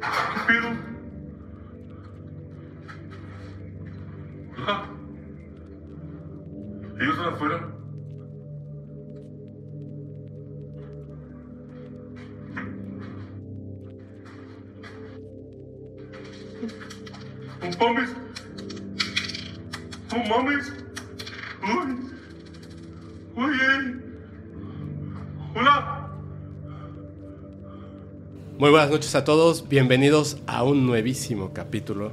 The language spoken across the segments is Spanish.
¿qué pedo? Ah. ¿Ellos están afuera? ¡No mames! Muy buenas noches a todos, bienvenidos a un nuevísimo capítulo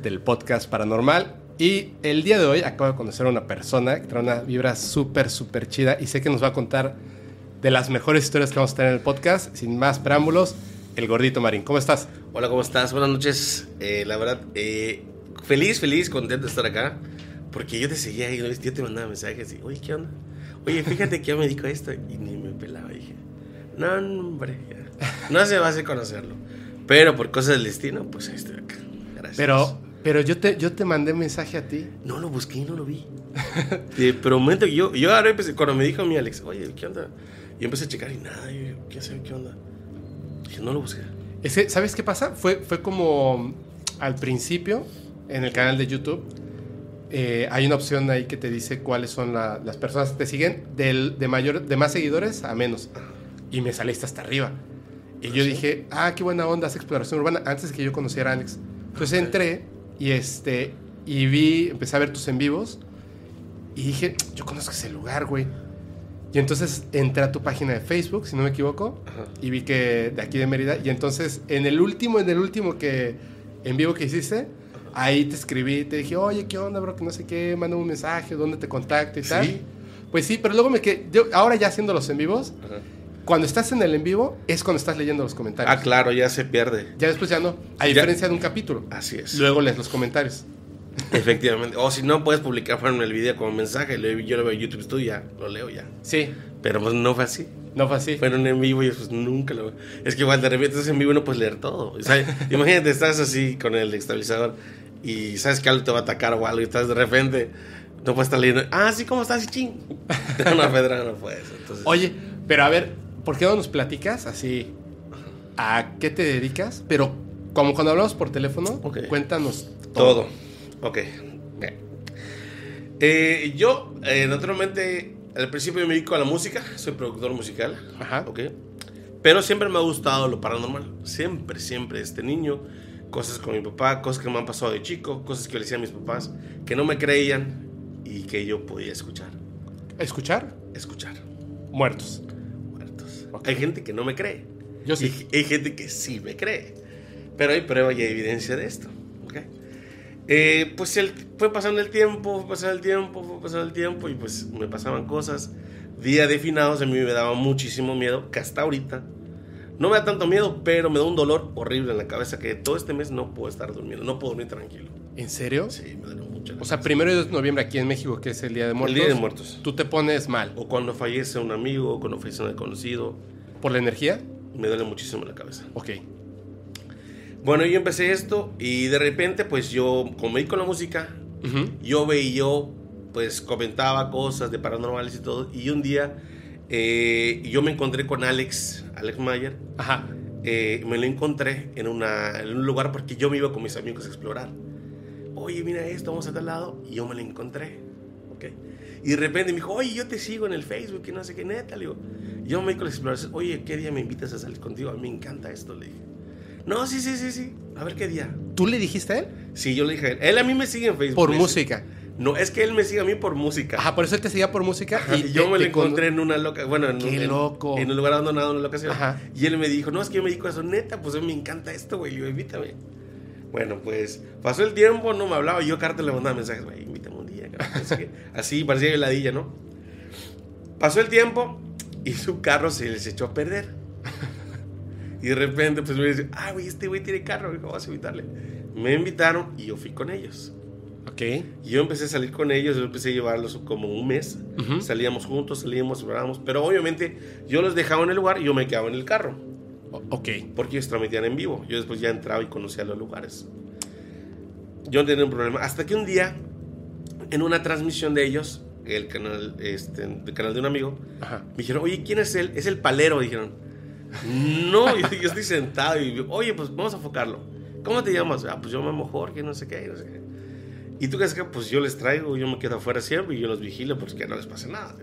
del podcast paranormal. Y el día de hoy acabo de conocer a una persona que trae una vibra súper, súper chida y sé que nos va a contar de las mejores historias que vamos a tener en el podcast. Sin más preámbulos, el gordito Marín. ¿Cómo estás? Hola, ¿cómo estás? Buenas noches. Eh, la verdad, eh, feliz, feliz, contento de estar acá. Porque yo te seguía y yo te mandaba mensajes y, oye, ¿qué onda? Oye, fíjate que yo me dijo esto y ni me pelaba. Dije, no, hombre, ya. No se va a hacer conocerlo. Pero por cosas del destino, pues ahí estoy acá. Gracias. Pero, pero yo, te, yo te mandé mensaje a ti. No lo busqué y no lo vi. Te prometo que yo, yo ahora empecé, cuando me dijo mi Alex, oye, ¿qué onda? Yo empecé a checar y nada, yo, ¿qué hacer? ¿Qué onda? Dije, no lo busqué. Ese, ¿Sabes qué pasa? Fue, fue como al principio en el canal de YouTube. eh, hay una opción ahí que te dice cuáles son la- las personas que te siguen del, de, mayor, de más seguidores a menos. Y me saliste hasta arriba. Y yo dije, ah, qué buena onda, hace exploración urbana, antes que yo conociera a Alex. Entonces entré y, este, y vi, empecé a ver tus en vivos. Y dije, yo conozco ese lugar, güey. Y entonces entré a tu página de Facebook, si no me equivoco, Ajá. y vi que de aquí de Mérida. Y entonces, en el último, en el último que en vivo que hiciste, ahí te escribí, te dije, oye, ¿qué onda, bro? Que no sé qué, manda un mensaje, ¿dónde te contacto y tal. ¿Sí? Pues sí, pero luego me quedé, yo ahora ya haciendo los en vivos, Ajá. Cuando estás en el en vivo es cuando estás leyendo los comentarios. Ah, claro, ya se pierde. Ya después ya no, a Ya. diferencia de un capítulo. Así es. Luego lees los comentarios. Efectivamente. O si no, puedes publicar en el video como mensaje. Yo lo veo en YouTube Studio, ya lo leo ya. Sí, Pero pues no fue así. no fue así. Fueron en vivo y pues nunca lo Es que igual de repente estás en vivo y no puedes leer todo. O sea, imagínate, estás así con el estabilizador y sabes que algo te va a atacar o algo y estás de repente. No puedes estar leyendo. Ah, sí, ¿cómo estás? Ching. Una pedra no puedes. Entonces, Oye, pero a ver, ¿por qué no nos platicas así? ¿A qué te dedicas? Pero como cuando hablamos por teléfono, Ok. cuéntanos todo. Todo. Ok. Bien. Eh, yo, eh, naturalmente, al principio me dedico a la música. Soy productor musical. Ajá. Ok. Pero siempre me ha gustado lo paranormal. Siempre, siempre. Este niño. Cosas con mi papá, cosas que me han pasado de chico, cosas que le decían a mis papás, que no me creían y que yo podía escuchar. ¿Escuchar? Escuchar. Muertos. Muertos. Ok. Hay gente que no me cree. Yo sí. Y hay gente que sí me cree. Pero hay prueba y evidencia de esto. ¿ok? Eh, pues el- fue pasando el tiempo, fue pasando el tiempo, fue pasando el tiempo y pues me pasaban cosas. Día de finados a mí me daba muchísimo miedo, que hasta ahorita no me da tanto miedo, pero me da un dolor horrible en la cabeza que todo este mes no puedo estar durmiendo, no puedo dormir tranquilo. ¿En serio? Sí, me duele mucho. O sea, primero de noviembre aquí en México, que es el Día de Muertos. Día de Muertos. Tú te pones mal. O cuando fallece un amigo, o cuando fallece un desconocido, ¿Por la energía? me duele muchísimo la cabeza. Ok. Bueno, yo empecé esto y de repente, pues yo, como me di con la música, Ujú. yo veía yo, pues comentaba cosas de paranormales y todo. Y un día eh, yo me encontré con Alex, Alex Mayer. Ajá. Eh, me lo encontré en, una, en un lugar porque yo me iba con mis amigos a explorar. Oye, mira esto, vamos a tal lado. Y yo me lo encontré. ¿ok? Y de repente me dijo, oye, yo te sigo en el Facebook y no sé qué, neta. Le digo, yo me con la exploración. Oye, ¿qué día me invitas a salir contigo? A mí me encanta esto, le dije. No, sí, sí, sí, sí. A ver qué día. ¿Tú le dijiste a él? Sí, yo le dije a él. Él a mí me sigue en Facebook. Por música. No, es que él me sigue a mí por música. Ajá, por eso él te seguía por música. Ajá, y yo te- me lo te con- encontré en una loca, bueno, en, Qué un, loco. en un lugar abandonado, en una locación. Ajá. Y él me dijo, no, es que yo me dedico a eso, neta, pues a mí me encanta esto, güey, yo invítame. Bueno, pues pasó el tiempo, no me hablaba, yo carta le mandaba mensajes, güey, invítame un día. qué. Así, parecía veladilla, ¿no? Pasó el tiempo y su carro se les echó a perder. Y de repente, pues me dice, ah, güey, este güey tiene carro, güey, vamos a invitarle. Me invitaron y yo fui con ellos. Ok. Y yo empecé a salir con ellos, yo empecé a llevarlos como un mes. Salíamos juntos, salíamos, hablábamos. Pero obviamente yo los dejaba en el lugar y yo me quedaba en el carro. Ok. Porque ellos transmitían en vivo. Yo después ya entraba y conocía los lugares. Yo no tenía un problema. Hasta que un día, en una transmisión de ellos, el canal, este, el canal de un amigo, Ajá. me dijeron, oye, ¿quién es él? Es el palero, dijeron. No, yo, yo estoy sentado y, oye, pues vamos a enfocarlo. ¿Cómo te llamas? Ah, pues yo me llamo Jorge, no sé qué, no sé qué. ¿Y tú qué es que? Pues yo les traigo, yo me quedo afuera siempre y yo los vigilo porque no les pase nada.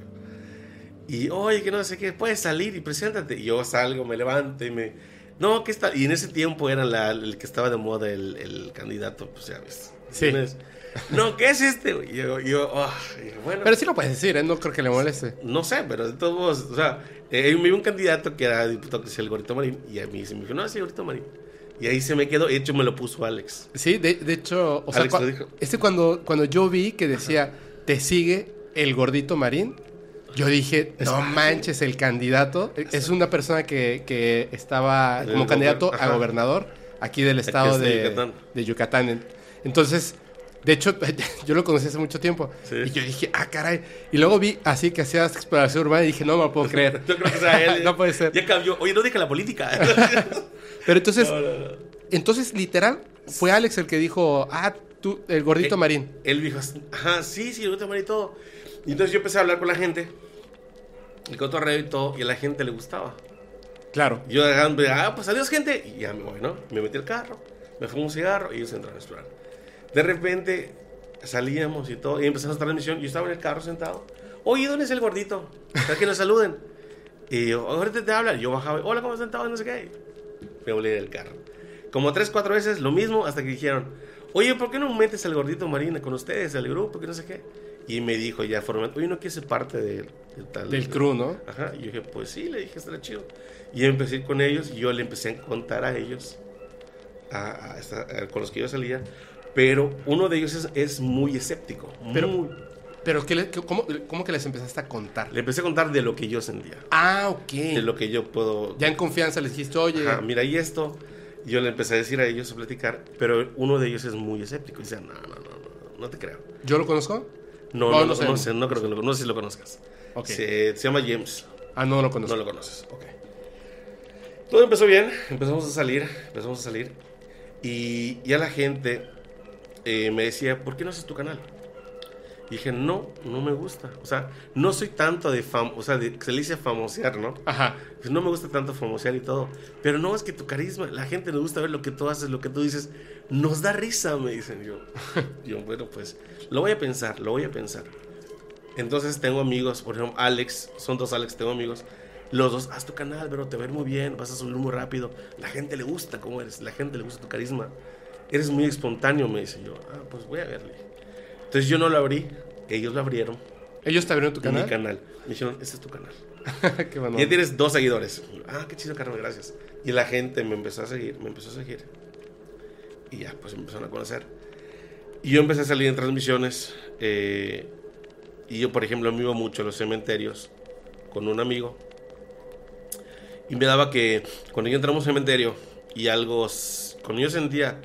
Y, oye, que no sé qué, puedes salir y preséntate. Y yo salgo, me levanto y me... No, ¿qué está? Y en ese tiempo era la- el que estaba de moda, el, el candidato, pues ya ves. Sí. Entonces, No, ¿qué es este? yo, yo dije, bueno. Pero sí lo puedes decir, ¿eh? No creo que le moleste. No sé, pero de todos modos, o sea, eh, me un candidato que era diputado que decía el Gorito Marín, y a mí se me dijo, no, sí, Gorito Marín. Y ahí se me quedó, de hecho me lo puso Alex. Sí, de, de hecho, o sea, Alex cua- lo dijo. este cuando, cuando yo vi que decía, te sigue el gordito marín, yo dije, no manches, el candidato. Es una persona que, que estaba como candidato a gobernador aquí del estado es de de, Yucatán. de Yucatán. Entonces, de hecho, yo lo conocí hace mucho tiempo. Sí. Y yo dije, ah, caray. Y luego vi así que hacías exploración urbana y dije, no me lo puedo creer. Yo creo que sea él. no puede ser. Ya cambió. Oye, no deja la política. Pero entonces, No, no, no. entonces literal, fue Alex el que dijo, ah, tú, el gordito Eh, marín. Él dijo, ajá, sí, sí, el Gorito Marín y todo. Y entonces yo empecé a hablar con la gente, el cotorreo y todo, y a la gente le gustaba. Claro. Yo ah, pues adiós gente. Y ya me voy, ¿no? Me metí al carro, me fumé un cigarro y ellos entraron a explorar. De repente salíamos y todo, y empezamos la transmisión. Yo estaba en el carro sentado. Oye, ¿dónde es el gordito? Para que nos saluden. Y yo, ahorita te hablan. Yo bajaba, hola, ¿cómo están? No sé qué. Me volví del carro. Como tres, cuatro veces, lo mismo, hasta que dijeron, oye, ¿por qué no metes al gordito Marina con ustedes, al grupo, que no sé qué? Y me dijo ya formalmente, oye, ¿no quieres ser parte del, del tal? Del crew, ¿no? Ajá, y yo dije, pues sí, le dije, estará chido. Y empecé con ellos y yo le empecé a contar a ellos, a, a esta- a- con los que yo salía, pero uno de ellos es, es muy escéptico. Pero- muy- Pero ¿qué le- qué- cómo, cómo que les empezaste a contar? le empecé a contar de lo que yo sentía, Ah, ok. de lo que yo puedo... Ya en confianza les dijiste, oye, Ajá, mira, y esto, yo le empecé a decir a ellos, a platicar, pero uno de ellos es muy escéptico y dice, no, no, no, no, no te creo. ¿yo lo conozco? No, No, no, no no, sé. no sé, no creo que lo, no sé si lo conozcas. Ok. Se, se llama James. Ah, no lo conozco. No lo conoces. Ok. Todo empezó bien, empezamos a salir, empezamos a salir. Y ya la gente eh, me decía, ¿por qué no haces tu canal? Y dije, no, no me gusta. O sea, no soy tanto de fam... O sea, de, se le dice famosear, ¿no? Ajá. Pues no me gusta tanto famosear y todo. Pero no, es que tu carisma, la gente nos gusta ver lo que tú haces, lo que tú dices. Nos da risa, me dicen yo. yo, bueno, pues lo voy a pensar, lo voy a pensar. Entonces tengo amigos, por ejemplo, Alex, son dos Alex, tengo amigos. Los dos, haz tu canal, pero te ir muy bien, vas a subir muy rápido. La gente le gusta cómo eres, la gente le gusta tu carisma. Eres muy espontáneo, me dice yo. Ah, pues voy a verle. Entonces yo no lo abrí, ellos lo abrieron. ¿Ellos te abrieron tu en Mi canal? canal. Me dijeron, este es tu canal. Qué bueno. Y ya tienes dos seguidores. Ah, qué chido, Carmen, gracias. Y la gente me empezó a seguir, me empezó a seguir. Y ya, pues me empezaron a conocer. Y yo empecé a salir en transmisiones. eh, y yo, por ejemplo, me iba mucho a los cementerios con un amigo. Y me daba que cuando yo entraba a un cementerio y algo, cuando yo sentía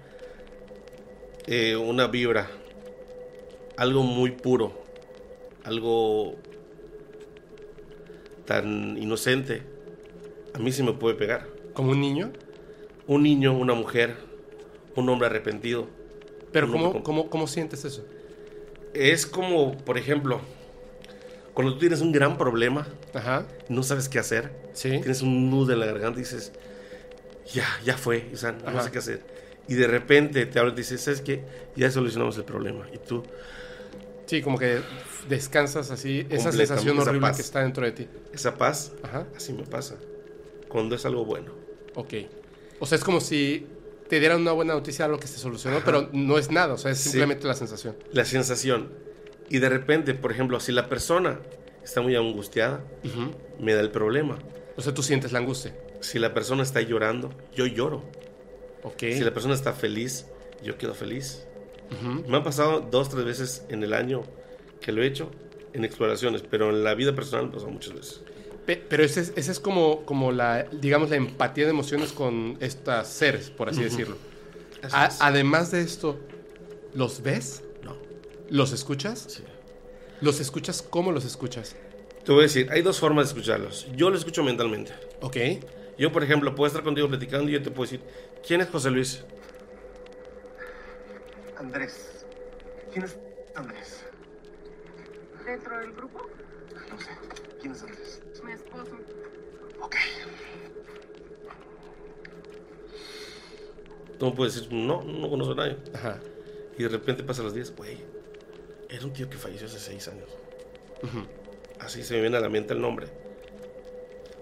eh, una vibra, algo muy puro, algo tan inocente, a mí se me puede pegar. ¿Como un niño? Un niño, una mujer, un hombre arrepentido. Pero ¿cómo, cómo, ¿cómo sientes eso? es como, por ejemplo, cuando tú tienes un gran problema, Ajá. no sabes qué hacer, Sí. tienes un nudo en la garganta y dices, ya, ya fue, o sea, no Ajá. sé qué hacer. Y de repente te hablan y dices, ¿sabes qué? Ya solucionamos el problema. Y tú, Sí, como que descansas así, esa sensación esa horrible paz. que está dentro de ti. esa paz, Ajá. así me pasa. Cuando es algo bueno. Ok. O sea, es como si te dieran una buena noticia de algo que se solucionó, pero no es nada, o sea, es Sí. simplemente la sensación. La sensación. Y de repente, por ejemplo, si la persona está muy angustiada, Ujú. me da el problema. O sea, tú sientes la angustia. Si la persona está llorando, yo lloro. Ok. Si la persona está feliz, yo quedo feliz. Ujú. Me han pasado dos, tres veces en el año que lo he hecho en exploraciones, pero en la vida personal me pasado muchas veces. Pe- Pero ese es, ese es como, como la, digamos, la empatía de emociones con estas seres, por así decirlo. Además de esto, ¿los ves? No. ¿Los escuchas? Sí. ¿Los escuchas? ¿Cómo los escuchas? Te voy a decir, hay dos formas de escucharlos. Yo lo escucho mentalmente. Ok. Yo, por ejemplo, puedo estar contigo platicando y yo te puedo decir, ¿quién es José Luis? Andrés. ¿Quién es Andrés? ¿Dentro del grupo? No sé. ¿Quién es Andrés? Mi esposo. Ok. Tú me puedes decir, no, no conozco a nadie. Ajá. Y de repente pasan los días, güey, era un tío que falleció hace seis años. Así se me viene a la mente el nombre.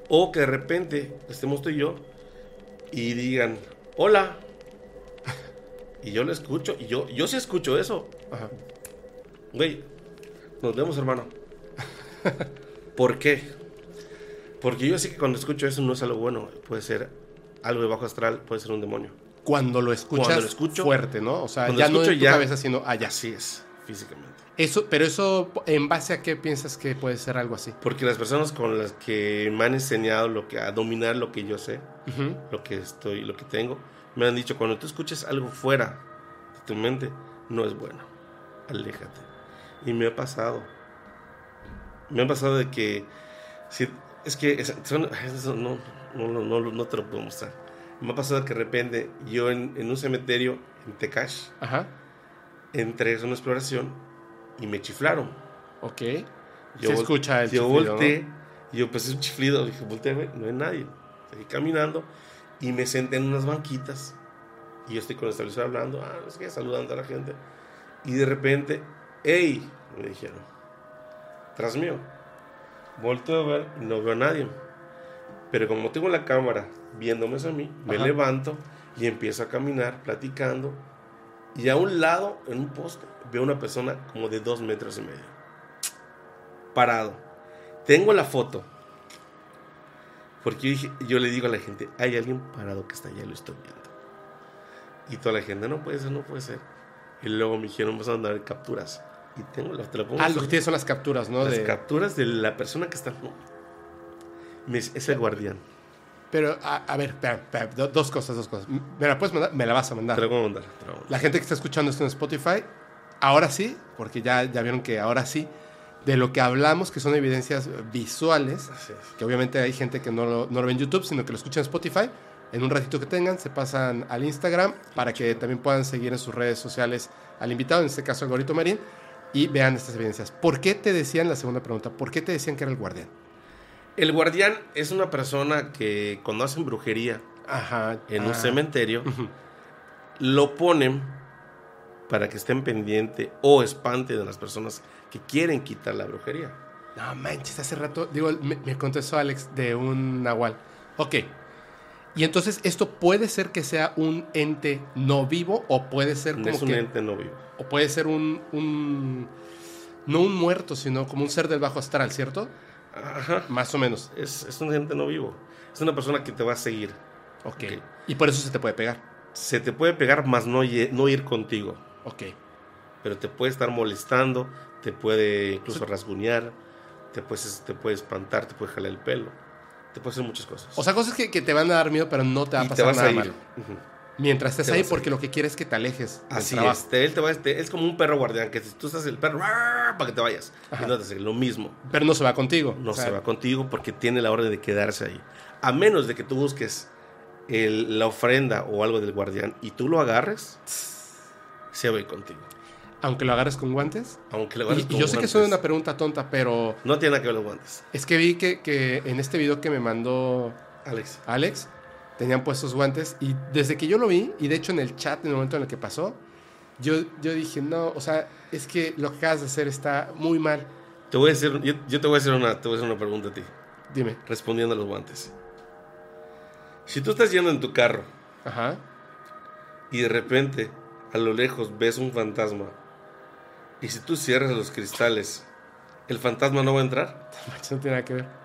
O que de repente estemos tú y yo y digan, hola. Y yo lo escucho, y yo, yo sí escucho eso. Ajá. Güey, nos vemos, hermano. ¿Por qué? Porque yo sé que cuando escucho eso no es algo bueno. Puede ser algo de bajo astral, puede ser un demonio. Cuando lo escuchas Cuando lo escucho- fuerte, ¿no? O sea, cuando ya lo no escucho en tu ya- cabeza, sino allá. Así es, físicamente. Eso, pero eso, ¿en base a qué piensas que puede ser algo así? Porque las personas con las que me han enseñado lo que, a dominar lo que yo sé, lo que estoy, lo que tengo, me han dicho, cuando tú escuches algo fuera de tu mente, no es bueno. Aléjate. Y me ha pasado. Me ha pasado de que, si, es que es- son- eso no, no, no, no, te lo puedo mostrar. Me ha pasado que de repente yo en, en un cementerio en Tecash Ajá. entré a una exploración y me chiflaron. Ok. Yo Se escucha el Yo chiflido, ¿no? volteé, y yo pues un chiflido, dije, volteé, no hay nadie. Seguí caminando y me senté en unas banquitas y yo estoy con el establecedor hablando, ah, no sé qué, saludando a la gente. Y de repente, hey, me dijeron, tras mío. Volteo a ver y no veo a nadie. Pero como tengo la cámara viéndome a mí, me Ajá. levanto y empiezo a caminar platicando. Y a un lado, en un poste, veo una persona como de dos metros y medio parado. Tengo la foto. Porque yo, dije- yo le digo a la gente, hay alguien parado que está allá, lo estoy viendo. Y toda la gente, no puede ser, no puede ser. Y luego me dijeron, vamos a mandar capturas. Y tengo la, te la pongo Ah, lo que tienes son las capturas, ¿no? Las De- capturas de la persona que está. no. Dice, es el guardián. Pero, a, a ver, espera, espera, do- dos cosas, dos cosas. ¿Me la puedes mandar? Me la vas a mandar. Te lo voy a mandar. te lo voy a mandar. La gente que está escuchando esto en Spotify, ahora sí, porque ya, ya vieron que ahora sí, de lo que hablamos, que son evidencias visuales, es. que obviamente hay gente que no lo, no lo ve en YouTube, sino que lo escucha en Spotify. En un ratito que tengan, se pasan al Instagram para que también puedan seguir en sus redes sociales al invitado, en este caso al Gorito Marín, y vean estas evidencias. ¿Por qué te decían, la segunda pregunta, por qué te decían que era el guardián? El guardián es una persona que cuando hacen brujería Ajá. en ah, un cementerio, ujú. lo ponen para que estén pendiente o espante de las personas que quieren quitar la brujería. No manches, hace rato, digo, me, me contestó Alex de un nahual. Ok. Y entonces, ¿esto puede ser que sea un ente no vivo o puede ser como es un que... ente no vivo. O puede ser un, un... No un muerto, sino como un ser del bajo astral, ¿cierto? Ajá. Más o menos. Es, es un ente no vivo. Es una persona que te va a seguir. Ok. Ok. Y por eso se te puede pegar. Se te puede pegar, más no, no ir contigo. Ok. Pero te puede estar molestando, te puede incluso rasguñar, te puede, te puede espantar, te puede jalar el pelo. Te puede hacer muchas cosas. O sea, cosas que, que te van a dar miedo, pero no te va a y te pasar vas nada a ir. Ujú. Mientras estés ahí, porque lo que quieres es que te alejes del Así trabajo. es. Te- él te va, te- es como un perro guardián, que si tú estás el perro, ¡ah! para que te vayas. Y no te hace lo mismo. Pero no se va contigo. No O sea, se va contigo porque tiene la orden de quedarse ahí. A menos de que tú busques el- la ofrenda o algo del guardián y tú lo agarres, se va a ir contigo. Aunque lo agarres con guantes. Aunque Y, agarres y con yo sé que guantes. suena una pregunta tonta, pero No tiene nada que ver los guantes. es que vi que, que en este video que me mandó Alex. Alex, tenían puestos guantes y desde que yo lo vi, y de hecho en el chat, en el momento en el que pasó, yo, yo dije, no, o sea, es que lo que acabas de hacer está muy mal. Te voy a decir, yo, yo te voy a hacer una, te voy a hacer una pregunta a ti, Dime. respondiendo a los guantes. Si tú estás yendo en tu carro Ajá. y de repente a lo lejos ves un fantasma y si tú cierras los cristales, el fantasma no va a entrar. No tiene nada que ver.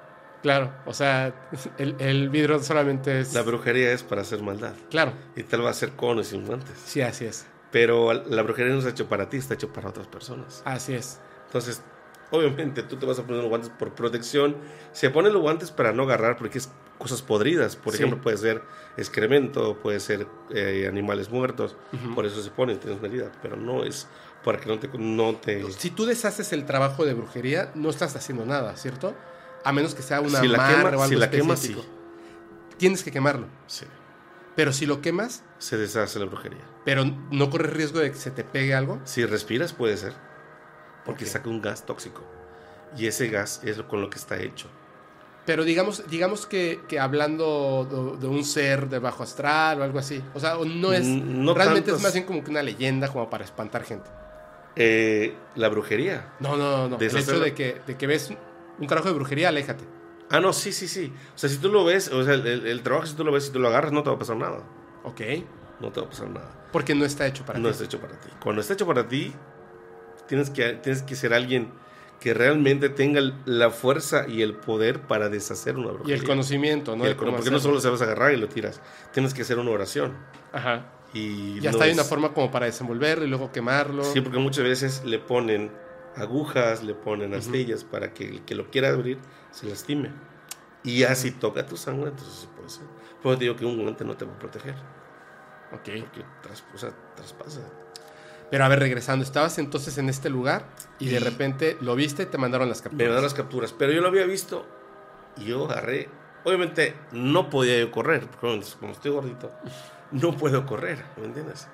Claro, o sea, el, el vidrio solamente es... La brujería es para hacer maldad Claro, y tal va a ser con o sin guantes. sí, así es. Pero la brujería no está hecho para ti, está hecho para otras personas. Así es. Entonces, obviamente tú te vas a poner los guantes por protección. Se ponen los guantes para no agarrar porque es cosas podridas. Por Sí. ejemplo, puede ser excremento, puede ser eh, animales muertos. Por eso se ponen, tienes una herida. Pero no es para que no te... No te Si tú deshaces el trabajo de brujería, no estás haciendo nada, ¿cierto? A menos que sea una Si la quema- o algo si la quemas, sí. Tienes que quemarlo. sí, Pero si lo quemas, se deshace la brujería. pero no corres riesgo de que se te pegue algo. Si respiras puede ser. Porque saca un gas tóxico. Y ese gas es con lo que está hecho. Pero digamos, digamos que, que hablando de, de un ser de bajo astral o algo así. O sea, no es. No realmente tantos- es más bien como que una leyenda como para espantar gente. Eh, la brujería. No, no, no. no. El hecho de que, de que ves un carajo de brujería, aléjate. Ah, no, sí, sí, sí. O sea, si tú lo ves, o sea, el, el- el trabajo, si tú lo ves, si tú lo agarras, no te va a pasar nada. Ok. No te va a pasar nada. Porque no está hecho para no ti. está hecho para ti. Cuando está hecho para ti, tienes que, tienes que ser alguien que realmente tenga la fuerza y el poder para deshacer una Y brujería. el conocimiento, ¿no? Y el porque no hacerlo. solo se vas a agarrar y lo tiras. Tienes que hacer una oración. Ajá. Y Y hasta no hay es- una forma como para desenvolverlo y luego quemarlo. Sí, porque muchas veces le ponen agujas, le ponen astillas para que el que lo quiera abrir se lastime. Y ya si toca tu sangre, entonces sí puede ser. Te digo que un guante no te va a proteger. Ok. Porque tras- o sea, traspasa. Pero a ver, regresando, estabas entonces en este lugar y de Y- repente lo viste y te mandaron las Me capturas. dan las capturas, pero yo lo había visto y yo agarré. Obviamente no podía yo correr, porque como estoy gordito, no puedo correr, ¿me entiendes?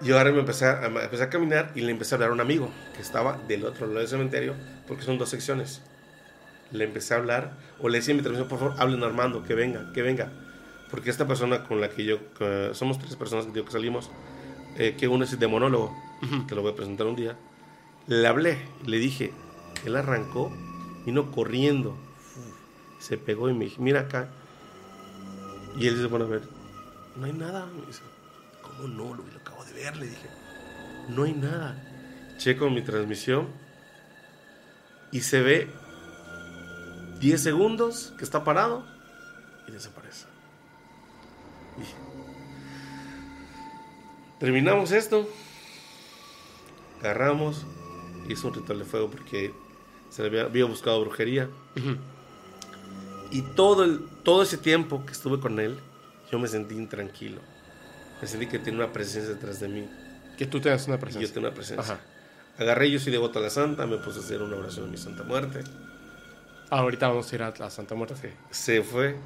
Yo ahora me empecé a, me empecé a caminar y le empecé a hablar a un amigo que estaba del otro lado del cementerio, porque son dos secciones. Le empecé a hablar, o le decía en mi televisión, por favor, hablen a Armando, que venga, que venga. Porque esta persona con la que yo, que somos tres personas que, que salimos, eh, que uno es demonólogo, que lo voy a presentar un día, le hablé, le dije, él arrancó, vino corriendo, se pegó y me dije, mira acá. Y él dice, bueno, a ver, no hay nada. Me dice, ¿cómo no? De ver, le dije, no hay nada. Checo mi transmisión y se ve 10 segundos que está parado y desaparece. Dije, terminamos esto, agarramos, hizo un ritual de fuego porque se le había, había buscado brujería. Y todo, el, todo ese tiempo que estuve con él, yo me sentí intranquilo. Me sentí que tenía una presencia detrás de mí. Que tú tengas una presencia. yo tenía una presencia. Ajá. Agarré, yo soy devoto a la santa, me puse a hacer una oración a mi santa muerte. Ahorita vamos a ir a la Santa Muerte. Se fue.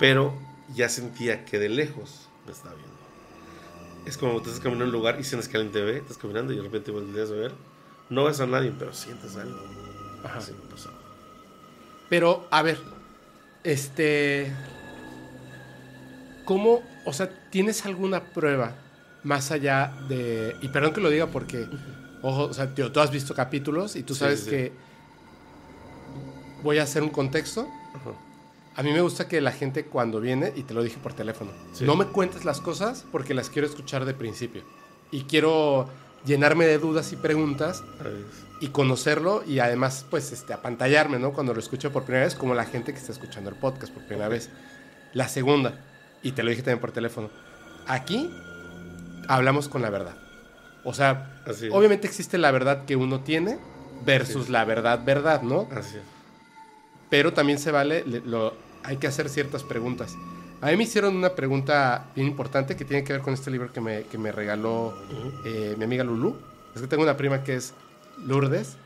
Pero ya sentía que de lejos me estaba viendo. Es como tú estás caminando en un lugar y sientes que alguien te ve, estás caminando y de repente volteas a ver. No ves a nadie, pero sientes algo. Ajá. Así me pasó. Pero, a ver, este. ¿Cómo, o sea, tienes alguna prueba más allá de. Y perdón que lo diga porque, ojo, o sea, tío, tú has visto capítulos y tú sabes sí, sí. que. Voy a hacer un contexto. Ajá. A mí me gusta que la gente cuando viene, y te lo dije por teléfono, Sí. no me cuentes las cosas porque las quiero escuchar de principio. Y quiero llenarme de dudas y preguntas y conocerlo y además pues este apantallarme, ¿no? Cuando lo escucho por primera vez, como la gente que está escuchando el podcast por primera vez. La segunda, y te lo dije también por teléfono, aquí hablamos con la verdad. O sea, Así obviamente existe la verdad que uno tiene versus la verdad verdad, ¿no? Así es. Pero también se vale, lo, hay que hacer ciertas preguntas. A mí me hicieron una pregunta bien importante que tiene que ver con este libro que me, que me regaló eh, mi amiga Lulu. Es que tengo una prima que es Lourdes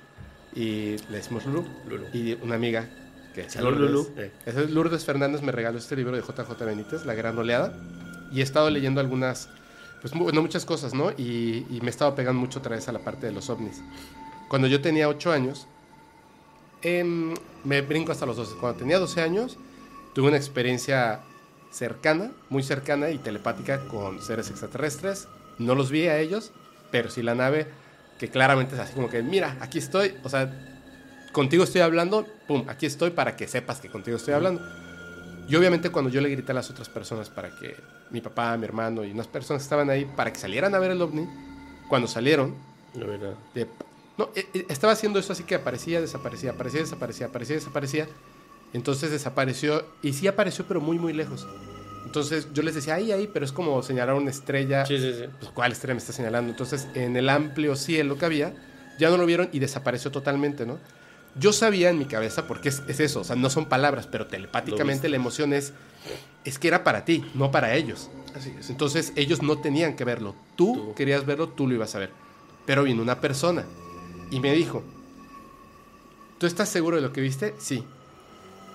y le decimos Lulu. Lulu. Y una amiga que Lourdes. Eh. Es Fernández me regaló este libro de JJ Benítez, La Gran Oleada. Y he estado leyendo algunas pues bueno, muchas cosas, ¿no? Y, y me estaba pegando mucho otra vez a la parte de los ovnis. Cuando yo tenía 8 años, em, me brinco hasta los 12. Cuando tenía 12 años, tuve una experiencia cercana, muy cercana y telepática con seres extraterrestres. No los vi a ellos, pero sí la nave, que claramente es así como que, mira, aquí estoy, o sea, contigo estoy hablando, pum, aquí estoy para que sepas que contigo estoy hablando. Y obviamente cuando yo le grité a las otras personas para que mi papá, mi hermano y unas personas que estaban ahí para que salieran a ver el ovni, cuando salieron, había nada. de- no, eh, eh, estaba haciendo eso así que aparecía, desaparecía, aparecía, desaparecía, aparecía, desaparecía. Entonces desapareció y sí apareció pero muy muy lejos. Entonces yo les decía, ahí, ahí, pero es como señalar una estrella. Sí, sí, sí. Pues, ¿cuál estrella me está señalando? Entonces, en el amplio cielo que había, ya no lo vieron y desapareció totalmente, ¿no? Yo sabía en mi cabeza, porque es, es eso, o sea, no son palabras, pero telepáticamente la emoción es, es que era para ti, no para ellos. Así es. Entonces, ellos no tenían que verlo. Tú, Tú. querías verlo, tú lo ibas a ver. Pero vino una persona y me dijo, ¿tú estás seguro de lo que viste? Sí.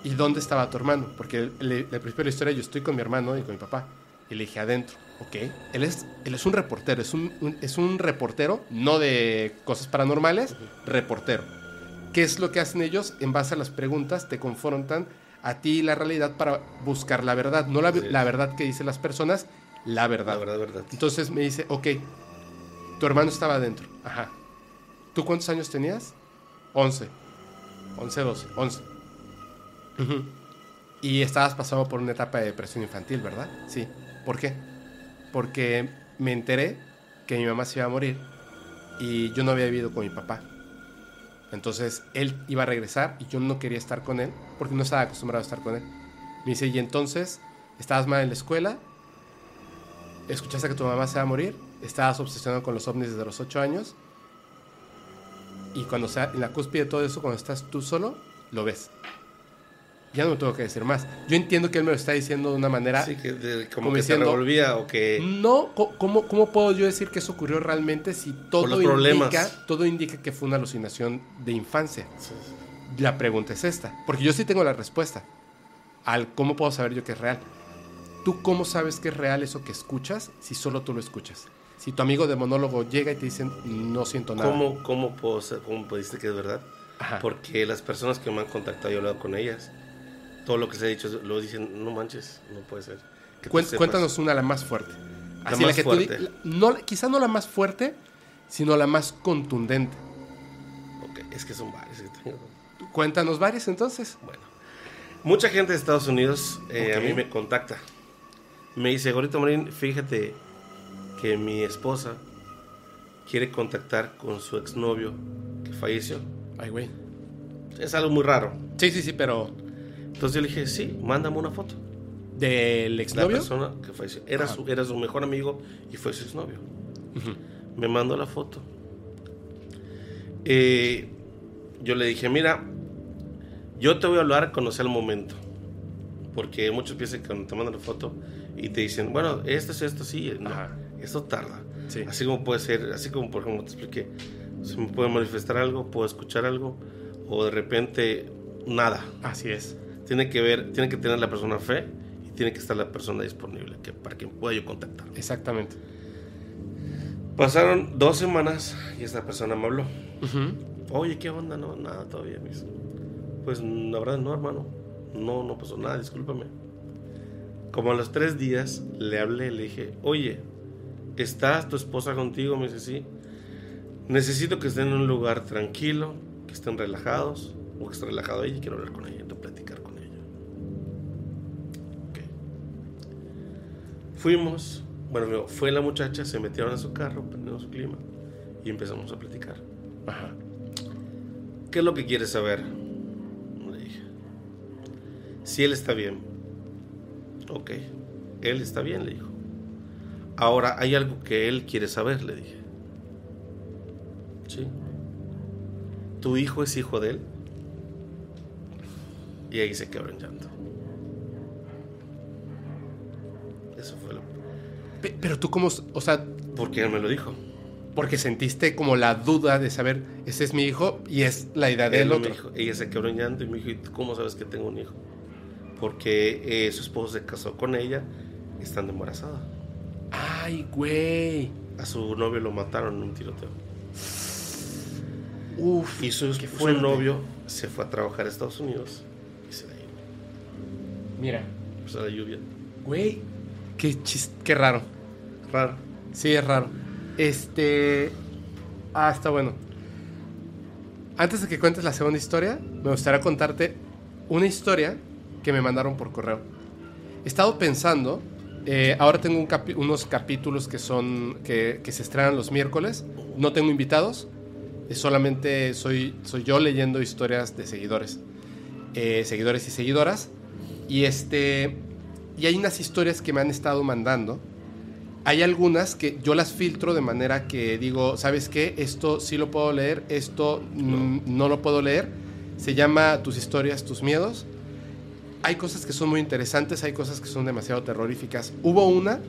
¿Y dónde estaba tu hermano? Porque le, le principio de la historia yo estoy con mi hermano y con mi papá. Y le dije, adentro. Ok. Él es, él es un reportero, es un, un- es un reportero, no de cosas paranormales, reportero. ¿Qué es lo que hacen ellos? En base a las preguntas te confrontan a ti y la realidad para buscar la verdad. No la, verdad que dicen las personas, la verdad. La verdad, verdad. Entonces me dice, ok, tu hermano estaba adentro. Ajá. ¿Tú cuántos años tenías? 11. 11, 12. 11. Ujú. Y estabas pasando por una etapa de depresión infantil, ¿verdad? Sí. ¿Por qué? Porque me enteré que mi mamá se iba a morir y yo no había vivido con mi papá. Entonces él iba a regresar y yo no quería estar con él porque no estaba acostumbrado a estar con él. Me dice, y entonces estabas mal en la escuela, escuchaste que tu mamá se va a morir, estabas obsesionado con los ovnis desde los 8 años y cuando sea en la cúspide de todo eso, cuando estás tú solo, lo ves. Ya no me tengo que decir más. Yo entiendo que él me lo está diciendo de una manera... Sí, que de- como, como que diciendo- se revolvía o que... No, ¿cómo, ¿cómo puedo yo decir que eso ocurrió realmente si todo indica, todo indica que fue una alucinación de infancia? La pregunta es esta, porque yo sí tengo la respuesta al cómo puedo saber yo que es real. ¿Tú cómo sabes que es real eso que escuchas si solo tú lo escuchas? Si tu amigo de monólogo llega y te dice, no siento nada. ¿Cómo, cómo, puedo ¿Cómo pudiste que es verdad? Ajá. Porque las personas que me han contactado, yo he hablado con ellas, todo lo que se ha dicho, lo dicen, no manches, no puede ser. Que tú cuéntanos una, la más fuerte. La Así, más que tú di- fuerte. la- no, quizá no la más fuerte, sino la más contundente. Ok, es que son que tengo. Cuéntanos varias entonces. Bueno, mucha gente de Estados Unidos eh, a mí me contacta. Me dice, Gorito Marín, fíjate que mi esposa quiere contactar con su exnovio que falleció. Ay, güey. Es algo muy raro. Sí, sí, sí, pero Entonces yo le dije, sí, mándame una foto. del La exnovio. persona que falleció. Era Ajá. su, era su mejor amigo y fue su exnovio. Me mandó la foto. Eh, yo le dije, mira, yo te voy a hablar cuando sea el momento. Porque muchos piensan que cuando te mandan la foto y te dicen, bueno, esto es esto, sí, no, esto tarda. Sí. Así como puede ser, así como por ejemplo te expliqué, se me puede manifestar algo, puedo escuchar algo, o de repente nada. Así es. Tiene que ver, tiene que tener la persona fe y tiene que estar la persona disponible que, para que pueda yo contactar. Exactamente. Pasaron dos semanas y esta persona me habló. Oye, ¿qué onda? No, nada todavía. Pues la verdad no, hermano. No, no pasó nada, discúlpame. Como a los tres días le hablé, le dije, oye, ¿estás tu esposa contigo? Me dice, sí. Necesito que estén en un lugar tranquilo, que estén relajados, o que esté relajado ella y quiero hablar con ella, Fuimos, bueno, fue la muchacha, se metieron a su carro, prendieron su clima y empezamos a platicar. Ajá. ¿Qué es lo que quieres saber? Le dije. Si él está bien. Ok. Él está bien, le dijo. Ahora hay algo que él quiere saber, le dije. Sí. ¿Tu hijo es hijo de él? Y ahí se quebró en llanto. Eso fue lo... Pe- Pero tú cómo, o sea, Porque él me lo dijo. porque sentiste como la duda de saber, ese es mi hijo y es la idea Él del me otro. dijo- ella se quebró llanto y me dijo, ¿y tú cómo sabes que tengo un hijo? Porque eh, su esposo se casó con ella están embarazada. Ay, güey. A su novio lo mataron en un tiroteo. Uf. Y su, fuerte. novio se fue a trabajar a Estados Unidos y se la llevó. Mira, Pues a la lluvia. güey. Qué chis- qué raro. Raro. Sí, es raro. Este. Ah, está bueno. Antes de que cuentes la segunda historia, me gustaría contarte una historia que me mandaron por correo. He estado pensando. eh, ahora tengo un capi- unos capítulos que son. Que, que se estrenan los miércoles. No tengo invitados. Es solamente soy, soy yo leyendo historias de seguidores. eh, seguidores y seguidoras. Y este. Y hay unas historias que me han estado mandando. Hay algunas que yo las filtro de manera que digo, ¿sabes qué? Esto sí lo puedo leer, esto mm, no lo puedo leer. Se llama Tus historias, tus miedos. Hay cosas que son muy interesantes, hay cosas que son demasiado terroríficas. Hubo una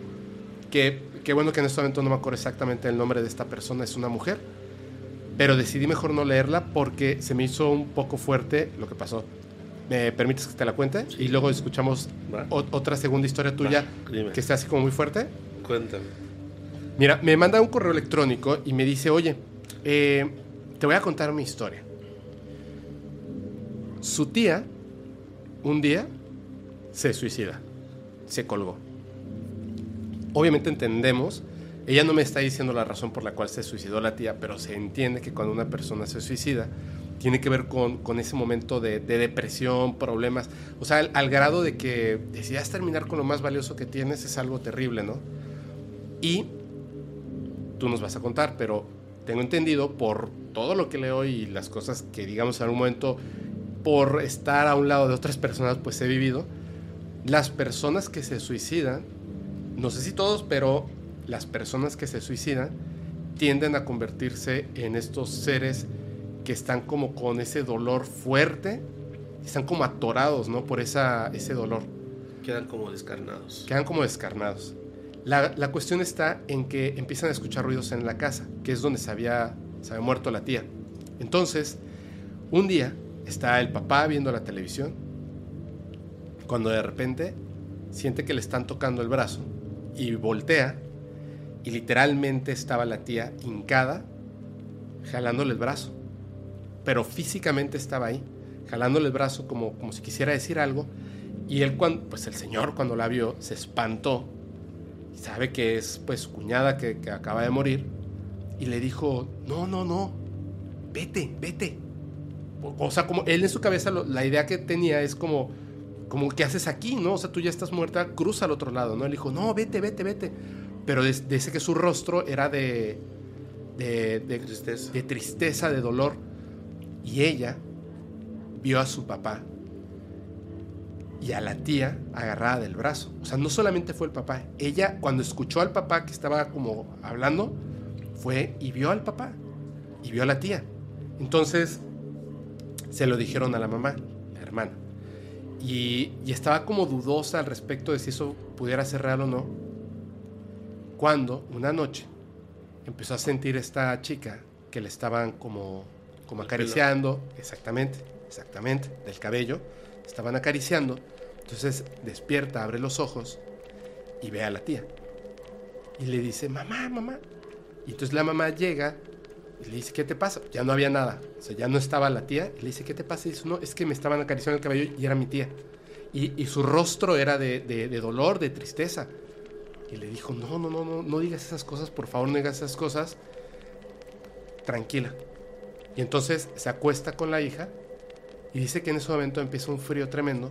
que, que bueno que en este momento no me acuerdo exactamente el nombre de esta persona, es una mujer, pero decidí mejor no leerla porque se me hizo un poco fuerte lo que pasó. ¿Me permites que te la cuente? Y luego escuchamos otra segunda historia tuya Va, que está así como muy fuerte. Cuéntame. Mira, me manda un correo electrónico y me dice, oye, eh, te voy a contar mi historia. Su tía, un día, se suicida, se colgó. Obviamente entendemos, ella no me está diciendo la razón por la cual se suicidó la tía, pero se entiende que cuando una persona se suicida, tiene que ver con, con ese momento de, de depresión, problemas, o sea, al, al grado de que decidas terminar con lo más valioso que tienes es algo terrible, ¿no? Y tú nos vas a contar, pero tengo entendido por todo lo que leo y las cosas que digamos en algún momento por estar a un lado de otras personas pues he vivido, las personas que se suicidan, no sé si todos, pero las personas que se suicidan tienden a convertirse en estos seres que están como con ese dolor fuerte, están como atorados, ¿no? Por esa, ese dolor Quedan como descarnados. quedan como descarnados. La, la cuestión está en que empiezan a escuchar ruidos en la casa, que es donde se había, se había muerto la tía. Entonces, un día está el papá viendo la televisión, cuando de repente siente que le están tocando el brazo y voltea y literalmente estaba la tía hincada, jalándole el brazo. Pero físicamente estaba ahí, jalándole el brazo como, como si quisiera decir algo. Y él, cuando, pues el señor cuando la vio, se espantó. Y sabe que es pues su cuñada que, que acaba de morir. Y le dijo, no, no, no, vete, vete. O, sea, como él en su cabeza, lo- la idea que tenía es como, como, ¿qué haces aquí? ¿No? O sea, tú ya estás muerta, cruza al otro lado, ¿no? Él dijo, no, vete, vete, vete. Pero dice que su rostro era de, de, de Tristeza. de tristeza, de dolor. Y ella vio a su papá y a la tía agarrada del brazo. O sea, no solamente fue el papá. Ella, cuando escuchó al papá que estaba como hablando, fue y vio al papá y vio a la tía. Entonces, se lo dijeron a la mamá, la hermana. Y, y estaba como dudosa al respecto de si eso pudiera ser real o no. Cuando, una noche, empezó a sentir esta chica que le estaban como, como acariciando, exactamente, exactamente, del cabello, estaban acariciando, entonces despierta, abre los ojos y ve a la tía. Y le dice, mamá, mamá. Y entonces la mamá llega y le dice, ¿qué te pasa? Ya no había nada, o sea, ya no estaba la tía. Y le dice, ¿qué te pasa? Y dice, no, es que me estaban acariciando el cabello y era mi tía. Y, y su rostro era de, de- de dolor, de tristeza. Y le dijo, no, no, no, no, no digas esas cosas, por favor, no digas esas cosas. Tranquila. Y entonces se acuesta con la hija y dice que en ese momento empieza un frío tremendo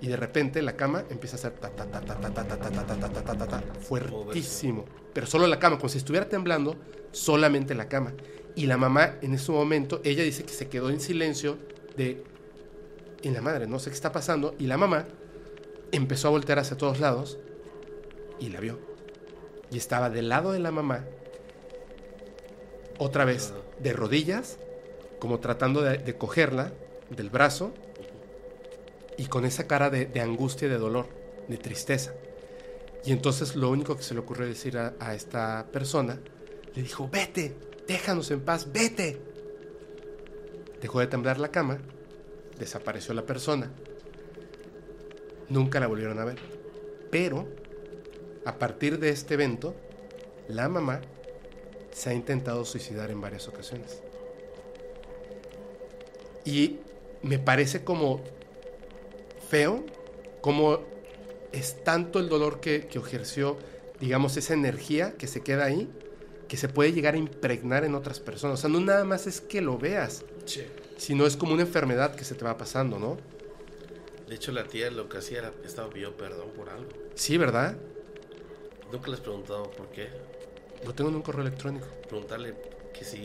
y de repente la cama empieza a hacer ta ta ta ta ta ta ta ta ta ta ta ta ta ta ta fuertísimo. Pero solo la cama, como si estuviera temblando, solamente la cama. Y la mamá en ese momento, ella dice que se quedó en silencio de en la madre, no sé qué está pasando y la mamá empezó a voltear hacia todos lados y la vio. Y estaba del lado de la mamá, otra vez de rodillas, como tratando de, cogerla del brazo y con esa cara de, de angustia de dolor, de tristeza. Y entonces lo único que se le ocurrió decir a, a esta persona, le dijo, vete, déjanos en paz, vete. Dejó de temblar la cama, desapareció la persona. Nunca la volvieron a ver. Pero, a partir de este evento, la mamá se ha intentado suicidar en varias ocasiones. Y me parece como feo, como es tanto el dolor que, que ejerció, digamos, esa energía que se queda ahí, que se puede llegar a impregnar en otras personas. O sea, no nada más es que lo veas, Sí. sino es como una enfermedad que se te va pasando, ¿no? De hecho, la tía lo que hacía era, estaba pidiendo perdón por algo. Sí, ¿verdad? Nunca les he preguntado por qué. Lo tengo en un correo electrónico. Preguntarle que si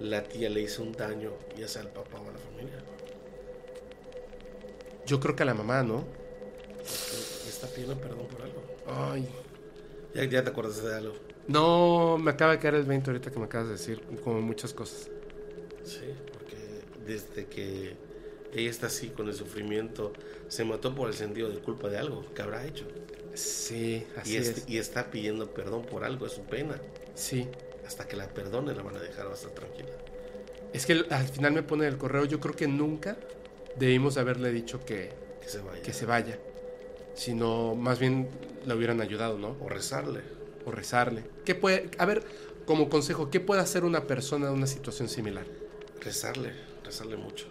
la tía le hizo un daño, ya sea al papá o a la familia. Yo creo que a la mamá, ¿no? Le está pidiendo perdón por algo. Ay. Ya, ya te acuerdas de algo. No, me acaba de caer el 20 ahorita que me acabas de decir, como muchas cosas. Sí, porque desde que ella está así con el sufrimiento, se mató por el sentido de culpa de algo que habrá hecho. Sí, así Y, es- es. y está pidiendo perdón por algo, es su pena. Sí. Hasta que la perdone la van a dejar bastante tranquila. Es que al final me pone el correo, yo creo que nunca debimos de haberle dicho que, Que se vaya. que se vaya, sino más bien la hubieran ayudado, ¿no? O rezarle. O rezarle. ¿Qué puede, a ver, como consejo, ¿qué puede hacer una persona en una situación similar? Rezarle. Rezarle mucho.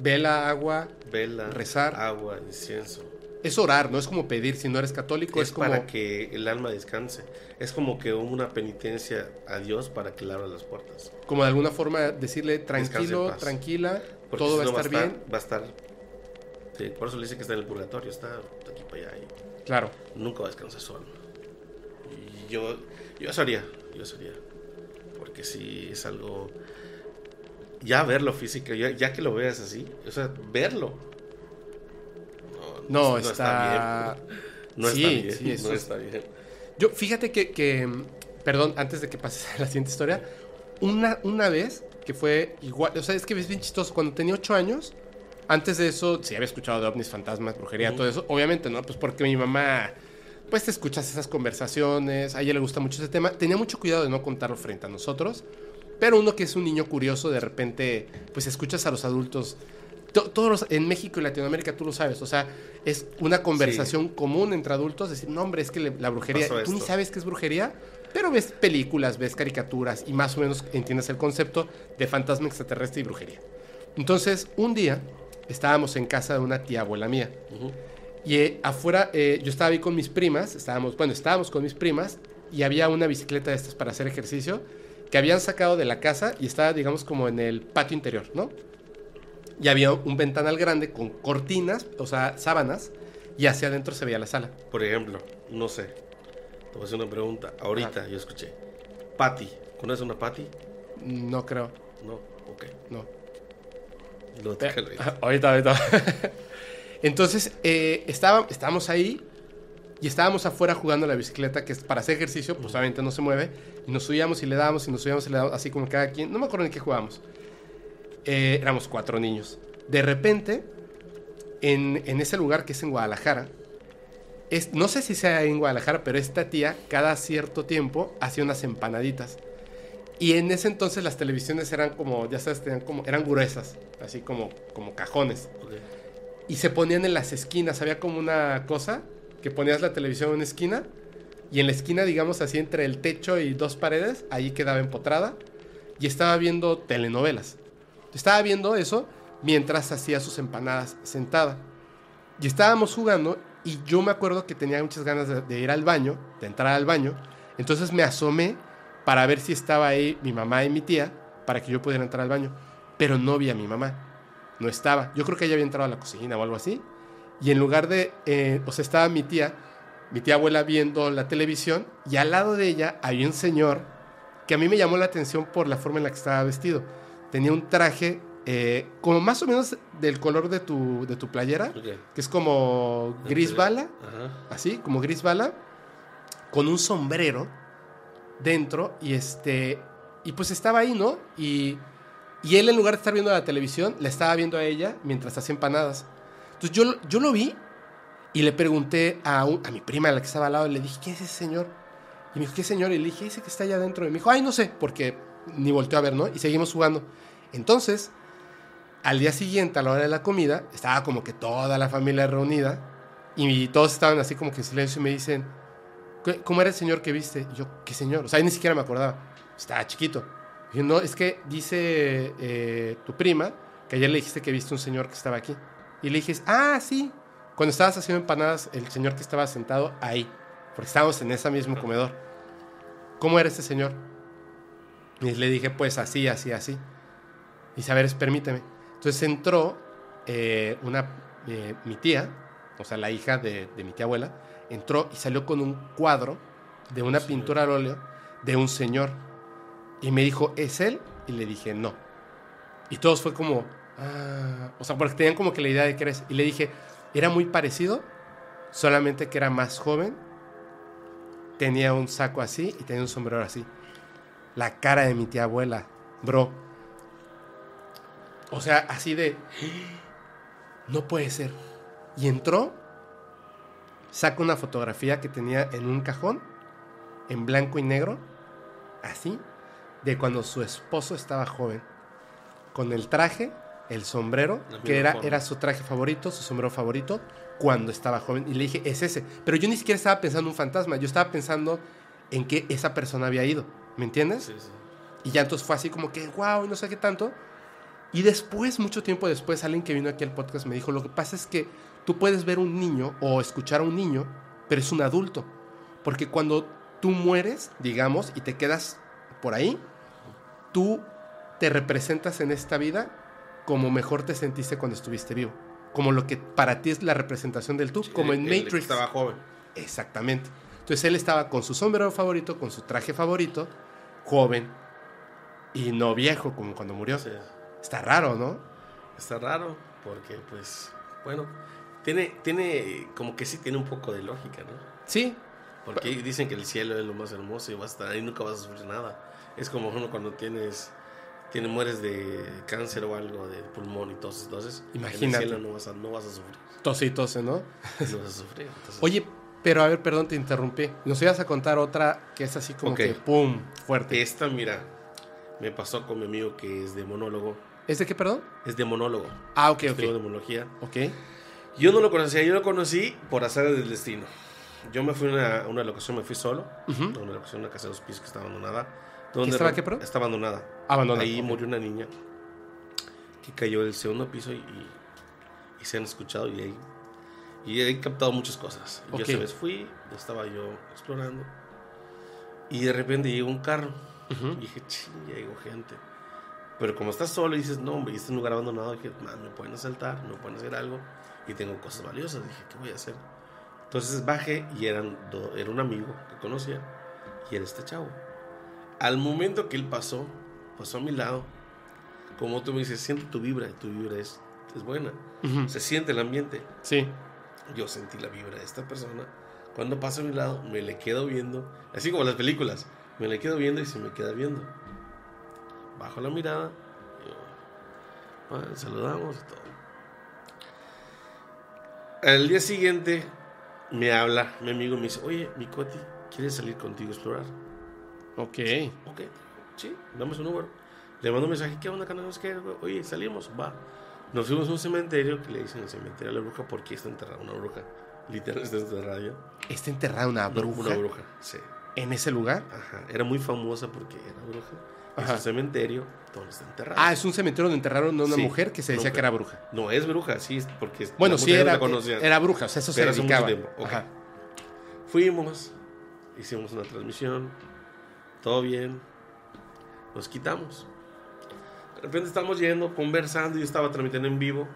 Vela, agua, Vela, Rezar. agua, incienso. Es orar, no es como pedir, si no eres católico, es, es como... para que el alma descanse. Es como que una penitencia a Dios para que le abra las puertas. como de alguna forma decirle tranquilo, tranquila, Porque todo si va a estar bien. Va a estar. sí, por eso le dice que está en el purgatorio, está de aquí para allá y Claro. nunca va a descansar su alma. Y yo, yo eso haría, yo eso haría. Porque si es algo. Ya verlo físico, ya, ya que lo veas así, o sea, verlo. No, está- bien. No Sí, está bien. sí, eso no es- está bien. Yo, fíjate que, que, perdón, antes de que pases a la siguiente historia, una, una vez que fue igual, o sea, es que es bien chistoso, cuando tenía ocho años, antes de eso, sí había escuchado de ovnis, fantasmas, brujería, todo eso, obviamente, ¿no? Pues porque mi mamá, pues te escuchas esas conversaciones, a ella le gusta mucho ese tema, tenía mucho cuidado de no contarlo frente a nosotros, pero uno que es un niño curioso, de repente, pues escuchas a los adultos. To- Todos los- en México y Latinoamérica tú lo sabes, o sea, es una conversación común entre adultos, decir, no hombre, es que le- la brujería, tú ni sabes qué es brujería, pero ves películas, ves caricaturas y más o menos entiendes el concepto de fantasma extraterrestre y brujería. Entonces, un día estábamos en casa de una tía abuela mía. Y eh, afuera, eh, yo estaba ahí con mis primas, estábamos, bueno, estábamos con mis primas y había una bicicleta de estas para hacer ejercicio que habían sacado de la casa y estaba, digamos, como en el patio interior, ¿no? Y había un ventanal grande con cortinas, o sea, sábanas, y hacia adentro se veía la sala. Por ejemplo, no sé. Te voy a hacer una pregunta. Ahorita yo escuché. Patty. ¿Conoces una Patty? No creo, No. Ok. no. No, déjalo ahí. ahorita, ahorita. Entonces, eh, estaba, estábamos ahí y estábamos afuera jugando la bicicleta, que es para hacer ejercicio, pues obviamente no se mueve. Y nos subíamos y le dábamos y nos subíamos y le dábamos, así como cada quien. No me acuerdo en qué jugábamos. Eh, éramos cuatro niños. De repente, en, en ese lugar que es en Guadalajara, es, no sé si sea en Guadalajara, pero esta tía cada cierto tiempo hacía unas empanaditas. Y en ese entonces las televisiones eran como, ya sabes, tenían como, eran gruesas, así como, como cajones. Y se ponían en las esquinas, había como una cosa que ponías la televisión en una esquina y en la esquina, digamos así, entre el techo y dos paredes, ahí quedaba empotrada y estaba viendo telenovelas. Estaba viendo eso mientras hacía sus empanadas sentada. Y estábamos jugando y yo me acuerdo que tenía muchas ganas de, ir al baño, de entrar al baño. Entonces me asomé para ver si estaba ahí mi mamá y mi tía para que yo pudiera entrar al baño. Pero no vi a mi mamá. No estaba. Yo creo que ella había entrado a la cocina o algo así. Y en lugar de, eh, o sea, estaba mi tía, mi tía abuela viendo la televisión y al lado de ella había un señor que a mí me llamó la atención por la forma en la que estaba vestido. Tenía un traje eh, como más o menos del color de tu, de tu playera, que es como gris bala, Ajá. así, como gris bala, con un sombrero dentro y este, y pues estaba ahí, ¿no? Y, y él en lugar de estar viendo la televisión, la estaba viendo a ella mientras hacía empanadas. Entonces yo, lo- yo lo vi y le pregunté a, un- a mi prima, la que estaba al lado, le dije, ¿qué es ese señor? Y me dijo, ¿qué señor? Y le dije, ese que está allá adentro. Y me dijo, ay, no sé, porque ni volteó a ver, ¿no? Y seguimos jugando. Entonces, al día siguiente, a la hora de la comida, estaba como que toda la familia reunida y todos estaban así como que en silencio y me dicen, "¿Qué- ¿cómo era el señor que viste? Y yo, ¿qué señor? O sea, ni siquiera me acordaba. Estaba chiquito. Y yo, no, es que dice eh, tu prima que ayer le dijiste que viste un señor que estaba aquí. Y le dije, ah, sí. Cuando estabas haciendo empanadas, el señor que estaba sentado ahí. Porque estábamos en ese mismo comedor. ¿Cómo era este señor? Y le dije, pues así, así, así. Y dice, a ver, permíteme. Entonces entró eh, una, eh, mi tía, o sea, la hija de, de mi tía abuela, entró y salió con un cuadro de una pintura al óleo de un señor. Y me dijo, ¿es él? Y le dije, no. Y todos fue como, ah, o sea, porque tenían como que la idea de que eres. Y le dije, era muy parecido, solamente que era más joven, tenía un saco así y tenía un sombrero así. La cara de mi tía abuela, bro. O sea, así de, no puede ser. Y entró, saca una fotografía que tenía en un cajón, en blanco y negro, así, de cuando su esposo estaba joven, con el traje, el sombrero, La que era, forma. era su traje favorito, su sombrero favorito, cuando estaba joven. Y le dije, es ese. Pero yo ni siquiera estaba pensando en un fantasma, yo estaba pensando en que esa persona había ido. ¿Me entiendes? Sí, sí. Y ya entonces fue así como que, wow, y no sé qué tanto. Y después, mucho tiempo después, alguien que vino aquí al podcast me dijo, lo que pasa es que tú puedes ver un niño o escuchar a un niño, pero es un adulto. Porque cuando tú mueres, digamos, y te quedas por ahí, tú te representas en esta vida como mejor te sentiste cuando estuviste vivo. Como lo que para ti es la representación del tú, como en Matrix. Estaba joven. Exactamente. Entonces él estaba con su sombrero favorito, con su traje favorito, joven y no viejo como cuando murió. Sí. Está raro, ¿no? Está raro, porque pues, bueno, tiene, tiene, como que sí tiene un poco de lógica, ¿no? Sí, Porque dicen que el cielo es lo más hermoso y vas a estar ahí, nunca vas a sufrir nada. Es como uno cuando tienes, tiene, mueres de cáncer o algo de pulmón y toses, entonces Imagínate. en el cielo no vas a, no vas a sufrir, tose y tose, ¿no? no vas a sufrir. entonces- Oye, pero a ver, perdón, te interrumpí. Nos ibas a contar otra que es así como que pum, fuerte. esta, mira, me pasó con mi amigo que es de monólogo, ¿Es de qué, perdón? es de monólogo, Ah, ok, ok. demonología. Ok. Yo no lo conocía, yo lo conocí por azar del destino. Yo me fui a una, a una locación, me fui solo, a una locación, una casa de dos pisos que está abandonada. Donde estaba qué, perdón? Está abandonada. Abandonada, Ahí murió una niña que cayó del segundo piso y, y- y se han escuchado y ahí y he captado muchas cosas. Yo Ok. esa vez fui, estaba yo explorando y de repente llegó un carro Ujú. y dije, ching, llegó gente. Pero como estás solo y dices, no, hombre, este lugar abandonado, dije, man, me pueden asaltar, me pueden hacer algo y tengo cosas valiosas. Dije, ¿qué voy a hacer? Entonces bajé y eran do- era un amigo que conocía y era este chavo. Al momento que él pasó, pasó a mi lado, como tú me dices, siente tu vibra, y tu vibra es, es buena. Ujú. Se siente el ambiente. Sí. Yo sentí la vibra de esta persona. Cuando pasa a mi lado, me le quedo viendo, así como las películas, me le quedo viendo y se me queda viendo. Bajo la mirada, bueno, saludamos y todo. Al día siguiente me habla mi amigo me dice, oye, mi Coti, ¿quieres salir contigo a explorar? Ok. Ok, sí, dame su número. Le mando un mensaje, ¿qué onda, canal? Oye, salimos, va. Nos fuimos a un cementerio que le dicen el cementerio a la bruja porque está enterrada una bruja. Literal, está enterrada ya. ¿Está enterrada una bruja Una bruja, sí. en ese lugar? Ajá. Era muy famosa porque era bruja. Es Ajá. un cementerio donde está enterrada. Ah, es un cementerio donde enterraron a una Sí, mujer que se decía que era bruja. No, es bruja, sí, es porque. Bueno, sí, era, la era bruja, o sea, eso se Pero hace mucho dedicaba. tiempo. Ajá. Fuimos, hicimos una transmisión, todo bien, nos quitamos. De repente estamos yendo, conversando, yo estaba transmitiendo en vivo,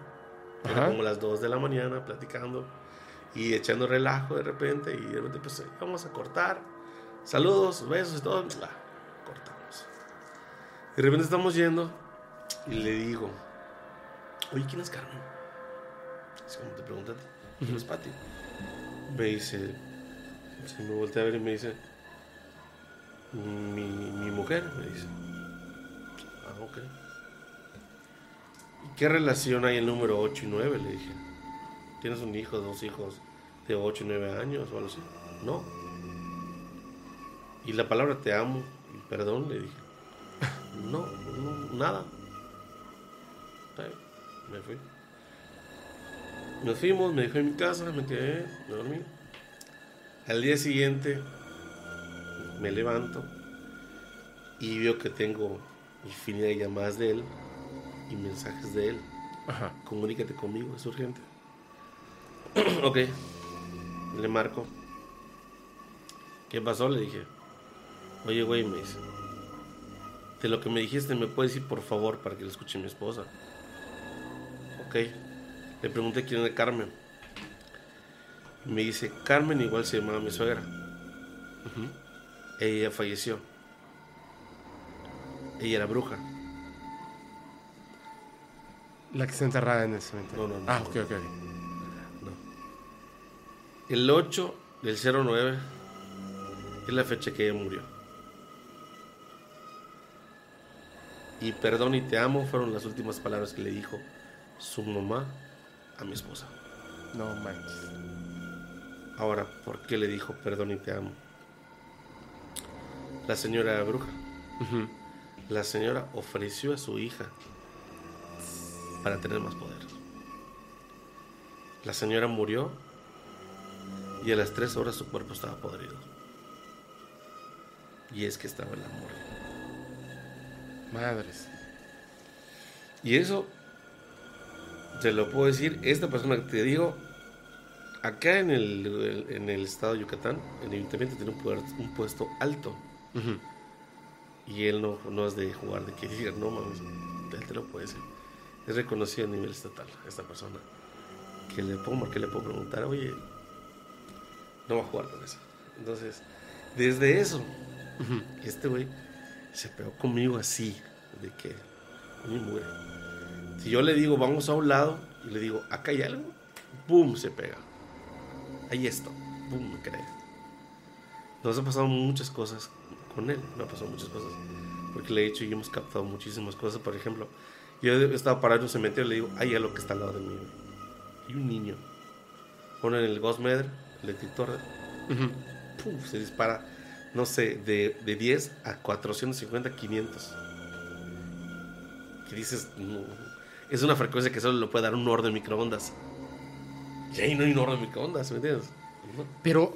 era como las 2 de la mañana, platicando y echando relajo de repente, y de repente pues vamos a cortar, saludos, besos y todo, cortamos. De repente estamos yendo y le digo, oye, ¿quién es Carmen? Es como te preguntan, ¿quién es Pati? Me dice, se me voltea a ver y me dice, mi, mi mujer, me dice. Ah, ok. ¿Y qué relación hay el número 8 y 9? Le dije. ¿Tienes un hijo, dos hijos de 8 y 9 años o algo así? No. ¿Y la palabra te amo y perdón? Le dije. No, no, nada. Me fui. Nos fuimos, me dejé en mi casa, me quedé, me dormí. Al día siguiente me levanto y veo que tengo infinidad de llamadas de él y mensajes de él. Ajá. Comunícate conmigo, es urgente. ok, le marco. ¿Qué pasó? Le dije. Oye, güey, me dice. De lo que me dijiste, ¿me puedes decir por favor para que lo escuche mi esposa? Ok. Le pregunté quién era Carmen. Me dice, Carmen igual se llamaba mi suegra. Ella falleció. Ella era bruja. La que está enterrada en el cementerio. No, no, no. Ah, ok, ok. ok. El 8 del 09 es la fecha que ella murió. Y perdón y te amo fueron las últimas palabras que le dijo su mamá a mi esposa. No manches. Ahora, ¿por qué le dijo perdón y te amo? La señora bruja. La señora ofreció a su hija para tener más poder. La señora murió y a las tres horas su cuerpo estaba podrido. Y es que estaba en la morgue. Madres. Y eso, te lo puedo decir, esta persona que te digo, acá en el, en el estado de Yucatán, el ayuntamiento tiene un, puer- un puesto alto. Y él no, no es de jugar, de que diga, no mames, él te lo puede decir. Es reconocido a nivel estatal, esta persona. Que le puedo marcar, le puedo preguntar, oye, no va a jugar con eso. Entonces, desde eso, este güey se pegó conmigo así, de que, oye, muere. Si yo le digo, vamos a un lado, y le digo, acá hay algo, ¡boom! se pega. Ahí esto, ¡boom! me cree. Nos ha pasado muchas cosas con él, me ha pasado muchas cosas. Porque le he dicho y hemos captado muchísimas cosas. Por ejemplo, yo he estado parado en un cementerio y le digo, hay algo que está al lado de mí. güey". Y un niño. Pone en el Ghost Meter, el detector. ¡pum! se dispara, no sé, de, de 10 a 450, 500. Que dices, no, es una frecuencia que solo lo puede dar un horno de microondas. Y ahí no hay un horno de microondas, ¿me entiendes? No. Pero,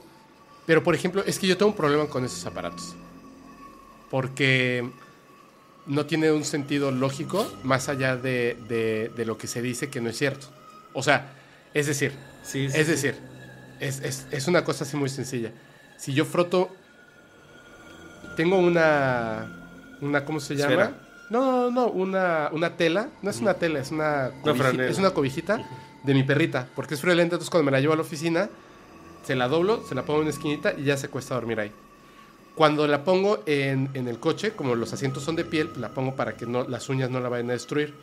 pero por ejemplo, es que yo tengo un problema con esos aparatos. Porque no tiene un sentido lógico más allá de, de- de lo que se dice que no es cierto. O sea, es decir, Sí, sí, es sí. decir, es, es- es una cosa así muy sencilla. Si yo froto, tengo una, una ¿cómo se llama? Esfera. No, no, no, una, una tela. No es una tela, es una, cobiji- franela. es una cobijita de mi perrita. Porque es friolenta, entonces cuando me la llevo a la oficina, se la doblo, se la pongo en una esquinita y ya se cuesta dormir ahí. Cuando la pongo en, en el coche, como los asientos son de piel, la pongo para que no, las uñas no la vayan a destruir.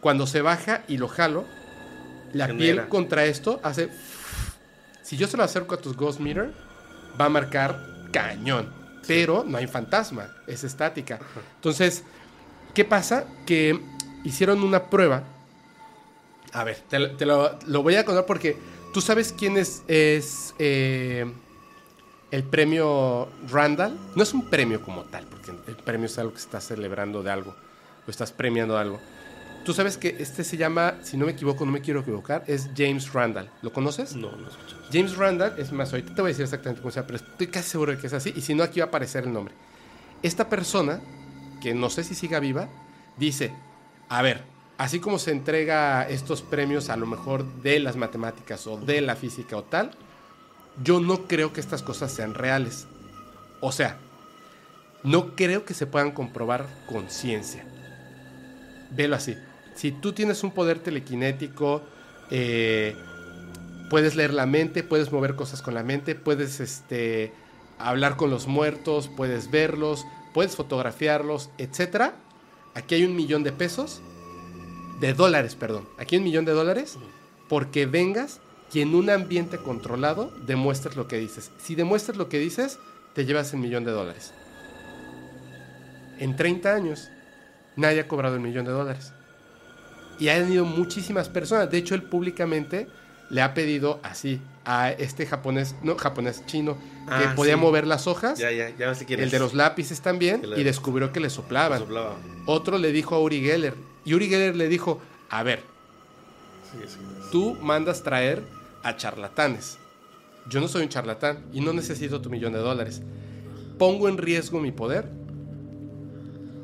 Cuando se baja y lo jalo, la Genera. piel contra esto hace... Si yo se lo acerco a tus Ghost Meter, va a marcar cañón. Pero no hay fantasma, es estática. Entonces, ¿qué pasa? Que hicieron una prueba. A ver, te, lo- te lo, lo voy a contar porque tú sabes quién es, es eh, el premio Randall. No es un premio como tal, porque el premio es algo que se está celebrando de algo, o estás premiando algo. Tú sabes que este se llama, si no me equivoco, no me quiero equivocar, es James Randall. ¿Lo conoces? No, no escucho. James Randall, es más, ahorita te voy a decir exactamente cómo se llama, pero estoy casi seguro de que es así, y si no, aquí va a aparecer el nombre. Esta persona, que no sé si siga viva, dice, a ver, así como se entrega estos premios a lo mejor de las matemáticas o de la física o tal, yo no creo que estas cosas sean reales. O sea, no creo que se puedan comprobar con ciencia. Velo así. Si tú tienes un poder telequinético, eh, puedes leer la mente, puedes mover cosas con la mente, puedes este, hablar con los muertos, puedes verlos, puedes fotografiarlos, etc. Aquí hay un millón de pesos, de dólares, perdón. Aquí hay un millón de dólares porque vengas y en un ambiente controlado demuestres lo que dices. Si demuestras lo que dices, te llevas el millón de dólares. En 30 años, nadie ha cobrado el millón de dólares. Y han ido muchísimas personas. De hecho, él públicamente le ha pedido así a este japonés, no japonés, chino, que Ah, podía sí. mover las hojas. Ya, ya, ya sé quién el es. de los lápices también. Le- Y descubrió que le soplaban. Soplaba. Otro le dijo a Uri Geller. Y Uri Geller le dijo, a ver, Sí, sí, sí. tú mandas traer a charlatanes. Yo no soy un charlatán y no necesito tu millón de dólares. pongo en riesgo mi poder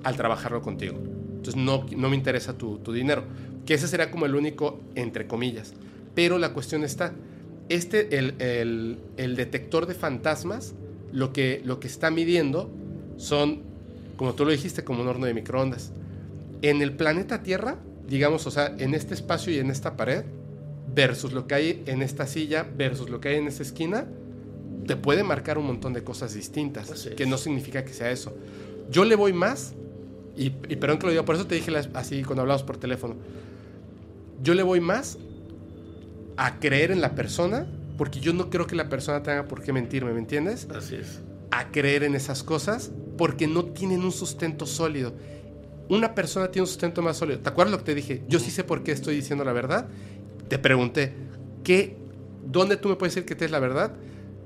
al trabajarlo contigo. Entonces no, no me interesa tu, tu dinero. Que ese será como el único, entre comillas. Pero la cuestión está, este, el, el- el detector de fantasmas, lo que, lo que está midiendo son, como tú lo dijiste, como un horno de microondas. En el planeta Tierra, digamos, o sea, en este espacio y en esta pared, versus lo que hay en esta silla, versus lo que hay en esta esquina, te puede marcar un montón de cosas distintas, Así es. que no significa que sea eso. Yo le voy más, y, y perdón que lo diga, por eso te dije así cuando hablamos por teléfono, yo le voy más a creer en la persona, porque yo no creo que la persona tenga por qué mentirme, ¿me entiendes? Así es. a creer en esas cosas porque no tienen un sustento sólido. Una persona tiene un sustento más sólido. ¿Te acuerdas lo que te dije? Yo sí sé por qué estoy diciendo la verdad. Te pregunté, ¿qué, ¿dónde tú me puedes decir que te es la verdad?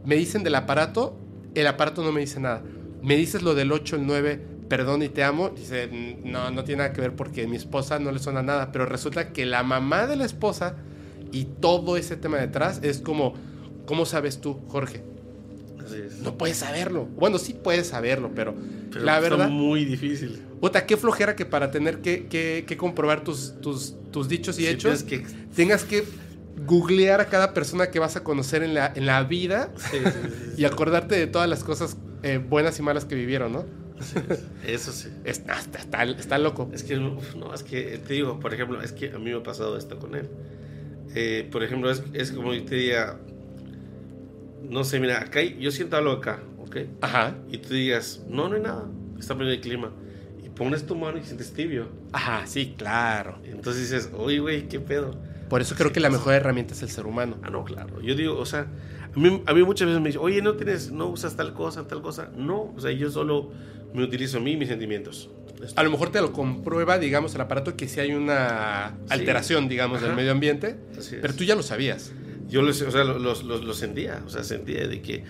Me dicen del aparato, el aparato no me dice nada. Me dices lo del 8, el 9, perdón y te amo. Dice, "Mm, no, no tiene nada que ver porque a mi esposa no le suena nada. Pero resulta que la mamá de la esposa y todo ese tema detrás es como, ¿cómo sabes tú, Jorge? Es. No puedes saberlo. Bueno, sí puedes saberlo, pero, Pero la verdad, muy difícil. puta, qué flojera que para tener que, que- que comprobar tus, tus, tus dichos y Sí, hechos, que- tengas que googlear a cada persona que vas a conocer en la, en la vida Sí, sí, y acordarte de todas las cosas eh, buenas y malas que vivieron, ¿no? Eso sí. Es- no, está, está- está loco. Es que, no, es que te digo, por ejemplo, es que a mí me ha pasado esto con él. Eh, por ejemplo, es, es como yo te diga, no sé, mira, acá hay- yo siento algo acá, ¿ok? Ajá, Y tú digas, no, no hay nada, está prendido el clima. Y pones tu mano y sientes tibio. ajá, sí, claro. Entonces dices, oye, güey, ¿qué pedo? Por eso creo que la mejor herramienta es el ser humano. Ah, no, claro. Yo digo, o sea, a mí, a mí muchas veces me dicen, oye, no tienes, no usas tal cosa, tal cosa. No, o sea, yo solo me utilizo a mí y mis sentimientos. A lo mejor te lo comprueba, digamos, el aparato que si hay una alteración, digamos, del Ajá. medio ambiente, pero tú ya lo sabías. Yo lo, o sea, lo, lo- lo- lo sentía, o sea, sentía de que,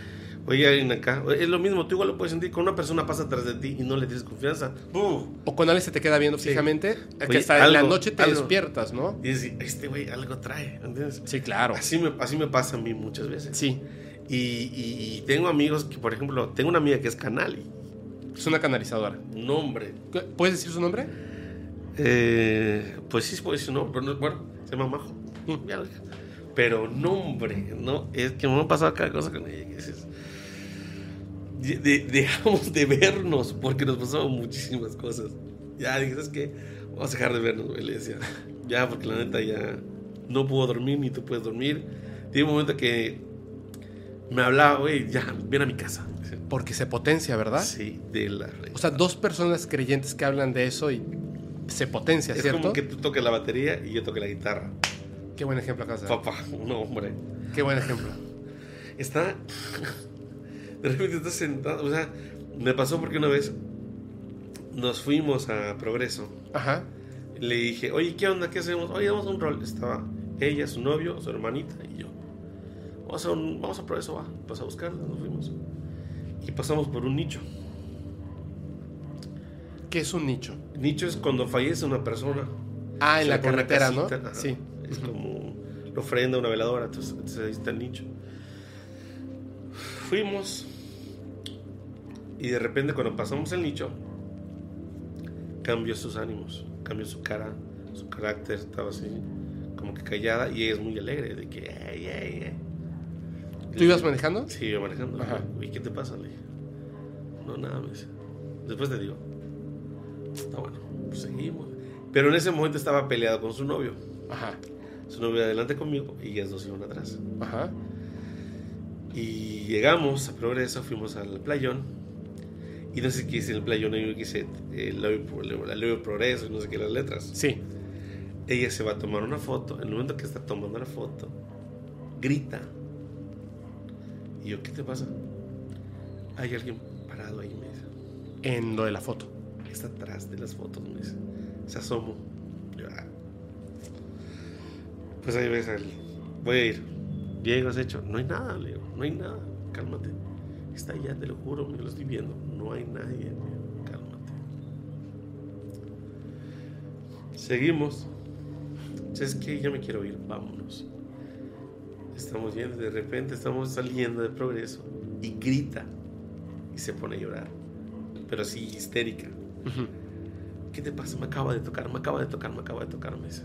oye, alguien acá, es lo mismo, tú igual lo puedes sentir, con una persona pasa atrás de ti y no le tienes confianza. ¡Buf! O cuando alguien se te queda viendo Sí. fijamente, que hasta en la noche te algo. despiertas, ¿no? Y dices, este güey algo trae, ¿entiendes? Sí, claro. Así me, así me pasa a mí muchas veces. Sí, Y, y- y tengo amigos que, por ejemplo, tengo una amiga que es Canali, es una canalizadora. un hombre. ¿Puedes decir su nombre? Eh, pues sí, pues no, pero no- bueno, se llama Majo. Mm. Ya lo dije. Pero nombre, no, es que me ha pasado cada cosa con ella. de- dejamos de vernos porque nos pasaban muchísimas cosas. Ya dije, ¿sabes qué? Vamos a dejar de vernos, güey. Le decía, ya, porque la neta ya no puedo dormir ni tú puedes dormir. Tiene un momento que me hablaba, güey, ya, ven a mi casa. Porque se potencia, ¿verdad? Sí, de la O sea, dos personas creyentes que hablan de eso y se potencia, Es ¿cierto? como que tú toques la batería y yo toque la guitarra. Qué buen ejemplo dar. Papá, un hombre. Qué buen ejemplo. Está. De repente está sentado. O sea, me pasó porque una vez nos fuimos a Progreso. Ajá. Le dije, oye, ¿qué onda? ¿Qué hacemos? Oye, vamos a un rol. Estaba ella, su novio, su hermanita y yo. Vamos a, un- vamos a Progreso, va. Vas a buscar, nos fuimos. Y pasamos por un nicho. ¿Qué es un nicho? Nicho es cuando fallece una persona. Ah, en la carretera, ¿no? ajá. Sí. Es como la ofrenda, una veladora, entonces, entonces ahí está el nicho. Fuimos y de repente cuando pasamos el nicho cambió sus ánimos, cambió su cara, su carácter, estaba así como que callada y ella es muy alegre de que "Ey, ey, ey". ¿Tú ibas manejando? Sí, iba manejando. Ajá. ¿Y qué te pasa? Le dije. No, nada, me dice. Después te digo. Está bueno, pues seguimos. Pero en ese momento estaba peleado con su novio. Ajá. Su novio adelante conmigo y ellas dos iban atrás. Ajá. Y llegamos a Progreso, fuimos al playón. Y no sé qué dice el playón, ahí que dice el leve progreso, y no sé qué las letras. Sí. Ella se va a tomar una foto. En el momento que está tomando la foto, grita. Y yo, ¿qué te pasa? Hay alguien parado ahí, me dice. En lo de la foto. Está atrás de las fotos, me dice. Se asomo. Yo, ah. Pues ahí ves al. Voy a ir. Diego, has hecho. No hay nada, le digo. No hay nada. Cálmate. Está allá, te lo juro, me lo estoy viendo. No hay nadie. Cálmate. Seguimos. ¿Sabes qué? Ya me quiero ir. Vámonos. Estamos yendo. De repente estamos saliendo de progreso. Y grita. y se pone a llorar, pero así histérica. ¿Qué te pasa? Me acaba de tocar, me acaba de tocar, me acaba de tocar. Me dice.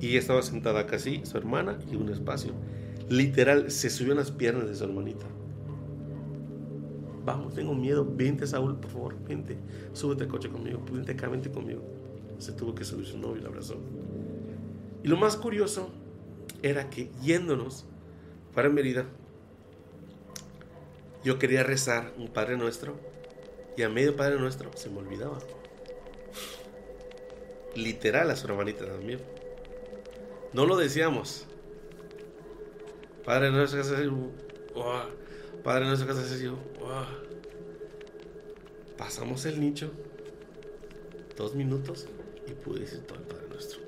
Y estaba sentada casi, su hermana y un espacio. Literal, se subió en las piernas de su hermanita. Vamos, tengo miedo. Vente, Saúl, por favor, vente. Súbete al coche conmigo, vente acá, vente conmigo. Se tuvo que subir su novio y la abrazó. Y lo más curioso era que yéndonos para Mérida, yo quería rezar un Padre Nuestro y a medio Padre Nuestro se me olvidaba. Literal a su hermanita también. No lo decíamos. Padre Nuestro que haces Padre Nuestro que haces Pasamos el nicho. Dos minutos y pude decir todo el Padre Nuestro.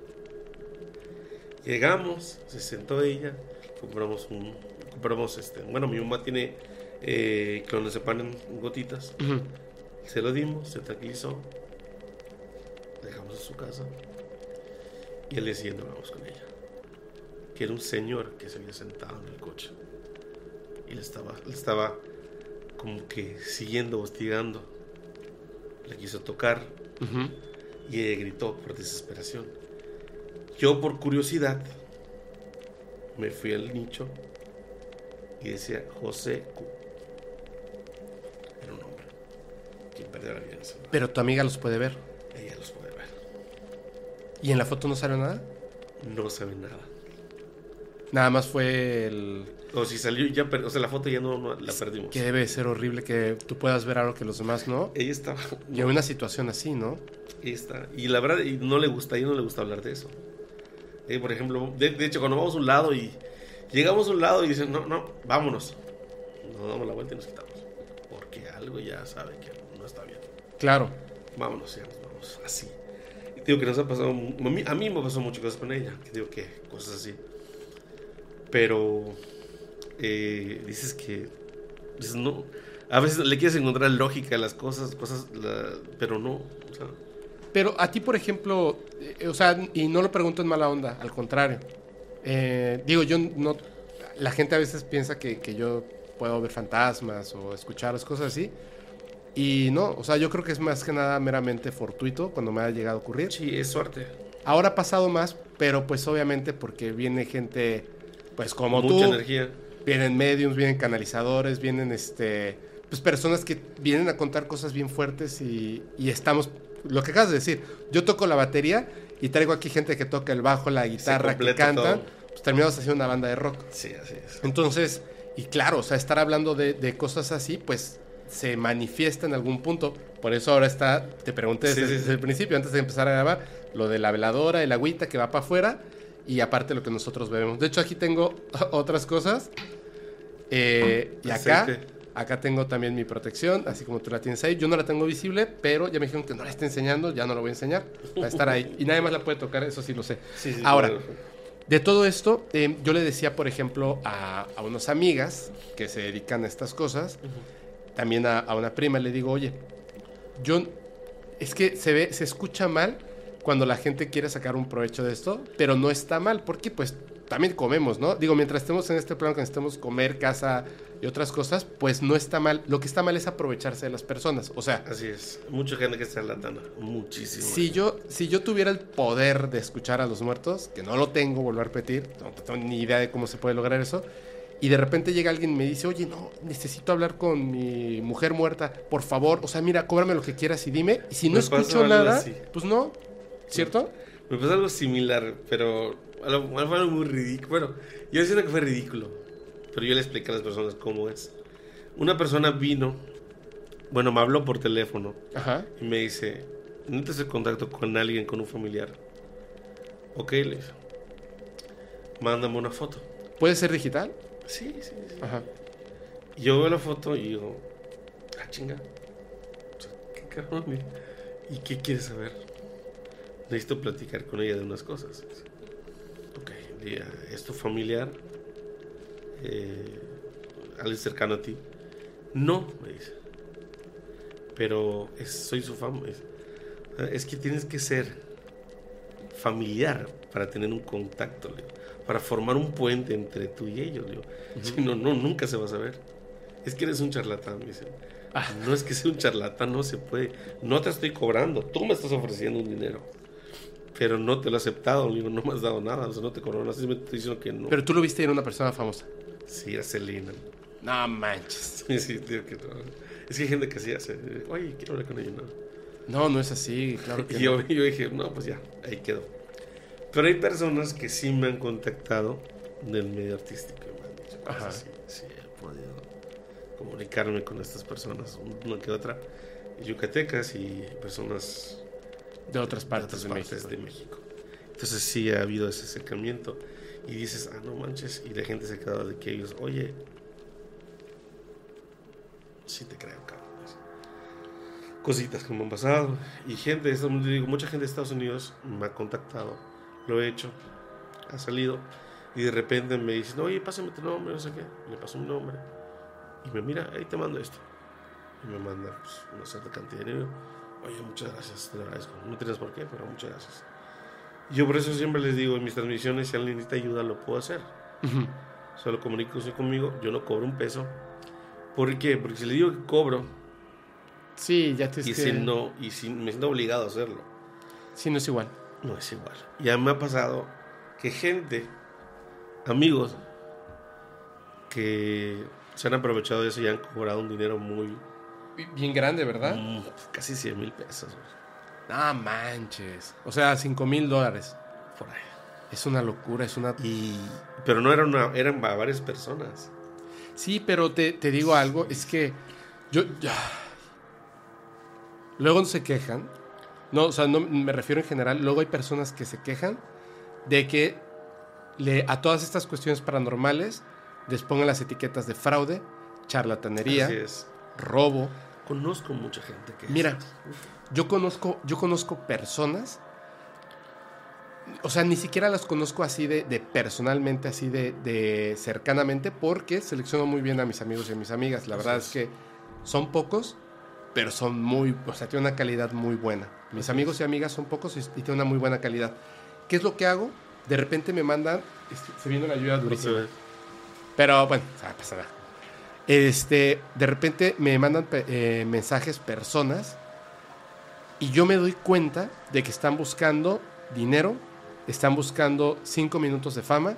Llegamos, se sentó ella, compramos un, compramos este, bueno, mi mamá tiene eh, clonazepam en gotitas, se lo dimos, se tranquilizó, dejamos en su casa y el día siguiente hablamos con ella, que era un señor que se había sentado en el coche y le estaba, le estaba como que siguiendo, hostigando, le quiso tocar y ella gritó por desesperación. Yo por curiosidad me fui al nicho y decía José Q. Era un hombre. Quien perdió la vida en ese. Pero tu amiga los puede ver. Ella los puede ver. ¿Y en la foto no sale nada? No sabe nada. Nada más fue el... O si salió ya, per- o sea, la foto ya no, no la perdimos. Que debe ser horrible que tú puedas ver algo que los demás no. Ella estaba, Y en una situación así, ¿no? ella está. Y la verdad, y no le gusta, a ella no le gusta hablar de eso. Eh, por ejemplo, de, de hecho, cuando vamos a un lado y llegamos a un lado y dicen, no, no, vámonos. Nos damos la vuelta y nos quitamos. Porque algo ya sabe que no está bien. Claro. Vámonos, ya nos vamos. Así. Digo que nos ha pasado. A mí, a mí me pasó muchas cosas con ella. Digo que cosas así. Pero. eh, dices que. Dices, no. A veces le quieres encontrar lógica a las cosas, cosas. la- pero no. O sea, Pero a ti, por ejemplo, eh, o sea, y no lo pregunto en mala onda, al contrario. Eh, digo, yo no. La gente a veces piensa que, que yo puedo ver fantasmas o escuchar las cosas así. Y no, o sea, yo creo que es más que nada meramente fortuito cuando me ha llegado a ocurrir. sí, es suerte. Ahora ha pasado más, pero pues obviamente porque viene gente, pues como Mucha tú, energía. vienen mediums, vienen canalizadores, vienen este, pues personas que vienen a contar cosas bien fuertes y, y estamos, lo que acabas de decir, yo toco la batería y traigo aquí gente que toca el bajo, la guitarra, que canta, pues terminamos haciendo una banda de rock. Sí, así es. Entonces, y claro, o sea, estar hablando de, de cosas así, pues se manifiesta en algún punto. Por eso ahora está, te pregunté Sí, desde, sí, desde sí. el principio, antes de empezar a grabar, lo de la veladora, el agüita que va para afuera y aparte lo que nosotros bebemos. De hecho, aquí tengo otras cosas. Eh, y acá, acá tengo también mi protección, así como tú la tienes ahí. Yo no la tengo visible, pero ya me dijeron que no la esté enseñando, ya no la voy a enseñar. Va a estar ahí. Y nadie más la puede tocar, eso sí lo sé. Sí, sí, Ahora, claro. de todo esto, eh, yo le decía, por ejemplo, a, a unas amigas que se dedican a estas cosas, también a, a una prima, le digo, oye, yo, es que se ve, se escucha mal cuando la gente quiere sacar un provecho de esto, pero no está mal, porque pues también comemos, ¿no? Digo, mientras estemos en este plano que necesitemos comer, casa y otras cosas, pues no está mal. Lo que está mal es aprovecharse de las personas. O sea, Así es. Mucha gente que está enlatando. Muchísimo. si yo, si yo tuviera el poder de escuchar a los muertos, que no lo tengo, vuelvo a repetir, no tengo ni idea de cómo se puede lograr eso, y de repente llega alguien y me dice, oye, no, necesito hablar con mi mujer muerta, por favor, o sea, mira, cóbrame lo que quieras y dime, y si no Me escucho nada, así. pues no, ¿cierto? Me pasó algo similar, pero a lo mejor fue algo muy ridículo. Bueno, yo siento que fue ridículo, pero yo le expliqué a las personas cómo es. Una persona vino, bueno, me habló por teléfono Ajá. y me dice, ¿necesitas hacer contacto con alguien, con un familiar? Ok, le dije, mándame una foto. ¿Puede ser digital? Sí, sí, sí. Ajá. Yo veo la foto y digo, ah, chinga. ¿Qué cabrón? ¿Y qué quieres saber? Necesito platicar con ella de unas cosas. Ok, le digo, ¿es tu familiar? Eh, ¿Alguien cercano a ti? No, me dice. Pero es- soy su familia. Es que tienes que ser familiar para tener un contacto, para formar un puente entre tú y ellos. le digo. Si no, no, nunca se va a saber. es que eres un charlatán, me dicen. Ah. No es que sea un charlatán, no se puede. No te estoy cobrando, tú me estás ofreciendo un dinero. Pero no te lo he aceptado, digo, no me has dado nada, o sea, no te nada, simplemente estoy diciendo que no. Pero tú lo viste en una persona famosa. Sí, era Selena. No manches. Sí, sí, digo que no. Es que hay gente que así hace. Oye, quiero hablar con ella, no. No, no es así, claro que Y yo, no. yo dije, no, pues ya, ahí quedó. Pero hay personas que sí me han contactado del medio artístico. me Ajá. así. Sí, he podido comunicarme con estas personas, una que otra, yucatecas y personas De otras de partes otras de partes México. de México. Entonces sí ha habido ese acercamiento y dices, ah, no manches, y la gente se ha quedado de que ellos, oye, sí te creo, cabrón. Cositas que me han pasado y gente, de digo, mucha gente de Estados Unidos me ha contactado, lo he hecho, ha salido y de repente me dicen, oye, pásame tu nombre, no sé qué, le paso mi nombre y me mira, ahí te mando esto y me manda pues, una cierta cantidad de dinero. Oye, muchas gracias, te lo agradezco. No tienes por qué, pero muchas gracias. Yo por eso siempre les digo en mis transmisiones, si alguien necesita ayuda, lo puedo hacer. Ujú. Solo comuníquense conmigo, yo no cobro un peso. ¿Por qué? Porque si le digo que cobro Sí, ya te y si no, y si me siento obligado a hacerlo, Sí, no es igual. no es igual. Ya me ha pasado que gente, amigos, que se han aprovechado de eso y han cobrado un dinero muy, Bien grande, ¿verdad? mm, casi 100 mil pesos. güey, No manches. O sea, 5 mil dólares. Por ahí. Es una locura, es una... Y, pero no era una, eran va- varias personas. Sí, pero te, te digo algo, es que yo... ya- Luego se quejan. No, o sea, no me refiero en general. Luego hay personas que se quejan de que le, a todas estas cuestiones paranormales les pongan las etiquetas de fraude, charlatanería, robo. Conozco mucha gente que... Mira, yo conozco, yo conozco personas, o sea, ni siquiera las conozco así de, de personalmente, así de, de cercanamente, porque selecciono muy bien a mis amigos y a mis amigas. La verdad es. es que son pocos, pero son muy, o sea, tienen una calidad muy buena. Mis amigos y amigas son pocos y, y tienen una muy buena calidad. ¿Qué es lo que hago? De repente me mandan, es- se viene una lluvia se durísima. ve. Pero bueno, o sea, pasa nada. Este, de repente me mandan eh, mensajes personas y yo me doy cuenta de que están buscando dinero, están buscando cinco minutos de fama,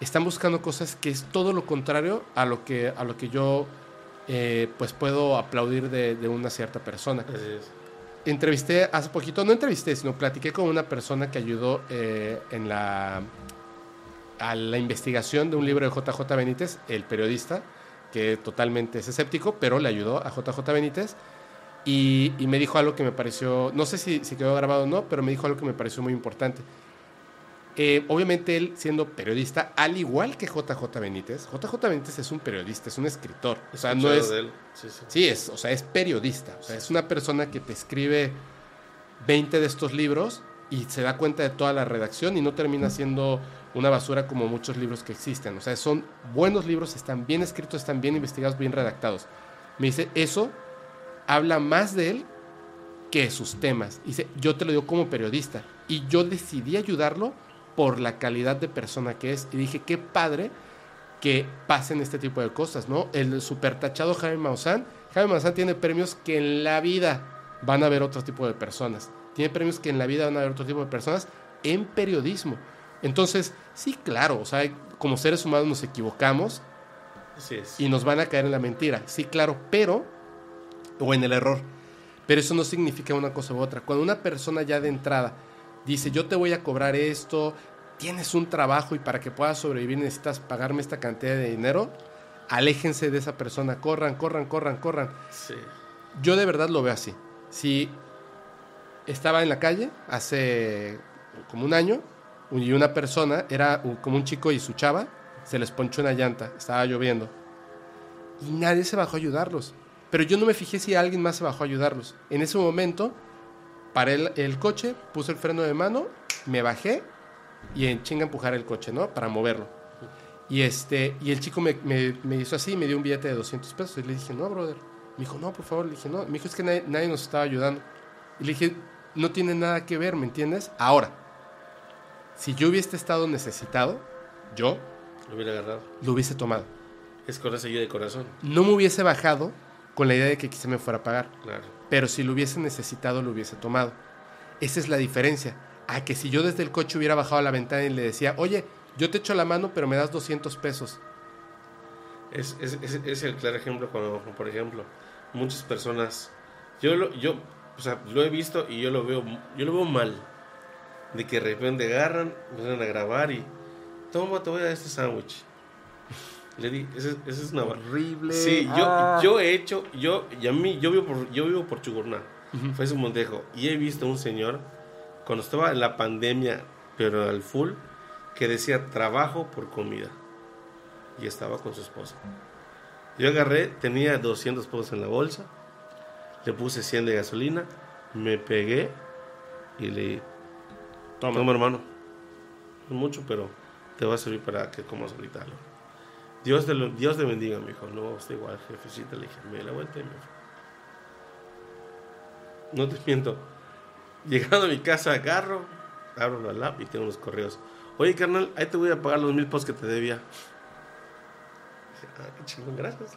están buscando cosas que es todo lo contrario a lo que, a lo que yo eh, pues puedo aplaudir de, de una cierta persona es. entrevisté hace poquito, no entrevisté, sino platiqué con una persona que ayudó eh, en la a la investigación de un libro de JJ Benítez, el periodista, que totalmente es escéptico, pero le ayudó a JJ Benítez. Y, y me dijo algo que me pareció, no sé si, si quedó grabado o no, pero me dijo algo que me pareció muy importante. Eh, obviamente él siendo periodista, al igual que JJ Benítez, JJ Benítez es un periodista, es un escritor. O sea, no es, sí. Sí, es, o sea, es periodista. O sea, es una persona que te escribe 20 de estos libros y se da cuenta de toda la redacción y no termina siendo una basura como muchos libros que existen. O sea, son buenos libros, están bien escritos, están bien investigados, bien redactados. Me dice, eso habla más de él que sus temas. Dice, yo te lo digo como periodista. Y yo decidí ayudarlo por la calidad de persona que es. Y dije, qué padre que pasen este tipo de cosas, ¿no? El super tachado Jaime Maussan. Jaime Maussan tiene premios que en la vida van a ver otro tipo de personas. Tiene premios que en la vida van a ver otro tipo de personas en periodismo. Entonces, sí, claro, o sea, como seres humanos nos equivocamos Así es. y nos van a caer en la mentira. Sí, claro, pero, o en el error. Pero eso no significa una cosa u otra. Cuando una persona ya de entrada dice, yo te voy a cobrar esto, tienes un trabajo y para que puedas sobrevivir necesitas pagarme esta cantidad de dinero, aléjense de esa persona, corran, corran, corran, corran. Sí. Yo de verdad lo veo así. Si estaba en la calle hace como un año y una persona, era como un chico y su chava, se les ponchó una llanta, estaba lloviendo. Y nadie se bajó a ayudarlos. Pero yo no me fijé si alguien más se bajó a ayudarlos. En ese momento, paré el, el coche, puse el freno de mano, me bajé y en chinga empujar el coche, ¿no? Para moverlo. Y, este, y el chico me, me- me hizo así, me dio un billete de 200 pesos. Y le dije, no, brother. Me dijo, no, por favor. Le dije, no. Me dijo, es que nadie, nadie nos estaba ayudando. Y le dije, no tiene nada que ver, ¿me entiendes? Ahora, si yo hubiese estado necesitado, yo Lo hubiera agarrado. lo hubiese tomado. Es con esa ayuda de corazón. no me hubiese bajado con la idea de que quizá me fuera a pagar. Claro. Pero si lo hubiese necesitado, lo hubiese tomado. Esa es la diferencia. A que si yo desde el coche hubiera bajado a la ventana y le decía, oye, yo te echo la mano, pero me das 200 pesos. Es, es, es- es el claro ejemplo cuando, por ejemplo, muchas personas, yo lo, yo, o sea, lo he visto y yo lo veo, yo lo veo mal, de que de repente agarran, vienen a grabar y, toma, te voy a dar este sándwich. Le di, esa esa es una Horrible. Sí, yo, Ah. yo he hecho, yo, y a mí, yo vivo por, yo vivo por Chugurná, fue su Montejo, y he visto un señor, cuando estaba en la pandemia, pero al full, que decía trabajo por comida, y estaba con su esposa. Yo agarré, tenía 200 pesos en la bolsa, le puse 100 de gasolina, me pegué y le Toma. Toma, hermano. No es mucho, pero te va a servir para que comas ahorita algo. Dios te, lo- Dios te bendiga, mi hijo. No, está igual, jefecita. Le dije, me di la vuelta y me fui. No te miento. Llegando a mi casa, agarro, abro la lap y tengo los correos. Oye, carnal, ahí te voy a pagar los mil pesos que te debía. Dije, ah, qué chingón, gracias.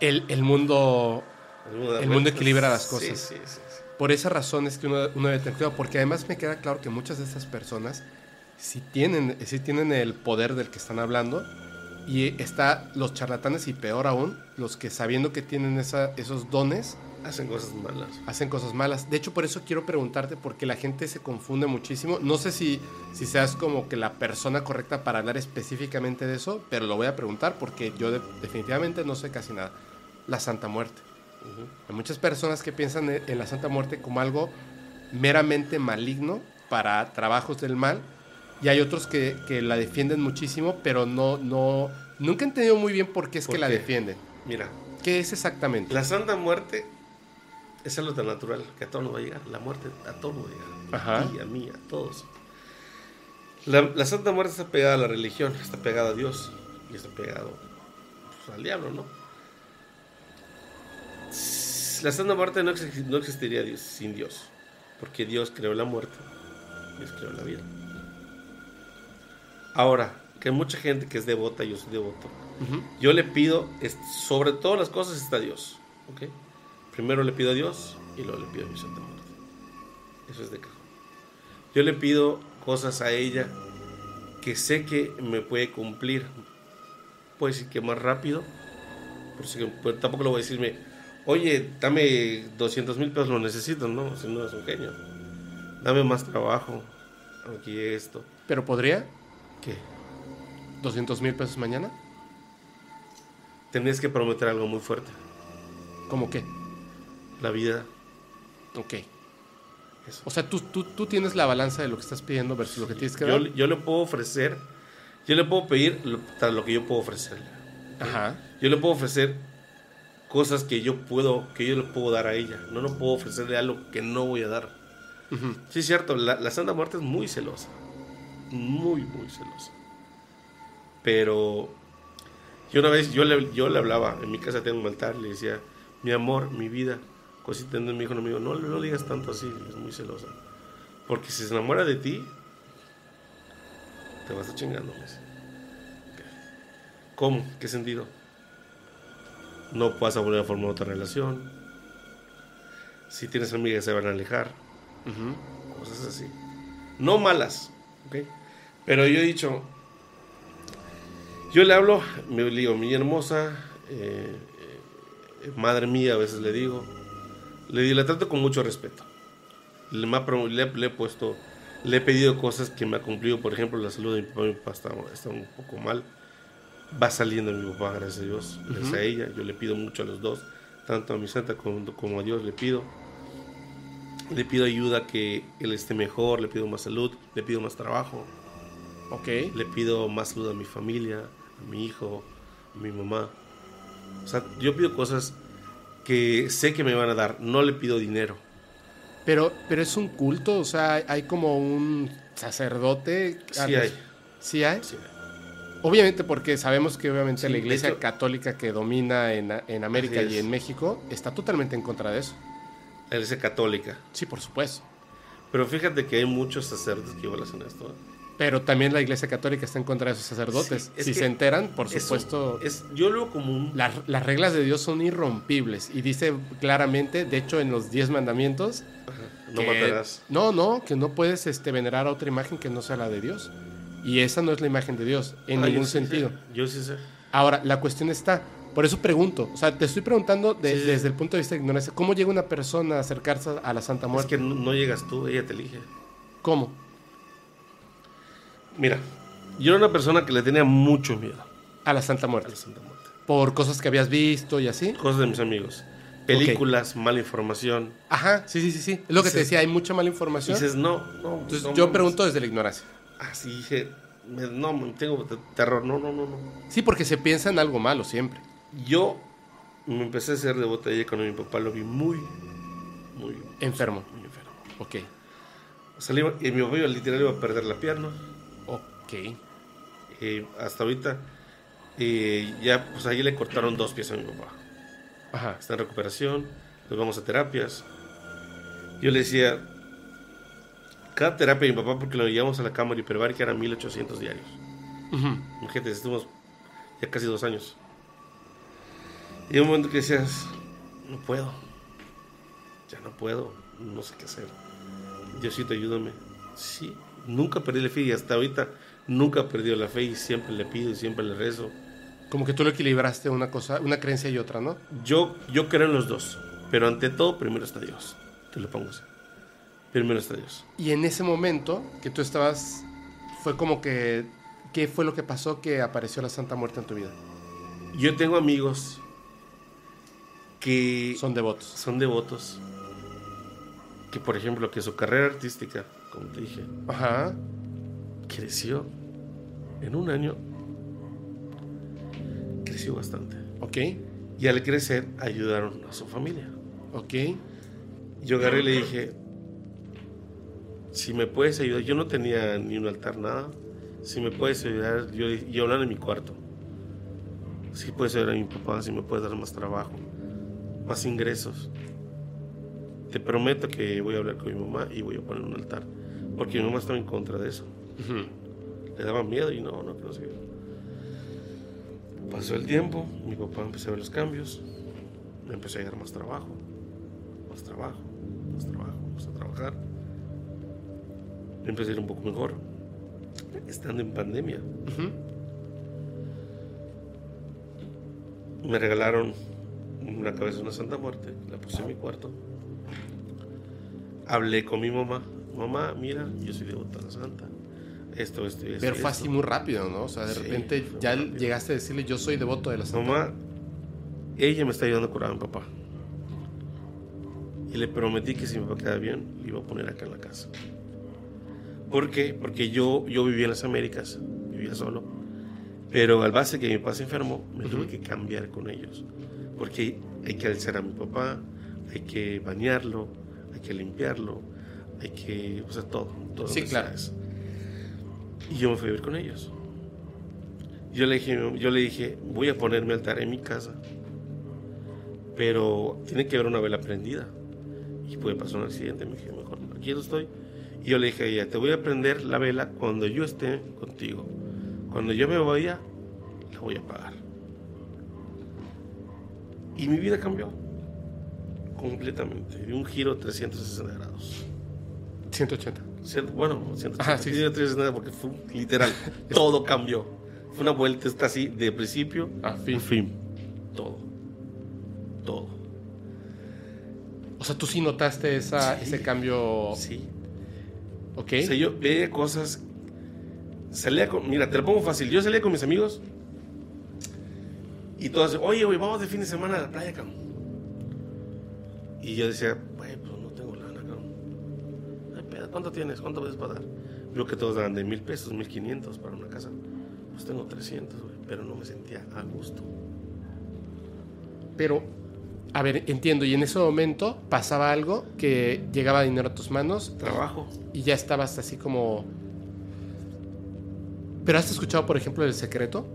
El, el mundo... El mundo, equilibra las cosas. Sí, sí, sí. Por esa razón es que uno, uno debe tener cuidado, porque además me queda claro que muchas de estas personas sí tienen, sí tienen el poder del que están hablando y está los charlatanes y peor aún, los que sabiendo que tienen esa, esos dones, Hacen cosas malas. hacen cosas malas. De hecho, por eso quiero preguntarte, porque la gente se confunde muchísimo. No sé si, si seas como que la persona correcta para hablar específicamente de eso, pero lo voy a preguntar porque yo de- definitivamente no sé casi nada. La Santa Muerte. Hay muchas personas que piensan en en la Santa Muerte como algo meramente maligno para trabajos del mal y hay otros que, que la defienden muchísimo, pero no, no, nunca he entendido muy bien por qué es ¿Por que la defienden. Mira, ¿Qué es exactamente? La Santa Muerte es algo tan natural que a todos nos va a llegar. La muerte a todos nos va a llegar. Ajá. A ti, a mí, a todos. La, la Santa Muerte está pegada a la religión, está pegada a Dios y está pegado pues, al diablo, ¿no? La Santa Muerte no, exi- no existiría Dios- sin Dios, porque Dios creó la muerte, Dios creó la vida. Ahora, que hay mucha gente que es devota, yo soy devoto, yo le pido, sobre todas las cosas está Dios. Primero le pido a Dios y luego le pido a mi Santa Muerte. Eso es de cajón. Yo le pido cosas a ella que sé que me puede cumplir. Puede decir que más rápido. Pues, tampoco le voy a decirme, oye, dame 200 mil pesos, lo necesito. No, si no es un genio. Dame más trabajo. Aquí esto. ¿Pero podría? ¿Qué? ¿200 mil pesos mañana? Tendrías que prometer algo muy fuerte. ¿Cómo qué? La vida. Ok. Eso. O sea, tú, tú, tú tienes la balanza de lo que estás pidiendo versus lo que tienes que yo, dar. yo le puedo ofrecer, yo le puedo pedir lo, lo que yo puedo ofrecerle. Ajá. Yo le puedo ofrecer cosas que yo puedo, que yo le puedo dar a ella. No le puedo ofrecerle algo que no voy a dar. Ujú. Sí, es cierto, la, la Santa Muerte es muy celosa. Muy, muy celosa. Pero yo una vez, yo le, yo le hablaba, en mi casa tengo un altar, le decía, mi amor, mi vida, cosita, mi hijo, no me dijo, no, no le digas tanto así, es muy celosa. Porque si se enamora de ti, te vas a chingando. ¿Cómo? ¿Qué sentido? No vas a volver a formar otra relación. Si tienes amigas se van a alejar cosas así. No malas. Pero yo he dicho, yo le hablo, me digo, mi hermosa, eh, eh, madre mía, a veces le digo, le, digo, le trato con mucho respeto. Le, he puesto, le he pedido cosas que me ha cumplido, por ejemplo, la salud de mi papá, mi papá está, está un poco mal. Va saliendo mi papá, gracias a Dios, gracias a ella. Yo le pido mucho a los dos, tanto a mi santa como, como a Dios le pido. Le pido ayuda que él esté mejor, le pido más salud, le pido más trabajo, Ok. le pido más salud a mi familia, a mi hijo, a mi mamá. O sea, yo pido cosas que sé que me van a dar, no le pido dinero. Pero, pero es un culto, o sea, hay- hay como un sacerdote. Sí hay. ¿Sí hay? Sí. Obviamente porque sabemos que obviamente Sí, la iglesia hecho- católica que domina en, en América y en México está totalmente en contra de eso. La iglesia católica. Sí, por supuesto. Pero fíjate que hay muchos sacerdotes que igual hacen esto. ¿eh? Pero también la Iglesia Católica está en contra de esos sacerdotes. Sí, es si se enteran, por supuesto, Es, yo lo un... las, las reglas de Dios son irrompibles. Y dice claramente, de hecho, en los diez mandamientos, no matarás. No, no, que no puedes este, venerar a otra imagen que no sea la de Dios. Y esa no es la imagen de Dios, en Ah, yo ningún sí sentido. sé, Yo sí sé. Ahora, la cuestión está, por eso pregunto, o sea, te estoy preguntando de- Sí, sí. desde el punto de vista de ignorancia, ¿cómo llega una persona a acercarse a la Santa Es Muerte? que no, no llegas tú, ella te elige. ¿Cómo? Mira, yo era una persona que le tenía mucho miedo A la Santa a Muerte. la Santa Muerte. Por cosas que habías visto y así. Cosas de mis amigos. Películas, mala información. Ajá, sí, sí, sí, sí. Es lo que te decía, hay mucha mala información. dices, no, no. Entonces no yo pregunto desde la ignorancia. Así dije, me- no, tengo te- terror. No, no, no, no. Sí, porque se piensa en algo malo siempre. Yo me empecé a devoto de ella cuando mi papá lo vi muy, muy, Enfermo. muy enfermo. Ok. Salí, y mi papá iba- literal iba a perder la pierna. Ok. Eh, hasta ahorita, eh, ya, pues ahí le cortaron dos pies a mi papá. Ajá. Está en recuperación, nos vamos a terapias. Yo le decía, cada terapia de mi papá, porque lo llevamos a la cámara hiperbárica, eran 1800 diarios. Ujú. Imagínate, estuvimos ya casi dos años. Y un momento que decías, no puedo, ya no puedo, no sé qué hacer. Diosito, ayúdame. Sí, nunca perdí la fe y hasta ahorita nunca he perdido la fe y siempre le pido y siempre le rezo. Como que tú lo equilibraste una cosa, una creencia y otra, ¿no? Yo, yo creo en los dos, pero ante todo primero está Dios. Te lo pongo así. Primero está Dios. Y en ese momento que tú estabas, fue como que, ¿qué fue lo que pasó que apareció la Santa Muerte en tu vida? Yo tengo amigos que Son devotos. son devotos, que por ejemplo que su carrera artística, como te dije, Ajá. creció en un año, creció bastante. Ok. Y al crecer ayudaron a su familia. Ok. Yo agarré y le dije, si me puedes ayudar, yo no tenía ni un altar, nada, si me puedes ayudar, yo, yo en mi cuarto, si puedes ayudar a mi papá, si me puedes dar más trabajo, más ingresos, te prometo que voy a hablar con mi mamá y voy a poner un altar, porque mi mamá estaba en contra de eso. Le daba miedo y no, no, que no sé. Pasó el tiempo, mi papá empezó a ver los cambios, me empezó a llegar más trabajo, más trabajo, más trabajo, empecé a trabajar. Empecé a ir un poco mejor, estando en pandemia. Me regalaron una cabeza de una Santa Muerte, la puse en mi cuarto. Hablé con mi mamá, mamá, mira, yo soy devota a la Santa. Esto, esto y esto. Pero fue esto". así muy rápido, ¿no? O sea, de Sí, repente ya rápido. llegaste a decirle, yo soy devoto de la Santa Mamá, ella me está ayudando a curar a mi papá. Y le prometí que si mi papá queda bien, le iba a poner acá en la casa. ¿Por qué? Porque yo, yo vivía en las Américas, vivía solo. Pero al base que mi papá se enfermó, me tuve que cambiar con ellos. Porque hay que alzar a mi papá, hay que bañarlo, hay que limpiarlo, hay que, o sea, todo. todo Sí, claro. Y yo me fui a vivir con ellos. Yo le dije, yo le dije, voy a ponerme altar en mi casa, pero tiene que haber una vela prendida. Y puede pasar un accidente. Me dije, mejor, aquí no estoy. Y yo le dije a ella, te voy a prender la vela cuando yo esté contigo. Cuando yo me vaya, la voy a apagar. Y mi vida cambió completamente, de un giro 360 grados. 180. Cien- Bueno, 180 Ajá, sí, sí, 360 porque fue literal, todo cambió. Fue una vuelta esta así de principio A fin. a fin. Todo. Todo. O sea, tú sí notaste esa, Sí. ese cambio. Sí. Ok. O sea, yo veía cosas. Salía con. Mira, te lo pongo fácil. Yo salía con mis amigos. Y todos, oye, güey, vamos de fin de semana a la playa, cabrón. Y yo decía, güey, pues no tengo lana, cabrón. Ay, pedo, ¿Cuánto tienes? ¿Cuánto puedes pagar? Veo que todos daban de mil pesos, mil quinientos para una casa. Pues tengo 300, güey, pero no me sentía a gusto. Pero, a ver, entiendo. Y en ese momento pasaba algo que llegaba dinero a tus manos Trabajo. y ya estabas así como. ¿Pero has escuchado, por ejemplo, el secreto?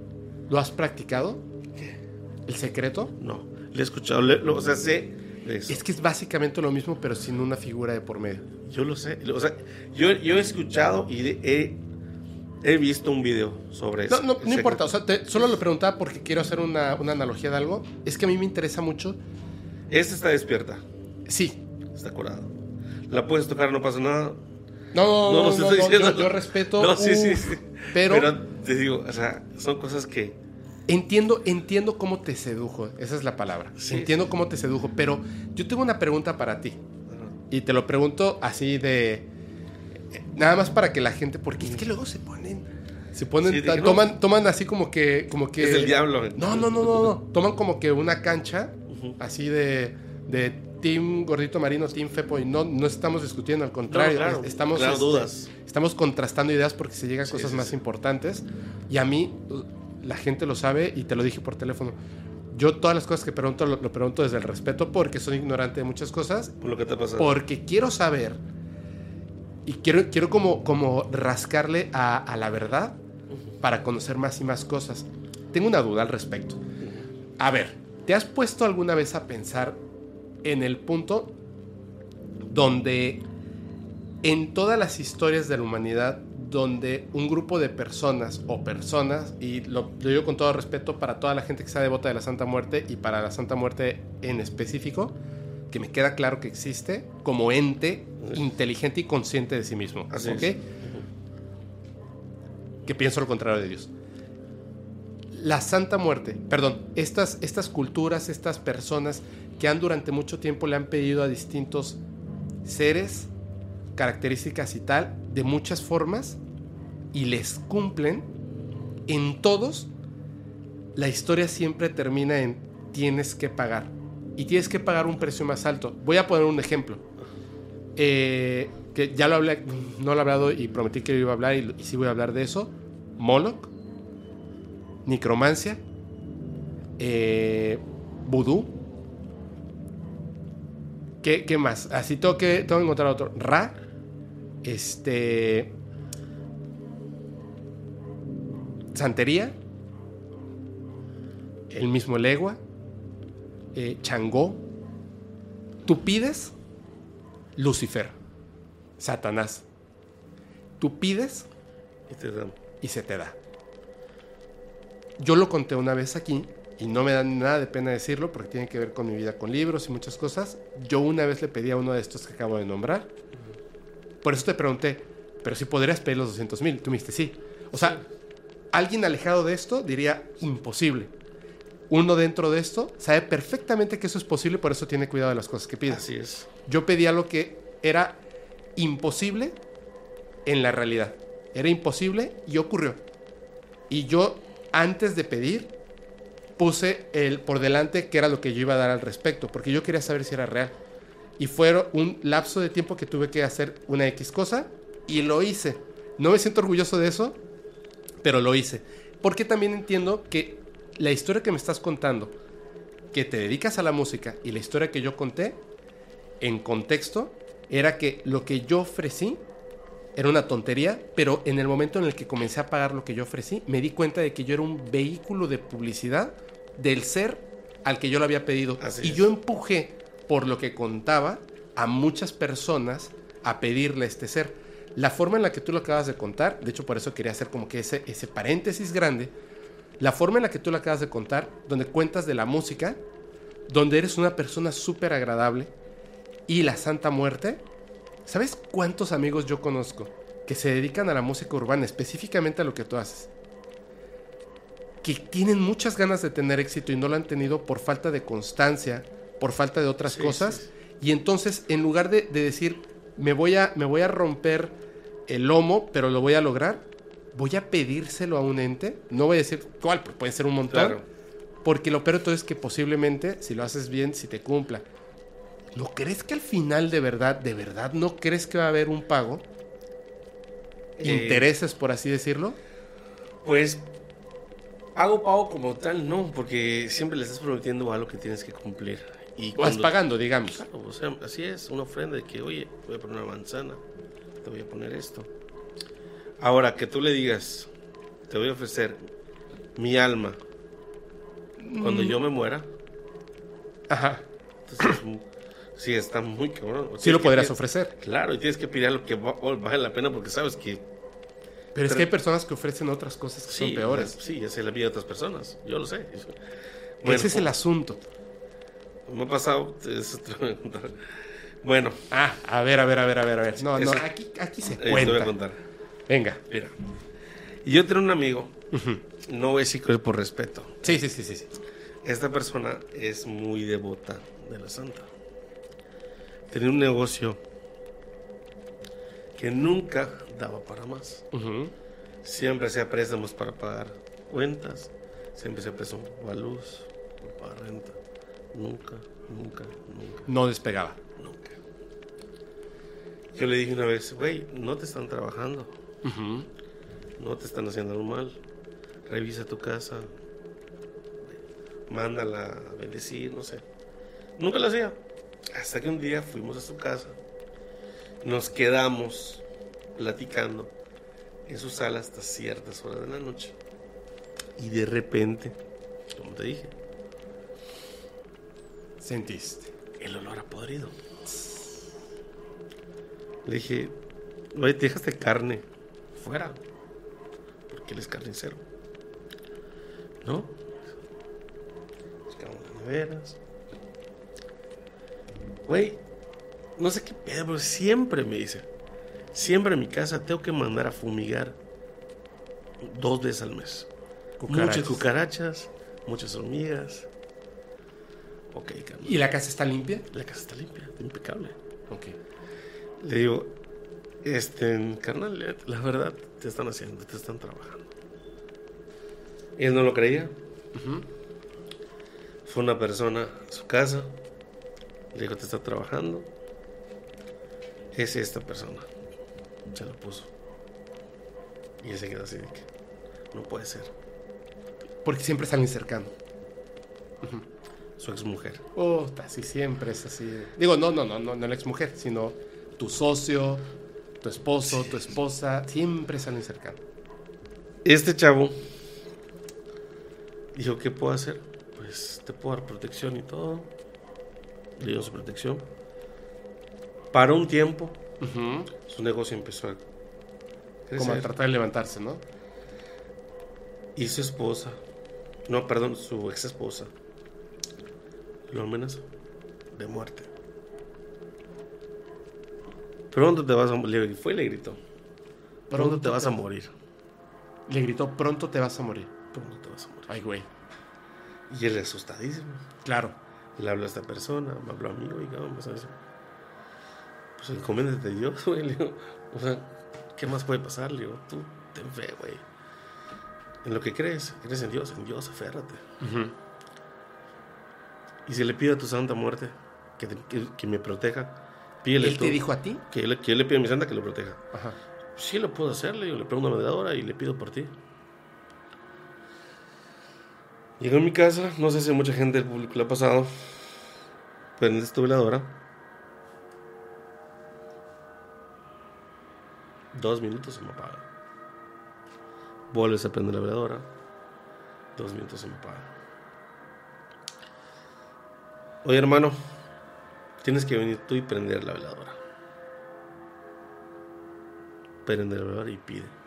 ¿Lo has practicado? ¿El secreto? No. Le he escuchado, le- lo- o sea, sé eso. Es que es básicamente lo mismo, pero sin una figura de por medio. Yo lo sé. O sea, yo, yo he escuchado y he, He visto un video sobre No, eso. no, no Ese- importa, o sea, te- solo lo preguntaba porque quiero hacer una, una analogía de algo. Es que a mí me interesa mucho. Esta está despierta, Sí. está curada. La puedes tocar, no pasa nada. No, no, No, no, se no, estoy no, diciendo- yo, yo respeto. No, sí, sí, sí. Pero, te digo, o sea, son cosas que. entiendo, entiendo cómo te sedujo. Esa es la palabra. Sí, entiendo sí. cómo te sedujo. Pero yo tengo una pregunta para ti. Y te lo pregunto así de. Nada más para que la gente. Porque es que luego se ponen. Se ponen. Sí, dije, toman, toman así como que. Como que Es del diablo. No, no, no, no, no. Toman como que una cancha Ujú. así de, de Team Gordito Marino, Team Fepo, y no, no estamos discutiendo, al contrario, No, claro, es- estamos, claro, este, dudas. estamos contrastando ideas porque se llegan Sí, cosas sí, más sí. importantes. Y a mí, la gente lo sabe y te lo dije por teléfono. Yo todas las cosas que pregunto lo, lo pregunto desde el respeto porque soy ignorante de muchas cosas, Por lo que te pasa. porque quiero saber y quiero, quiero como, como rascarle a, a la verdad para conocer más y más cosas. Tengo una duda al respecto. A ver, ¿te has puesto alguna vez a pensar en el punto donde en todas las historias de la humanidad, donde un grupo de personas o personas, y lo, lo digo con todo respeto para toda la gente que sea devota de la Santa Muerte y para la Santa Muerte en específico, que me queda claro que existe como ente inteligente y consciente de sí mismo. Así. Que pienso lo contrario de Dios. La Santa Muerte, perdón, estas, estas culturas, estas personas que han durante mucho tiempo le han pedido a distintos seres características y tal, de muchas formas, y les cumplen, en todos, la historia siempre termina en tienes que pagar. Y tienes que pagar un precio más alto. Voy a poner un ejemplo. Eh, que ya lo hablé, no lo he hablado y prometí que iba a hablar y sí voy a hablar de eso. Moloch, Necromancia, eh, Vudú. ¿Qué, qué más? Así tengo que, tengo que encontrar otro. Ra, este. Santería, el mismo Legua, eh, Changó. Tú pides Lucifer, Satanás. Tú pides Y te dan. y se te da. Yo lo conté una vez aquí y no me da nada de pena decirlo porque tiene que ver con mi vida con libros y muchas cosas. Yo una vez le pedí a uno de estos que acabo de nombrar. Por eso te pregunté, pero si podrías pedir los 200 mil. Tú me dijiste sí. O sea, alguien alejado de esto diría imposible. Uno dentro de esto sabe perfectamente que eso es posible, por eso tiene cuidado de las cosas que pide. Así es. Yo pedí algo que era imposible en la realidad. Era imposible y ocurrió. Y yo, antes de pedir, puse el por delante que era lo que yo iba a dar al respecto, porque yo quería saber si era real. Y fue un lapso de tiempo que tuve que hacer una X cosa y lo hice. No me siento orgulloso de eso, pero lo hice. Porque también entiendo que la historia que me estás contando, que te dedicas a la música y la historia que yo conté, en contexto, era que lo que yo ofrecí era una tontería, pero en el momento en el que comencé a pagar lo que yo ofrecí, me di cuenta de que yo era un vehículo de publicidad del ser al que yo lo había pedido. Así y es. yo empujé, por lo que contaba, a muchas personas a pedirle a este ser. La forma en la que tú lo acabas de contar, de hecho por eso quería hacer como que ese, ese paréntesis grande, la forma en la que tú lo acabas de contar, donde cuentas de la música, donde eres una persona súper agradable y la Santa Muerte, ¿sabes cuántos amigos yo conozco que se dedican a la música urbana, específicamente a lo que tú haces? Que tienen muchas ganas de tener éxito y no lo han tenido por falta de constancia, por falta de otras Sí, cosas. sí, sí. Y entonces, en lugar de, de decir, me voy, a, me voy a romper el lomo, pero lo voy a lograr, voy a pedírselo a un ente. No voy a decir cuál, porque puede ser un montón. Claro. Porque lo peor de todo es que posiblemente, si lo haces bien, si te cumpla. ¿No crees que al final de verdad, de verdad, no crees que va a haber un pago? Eh, Intereses, por así decirlo. Pues hago pago como tal, no, porque siempre le estás prometiendo algo que tienes que cumplir. Y Vas pagando, digamos. Claro, o sea, así es, una ofrenda de que, oye, voy a poner una manzana, te voy a poner esto. Ahora, que tú le digas, te voy a ofrecer mi alma cuando yo me muera, Ajá. entonces, mm, sí, está muy cabrón. Sí Tienes lo podrías ofrecer. Claro, y tienes que pedir algo que va- vale la pena porque sabes que Pero es que hay personas que ofrecen otras cosas que son peores. Sí, esa es la vida de otras personas. Yo lo sé. Ese es el asunto. Me ha pasado. Bueno, Ah, a ver, a ver, a ver, a ver, a ver. No, no, aquí, aquí se eh, te voy a cuenta. contar. Venga. Mira. Y yo tenía un amigo. No voy a decir que es por respeto. Sí, sí, sí, sí. sí. Esta persona es muy devota de la santa. Tenía un negocio que nunca daba para más. Siempre hacía préstamos para pagar cuentas. Siempre hacía préstamos para luz, para renta. Nunca, nunca, nunca, No despegaba. nunca. Yo le dije una vez, güey, no te están trabajando. No te están haciendo algo mal. Revisa tu casa. Mándala a bendecir, no sé. Nunca lo hacía. Hasta que un día fuimos a su casa. Nos quedamos platicando en su sala hasta ciertas horas de la noche. Y de repente, como te dije, Sentiste. el olor a podrido. Le dije, oye, te dejaste carne fuera. Porque él es carnicero. ¿No? Buscamos. Güey, no sé qué pedo, pero siempre me dice. Siempre en mi casa tengo que mandar a fumigar dos veces al mes. Cucarachas. Muchas cucarachas, muchas hormigas. Ok, carnal. ¿Y la casa está limpia? La casa está limpia, está impecable. Ok. Le digo, este, carnal, la verdad, te están haciendo, te están trabajando. Y él no lo creía. Fue una persona a su casa, le dijo, te está trabajando. Es esta persona. Se lo puso. Y él se quedó así de que, no puede ser. Porque siempre salen cercano. Su ex mujer. Oh, así siempre es así. Digo, no, no, no, no, no la exmujer, sino tu socio, tu esposo, tu esposa, siempre salen cercano. Este chavo dijo, ¿qué puedo hacer? Pues te puedo dar protección y todo. Le dio su protección. Para un tiempo, su negocio empezó a Como a tratar de levantarse, ¿no? Y su esposa, no, perdón, su ex esposa, lo amenazó de muerte. Pronto te vas a morir. Fue y le gritó. Pronto te vas a morir. Le gritó, pronto te vas a morir. Pronto te vas a morir. Ay, güey. Y él asustadísimo. Claro. Le habló a esta persona, me habló a mí, oiga, vamos a eso. Pues encomiéndate a Dios, güey. Le digo, o sea, ¿qué más puede pasar? Le digo, tú ten fe, güey. En lo que crees, crees en Dios, en Dios, aférrate. Y si le pido a tu santa muerte que, te- que- que me proteja, pídele ¿Él tú. te dijo a ti? Que yo, le, que yo le pido a mi santa que lo proteja. Ajá. Sí, lo puedo hacer, le digo, le pongo una medadora y le pido por ti. Llego a mi casa, no sé si mucha gente del público le ha pasado. Prendes tu veladora. Dos minutos se me apaga. Vuelves a prender la veladora. Dos minutos se me apaga. Oye, hermano, tienes que venir tú y prender la veladora. Prende la veladora y pide.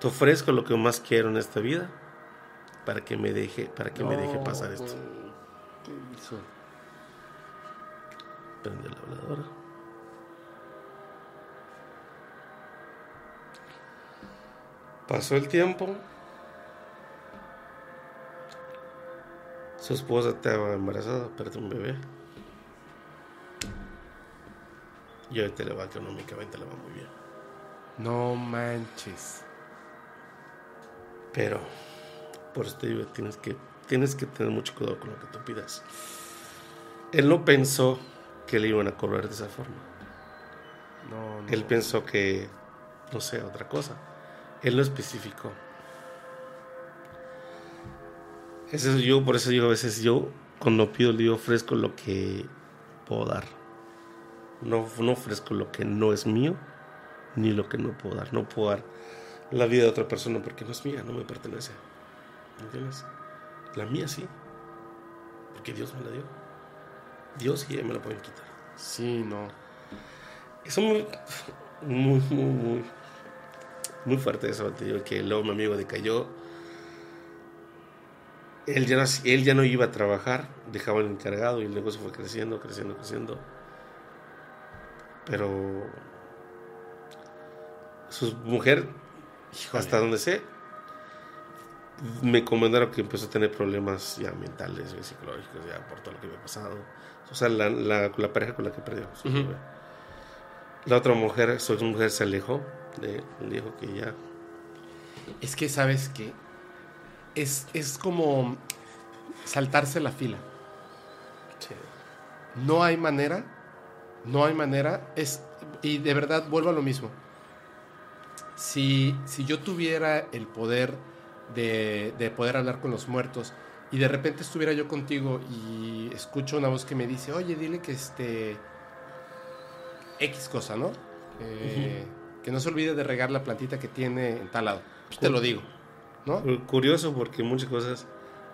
Te ofrezco lo que más quiero en esta vida para que me deje, para que me deje pasar esto. ¿Qué hizo? Prende la veladora. Pasó el tiempo. Su esposa estaba embarazada, perdió un bebé. Y ahorita le va económicamente, le va muy bien. No manches. Pero, por eso te digo, tienes que, tienes que tener mucho cuidado con lo que tú pidas. Él no pensó que le iban a cobrar de esa forma. No, no. Él pensó que, no sé, otra cosa. Él no especificó. Eso es yo, por eso digo, a veces yo, cuando pido, le ofrezco lo que puedo dar. No, no ofrezco lo que no es mío, ni lo que no puedo dar. No puedo dar la vida de otra persona porque no es mía, no me pertenece. ¿Me entiendes? La mía sí. Porque Dios me la dio. Dios y ella me la pueden quitar. Sí, no. que son muy, muy, muy, muy, muy fuerte eso, te digo, que luego mi amigo decayó. Él ya, no, él ya no iba a trabajar, dejaba el encargado y el negocio fue creciendo, creciendo, creciendo. Pero su mujer, hasta donde sé, me comentaron que empezó a tener problemas ya mentales y psicológicos, ya por todo lo que había pasado. O sea, la, la, la pareja con la que perdió. Ujú. bebé. La otra mujer, su mujer se alejó de dijo que ya. Es que, ¿sabes qué? Es, es como saltarse la fila. No hay manera, no hay manera. Es, y de verdad, vuelvo a lo mismo. Si, si yo tuviera el poder de, de poder hablar con los muertos y de repente estuviera yo contigo y escucho una voz que me dice, oye, dile que este... X cosa, ¿no? Eh, Que no se olvide de regar la plantita que tiene en tal lado. Pues te lo digo, ¿no? Curioso porque muchas cosas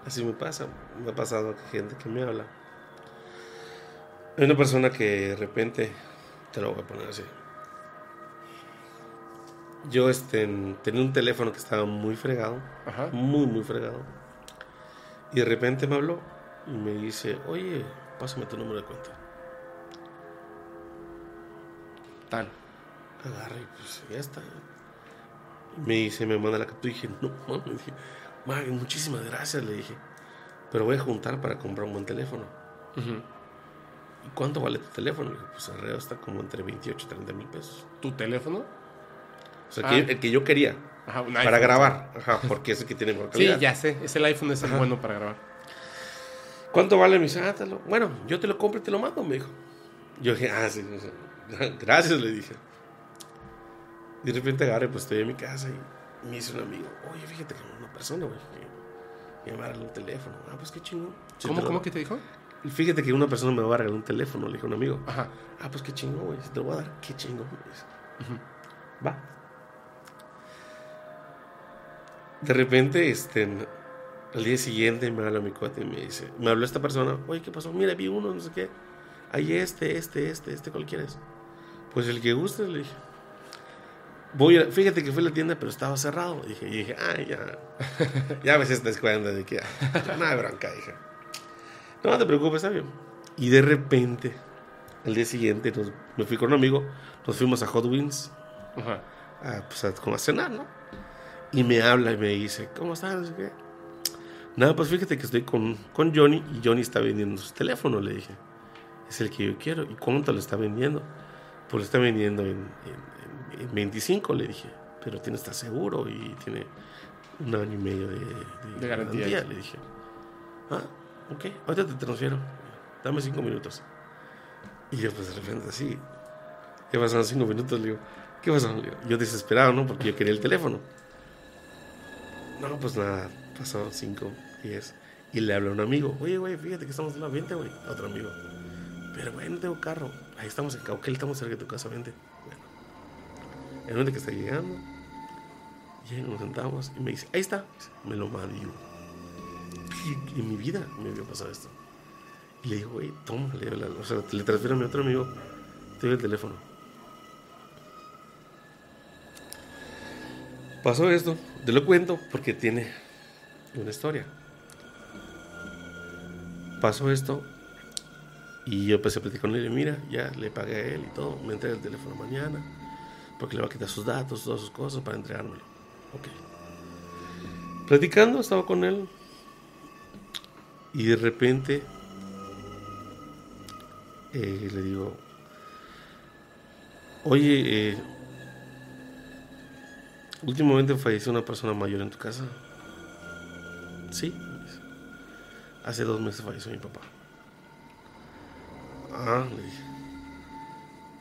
así me pasan. Me ha pasado que gente que me habla. Hay una persona que de repente, te lo voy a poner así. Yo este, en- tenía un teléfono que estaba muy fregado, Ajá. muy, muy fregado. Y de repente me habló y me dice, oye, pásame tu número de cuenta. Tal. Agarra y pues ya está. Me dice, me manda la captura y dije, no, mames, dije, "Mag, muchísimas gracias, le dije. Pero voy a juntar para comprar un buen teléfono. ¿Y cuánto vale tu teléfono? Le dije, pues alrededor está como entre 28 y 30 mil pesos. ¿Tu teléfono? O sea, Ah. que- el que yo quería Ajá, un para grabar. Ajá, porque es el que tiene mejor Sí, calidad. ya sé. Es el iPhone, es el Ajá. bueno para grabar. ¿Cuánto vale? Dice, ah, lo- bueno, yo te lo compro y te lo mando, me dijo. Yo dije, ah, sí, sí, sí. gracias, le dije. De repente agarré, pues estoy en mi casa y me dice un amigo, oye, fíjate que una persona, güey, que me va a regalar un teléfono. Ah, pues qué chingón. Sí, ¿Cómo, ¿Cómo que te dijo? Fíjate que una persona me va a regalar un teléfono, le dijo un amigo. Ajá. Ah, pues qué chingón, güey, te lo voy a dar, qué chingón. dice. Va. De repente, este, al día siguiente me habla mi cuate y me dice, me habló esta persona, oye, ¿qué pasó? Mira, vi uno, no sé qué. Hay este, este, este, este, ¿cuál quieres? Pues el que guste, le dije. Voy a, fíjate que fue a la tienda, pero estaba cerrado. Dije, y dije, ay, ya. Ya me estás cuenta de que no hay bronca, dije. No, no te preocupes, está bien. Y de repente, al día siguiente, nos- me fui con un amigo, nos fuimos a Hot Wings Ajá. a, pues, a, como a cenar, ¿no? Y me habla y me dice, ¿cómo estás? Qué. Nada, pues fíjate que estoy con, con Johnny y Johnny está vendiendo su teléfono, le dije. Es el que yo quiero. ¿Y cuánto lo está vendiendo? Pues lo está vendiendo en, en- en 25, le dije. Pero tiene estar seguro y tiene un año y medio de, de De garantía. Le dije, ah, ok, ahorita te transfiero. Dame cinco minutos. Y yo pues de repente así, ¿Qué pasaron cinco minutos? Le digo, ¿qué digo, yo desesperado, ¿no? Porque yo quería el teléfono. No, pues nada, pasó cinco, diez. Y le habla a un amigo, oye, güey, fíjate que estamos en la 20, güey. A otro amigo. Pero, güey, no tengo carro. Ahí estamos en Cauquel, estamos cerca de tu casa, vente. Bueno. El momento que está llegando, y nos sentamos y me dice, ahí está. Me lo mandó. En mi vida me había pasado esto. Y le digo, güey, toma, le, o sea, le transfiero a mi otro amigo, te doy el teléfono. Pasó esto, te lo cuento porque tiene una historia. Pasó esto y yo empecé a platicar con él y mira, ya le pagué a él y todo, me entrega el teléfono mañana porque le va a quitar sus datos, todas sus cosas para entregármelo. Ok. Platicando, estaba con él y de repente eh, le digo, oye, eh, últimamente falleció una persona mayor en tu casa. Sí, me dice. hace dos meses falleció mi papá. Ah, le dije.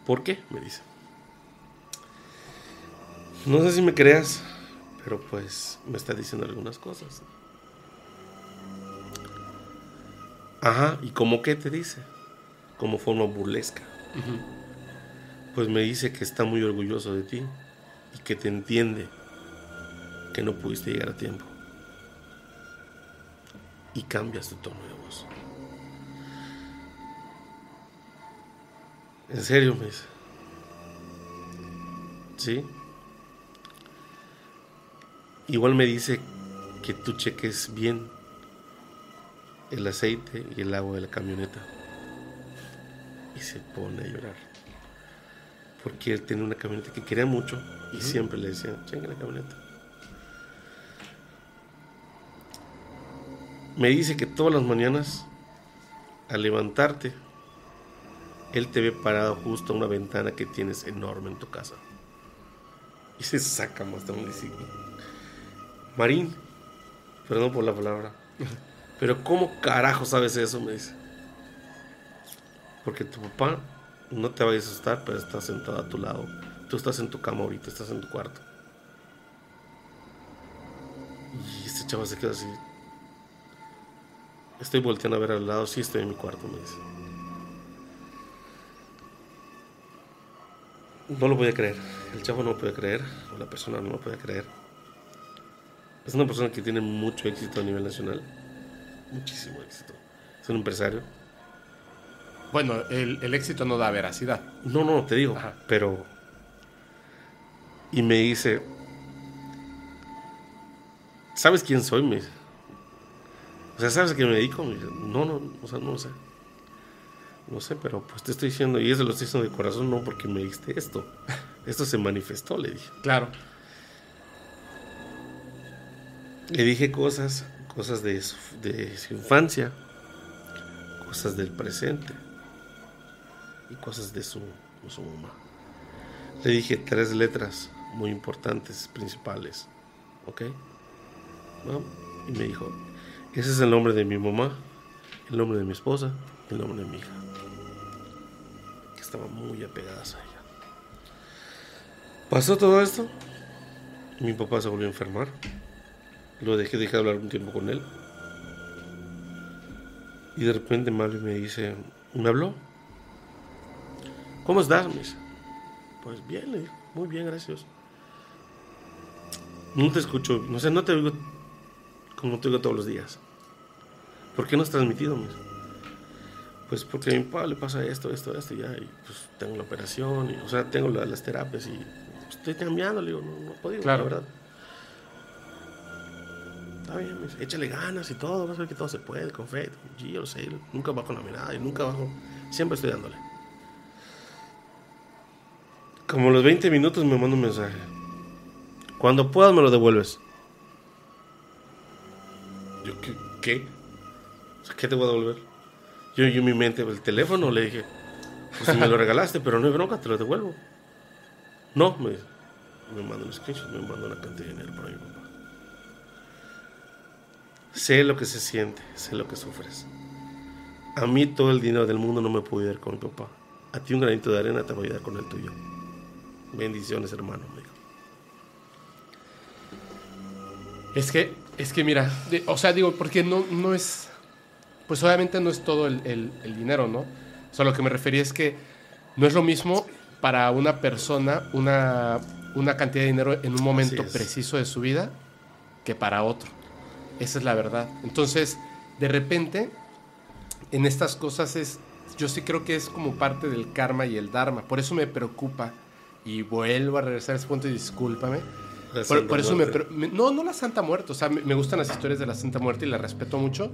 ¿Por qué? Me dice. No sé si me creas, pero pues me está diciendo algunas cosas. Ajá, ¿y cómo qué te dice? Como forma burlesca. Pues me dice que está muy orgulloso de ti que te entiende que no pudiste llegar a tiempo. Y cambias tu tono de voz. En serio, me. ¿Sí? Igual me dice que tú cheques bien el aceite y el agua de la camioneta. Y se pone a llorar. Porque él tenía una camioneta que quería mucho y siempre le decía, cheque la camioneta. Me dice que todas las mañanas, al levantarte, él te ve parado justo a una ventana que tienes enorme en tu casa. Y se saca más de un Marín, perdón por la palabra, pero ¿cómo carajo sabes eso? Me dice. Porque tu papá no te va a asustar, pero está sentado a tu lado. Tú estás en tu cama ahorita, estás en tu cuarto. Y este chavo se queda así. Estoy volteando a ver al lado, sí estoy en mi cuarto, me dice. No lo voy a creer. El chavo no lo puede creer, o la persona no lo puede creer. Es una persona que tiene mucho éxito a nivel nacional. Muchísimo éxito. Es un empresario. Bueno, el, el éxito no da veracidad. No, no, te digo, Ajá. pero... Y me dice, ¿sabes quién soy? Me dice. O sea, ¿sabes a qué me dedico? Me dice, no, no, o sea, no lo sé. No sé, pero pues te estoy diciendo, y eso lo estoy diciendo de corazón, no porque me diste esto. Esto se manifestó, le dije. Claro. Le dije cosas, cosas de su, de su infancia, cosas del presente y cosas de su, su mamá. Le dije tres letras muy importantes, principales. ¿Ok? Y me dijo, ese es el nombre de mi mamá, el nombre de mi esposa, el nombre de mi hija. Que estaban muy apegadas a ella. Pasó todo esto. Mi papá se volvió a enfermar. Lo dejé, dejé de hablar un tiempo con él. Y de repente y me dice, ¿me habló? ¿Cómo estás? Dice. Pues bien, le digo, muy bien, gracias. No te escucho, no sé, no te oigo como te oigo todos los días. ¿Por qué no has transmitido? Dice. Pues porque a mi papá le pasa esto, esto, esto, y ya, y pues tengo la operación, y, o sea, tengo la- las terapias y estoy cambiando, le digo, no, no he podido, Claro. la verdad. Está bien, dice, échale ganas y todo, vas a ver que todo se puede, con fe. Yo lo sé, nunca bajo la mirada y nunca bajo, siempre estoy dándole. Como los 20 minutos me manda un mensaje. Cuando puedas me lo devuelves. Yo, ¿qué? ¿Qué, O sea, ¿qué te voy a devolver? Yo, yo en mi mente, el teléfono, le dije, pues si me lo regalaste, pero no hay bronca, te lo devuelvo. No, me. Me manda un screenshot, me manda una cantidad de dinero para mi papá. Sé lo que se siente, sé lo que sufres. A mí todo el dinero del mundo no me puede ayudar con mi papá. A ti un granito de arena te va a ayudar con el tuyo. Bendiciones, hermano. Es que, es que mira, de- o sea, digo, porque no, no es, pues obviamente no es todo el, el- el dinero, ¿no? O sea, lo que me refería es que no es lo mismo para una persona una, una cantidad de dinero en un momento preciso de su vida que para otro. Esa es la verdad. Entonces, de repente, en estas cosas es, yo sí creo que es como parte del karma y el dharma. Por eso me preocupa y vuelvo a regresar a ese punto y discúlpame. Por, por eso me, me- No, no la Santa Muerte. O sea, me, me gustan las historias de la Santa Muerte y la respeto mucho.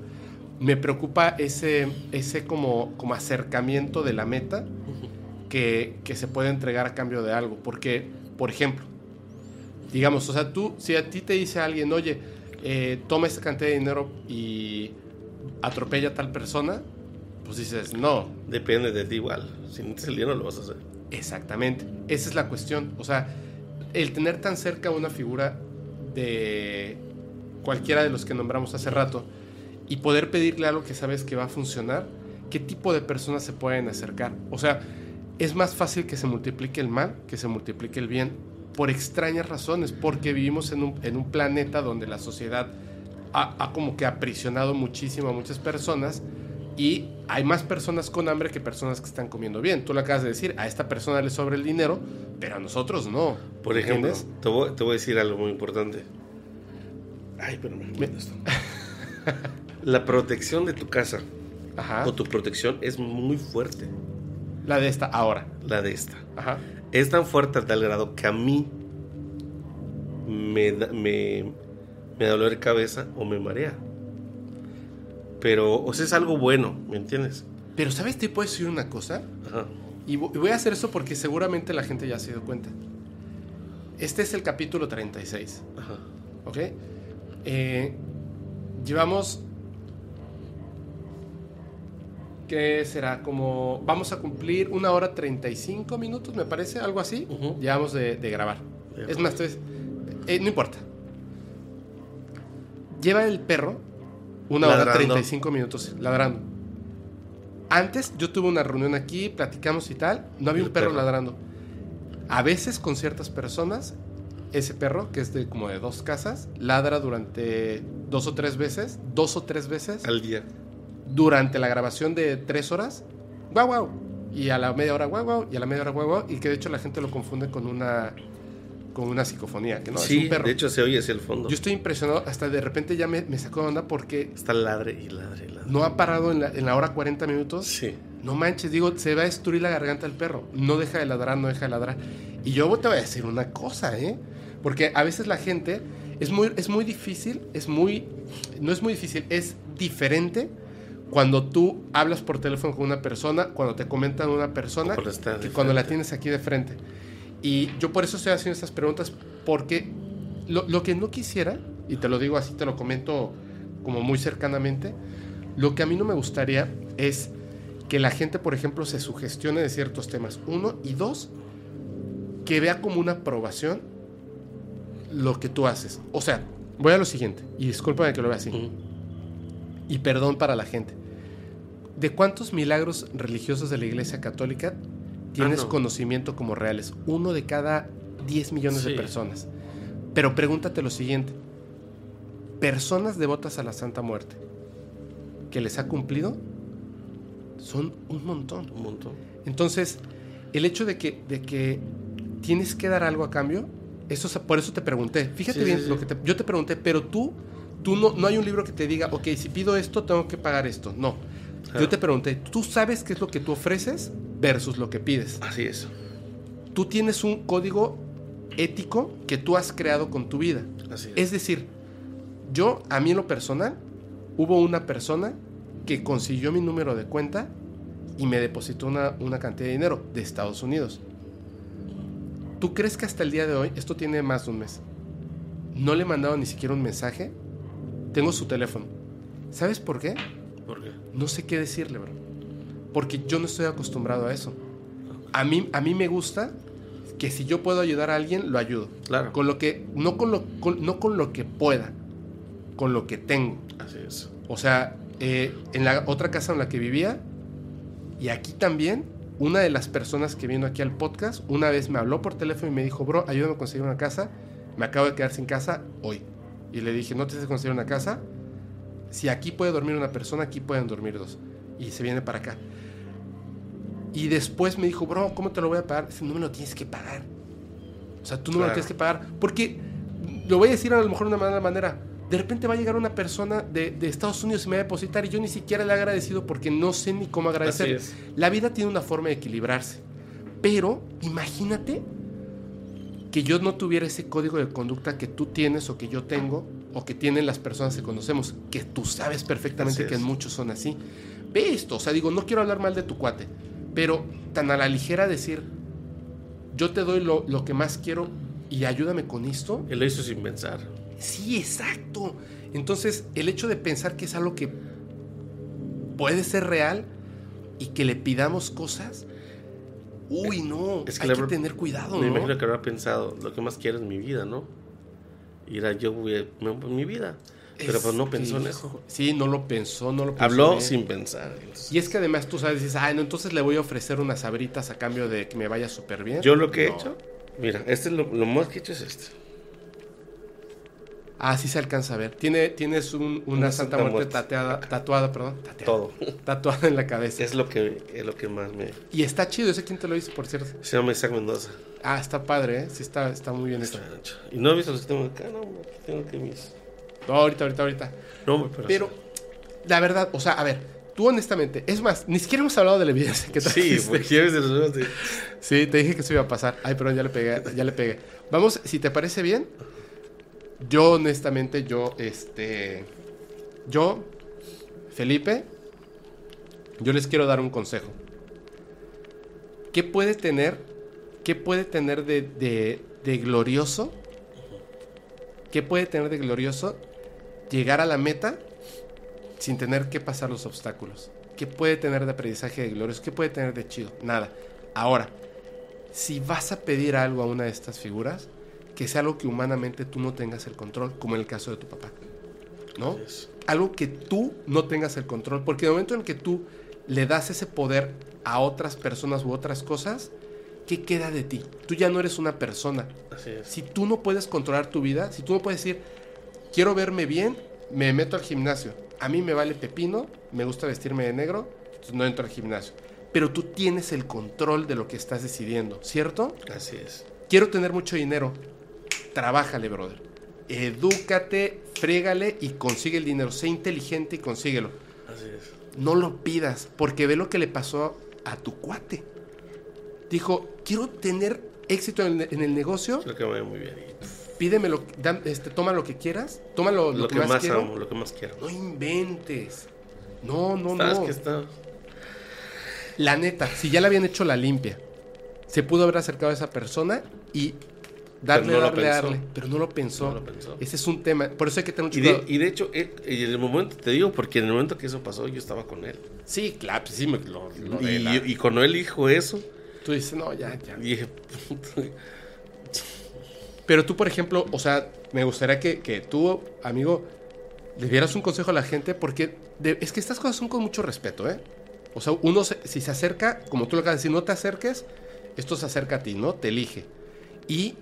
Me preocupa ese, ese como, como acercamiento de la meta que, que se puede entregar a cambio de algo. Porque, por ejemplo, digamos, o sea, tú, si a ti te dice alguien, oye, eh, toma esta cantidad de dinero y atropella a tal persona, pues dices, no, Depende de ti igual. Si no te el dinero, lo vas a hacer. Exactamente. Esa es la cuestión. O sea, el tener tan cerca una figura de cualquiera de los que nombramos hace rato y poder pedirle algo que sabes que va a funcionar, ¿qué tipo de personas se pueden acercar? O sea, es más fácil que se multiplique el mal que se multiplique el bien por extrañas razones, porque vivimos en un, en un planeta donde la sociedad ha, ha como que aprisionado muchísimo a muchas personas y hay más personas con hambre que personas que están comiendo bien. Tú lo acabas de decir, a esta persona le sobra el dinero, pero a nosotros no. Por ejemplo, te voy, te voy a decir algo muy importante. Ay, pero me esto. La protección de tu casa Ajá. o tu protección es muy fuerte. La de esta, ahora. La de esta. Ajá. Es tan fuerte a tal grado que a mí me da, me, me da dolor de cabeza o me marea. Pero, o sea, es algo bueno, ¿me entiendes? Pero, ¿sabes? Te puedo decir una cosa. Ajá. Y vo- y voy a hacer eso porque seguramente la gente ya se dio cuenta. Este es el capítulo 36. Ajá. ¿Ok? Eh, llevamos. ¿Qué será? Como. Vamos a cumplir una hora 35 minutos, me parece, algo así. Llevamos de, de grabar. Es más, entonces, eh, no importa. Lleva el perro una hora Ladrando. 35 minutos ladrando. Antes yo tuve una reunión aquí, platicamos y tal, no había un perro, perro. ladrando. A veces con ciertas personas, ese perro, que es de como de dos casas, ladra durante dos o tres veces, dos o tres veces, Al día. durante la grabación de tres horas, guau guau, y a la media hora guau guau, y a la media hora guau guau, y que de hecho la gente lo confunde con una con una psicofonía, que no, sí, es un perro. de hecho se oye hacia el fondo. Yo estoy impresionado, hasta de repente ya me, me sacó de onda porque Está ladre y ladre y ladre. no ha parado en la, en la hora 40 minutos. Sí. No manches, digo, se va a destruir la garganta del perro. No deja de ladrar, no deja de ladrar. Y yo te voy a decir una cosa, ¿eh? Porque a veces la gente es muy, es muy difícil, es muy, no es muy difícil, es diferente cuando tú hablas por teléfono con una persona, cuando te comentan una persona, que cuando la tienes aquí de frente. Y yo por eso estoy haciendo estas preguntas, porque lo, lo que no quisiera, y te lo digo así, te lo comento como muy cercanamente, lo que a mí no me gustaría es que la gente, por ejemplo, se sugestione de ciertos temas. Uno, y dos, que vea como una aprobación lo que tú haces. O sea, voy a lo siguiente, y discúlpame que lo vea así, y perdón para la gente. ¿De cuántos milagros religiosos de la Iglesia Católica tienes Ah, no. conocimiento como reales? Uno de cada 10 millones de personas. Pero pregúntate lo siguiente. Personas devotas a la Santa Muerte que les ha cumplido son un montón. Un montón. Entonces, el hecho de que, de que tienes que dar algo a cambio, eso, es- por eso te pregunté. Fíjate Sí, bien sí. lo que te- yo te pregunté, pero tú, tú no, no hay un libro que te diga, ok, si pido esto, tengo que pagar esto. No. Claro. Yo te pregunté, ¿tú sabes qué es lo que tú ofreces versus lo que pides? Así es. Tú tienes un código ético que tú has creado con tu vida. Así es. Es decir, yo, a mí en lo personal, hubo una persona que consiguió mi número de cuenta y me depositó una, una cantidad de dinero de Estados Unidos. ¿Tú crees que hasta el día de hoy, esto tiene más de un mes, no le he mandado ni siquiera un mensaje? Tengo su teléfono. ¿Sabes por qué? ¿Por qué? No sé qué decirle, bro. Porque yo no estoy acostumbrado a eso. A mí, a mí me gusta que si yo puedo ayudar a alguien, lo ayudo. Claro. Con lo que, no con lo, con- no con lo que pueda, con lo que tengo. Así es. O sea, eh, en la otra casa en la que vivía, y aquí también, una de las personas que vino aquí al podcast, una vez me habló por teléfono y me dijo, bro, ayúdame a conseguir una casa, me acabo de quedar sin casa hoy. Y le dije, no te que conseguir una casa, si aquí puede dormir una persona, aquí pueden dormir dos. Y se viene para acá. Y después me dijo, bro, ¿cómo te lo voy a pagar? Dice, no me lo tienes que pagar. O sea, tú no me lo tienes que pagar. Porque, lo voy a decir a lo mejor de una mala manera, de repente va a llegar una persona de, de Estados Unidos y me va a depositar y yo ni siquiera le he agradecido porque no sé ni cómo agradecer. La vida tiene una forma de equilibrarse. Pero imagínate que yo no tuviera ese código de conducta que tú tienes o que yo tengo o que tienen las personas que conocemos, que tú sabes perfectamente Así que es. en muchos son así. Ve esto, o sea, digo, no quiero hablar mal de tu cuate, pero tan a la ligera decir, yo te doy lo, lo que más quiero y ayúdame con esto. Él lo hizo sin pensar. Sí, exacto. Entonces, el hecho de pensar que es algo que puede ser real y que le pidamos cosas, uy, no, Es que hay que tener cuidado, Me ¿no? imagino que habrá pensado, lo que más quiero es mi vida, ¿no? Y era yo, mi vida. Pero Es pues no pensó en eso. Sí, no lo pensó, no lo pensó. Habló bien. sin pensar. Y es que además tú sabes, dices, ay, no, entonces le voy a ofrecer unas sabritas a cambio de que me vaya súper bien. Yo lo que he hecho, mira, este es lo, lo más que he hecho es este. Ah, sí se alcanza a ver. Tiene, tienes un- una, Una Santa, Santa Muerte, Muerte. tateada, tatuada, perdón. tateada, Todo. Tatuada en la cabeza. Es lo que, es lo que más me... Y está chido, ese quién te lo hizo, por cierto. Se llama Isaac Mendoza. Ah, está padre, ¿eh? Sí, está, está muy bien. Está hecho. Y no he visto los que tengo acá, no, tengo que mis... No, ahorita, ahorita, ahorita. No, pero... Pero, la verdad, o sea, a ver, tú honestamente, es más, ni siquiera hemos hablado de la evidencia que Sí, porque de los de- Sí, te dije que eso iba a pasar. Ay, perdón, ya le pegué, ya le pegué. Vamos, si te parece bien, yo honestamente, yo, este, yo, Felipe, yo les quiero dar un consejo. ¿Qué puede tener, qué puede tener de, de, de glorioso? ¿Qué puede tener de glorioso llegar a la meta sin tener que pasar los obstáculos? ¿Qué puede tener de aprendizaje de glorioso? ¿Qué puede tener de chido? Nada. Ahora, si vas a pedir algo a una de estas figuras, que sea algo que humanamente tú no tengas el control, como en el caso de tu papá. ¿No? Algo que tú no tengas el control, porque el momento en que tú le das ese poder a otras personas u otras cosas, ¿qué queda de ti? Tú ya no eres una persona. Así es. Si tú no puedes controlar tu vida, si tú no puedes decir, quiero verme bien, me meto al gimnasio. A mí me vale pepino, me gusta vestirme de negro, entonces no entro al gimnasio. Pero tú tienes el control de lo que estás decidiendo, ¿cierto? Así es. Quiero tener mucho dinero. Trabájale, brother. Edúcate, frégale y consigue el dinero. Sé inteligente y consíguelo. Así es. No lo pidas, porque ve lo que le pasó a tu cuate. Dijo, quiero tener éxito en, el negocio, Creo que va muy bien. Y pídemelo, dam- este, toma lo que quieras, toma lo, lo, que, más, quiero. amo, lo que más quiero. No inventes. No, no, ¿Sabes no. que está? La neta, si ya le habían hecho la limpia, se pudo haber acercado a esa persona y darle, Pero no lo darle, darle. Pero no lo pensó. No lo pensó. Ese es un tema. Por eso hay que tener mucho Y de, cuidado. y de hecho, eh, y en el momento, te digo, porque en el momento que eso pasó, yo estaba con él. Sí, claro, pues sí, me, lo, lo Y, la- y cuando él dijo eso, tú dices, no, ya, ya. dije, puta, Pero tú, por ejemplo, o sea, me gustaría que, que tú, amigo, le dieras un consejo a la gente porque de- es que estas cosas son con mucho respeto, ¿eh? O sea, uno, se- si se acerca, como tú lo acabas de decir, no te acerques, esto se acerca a ti, ¿no? Te elige. Y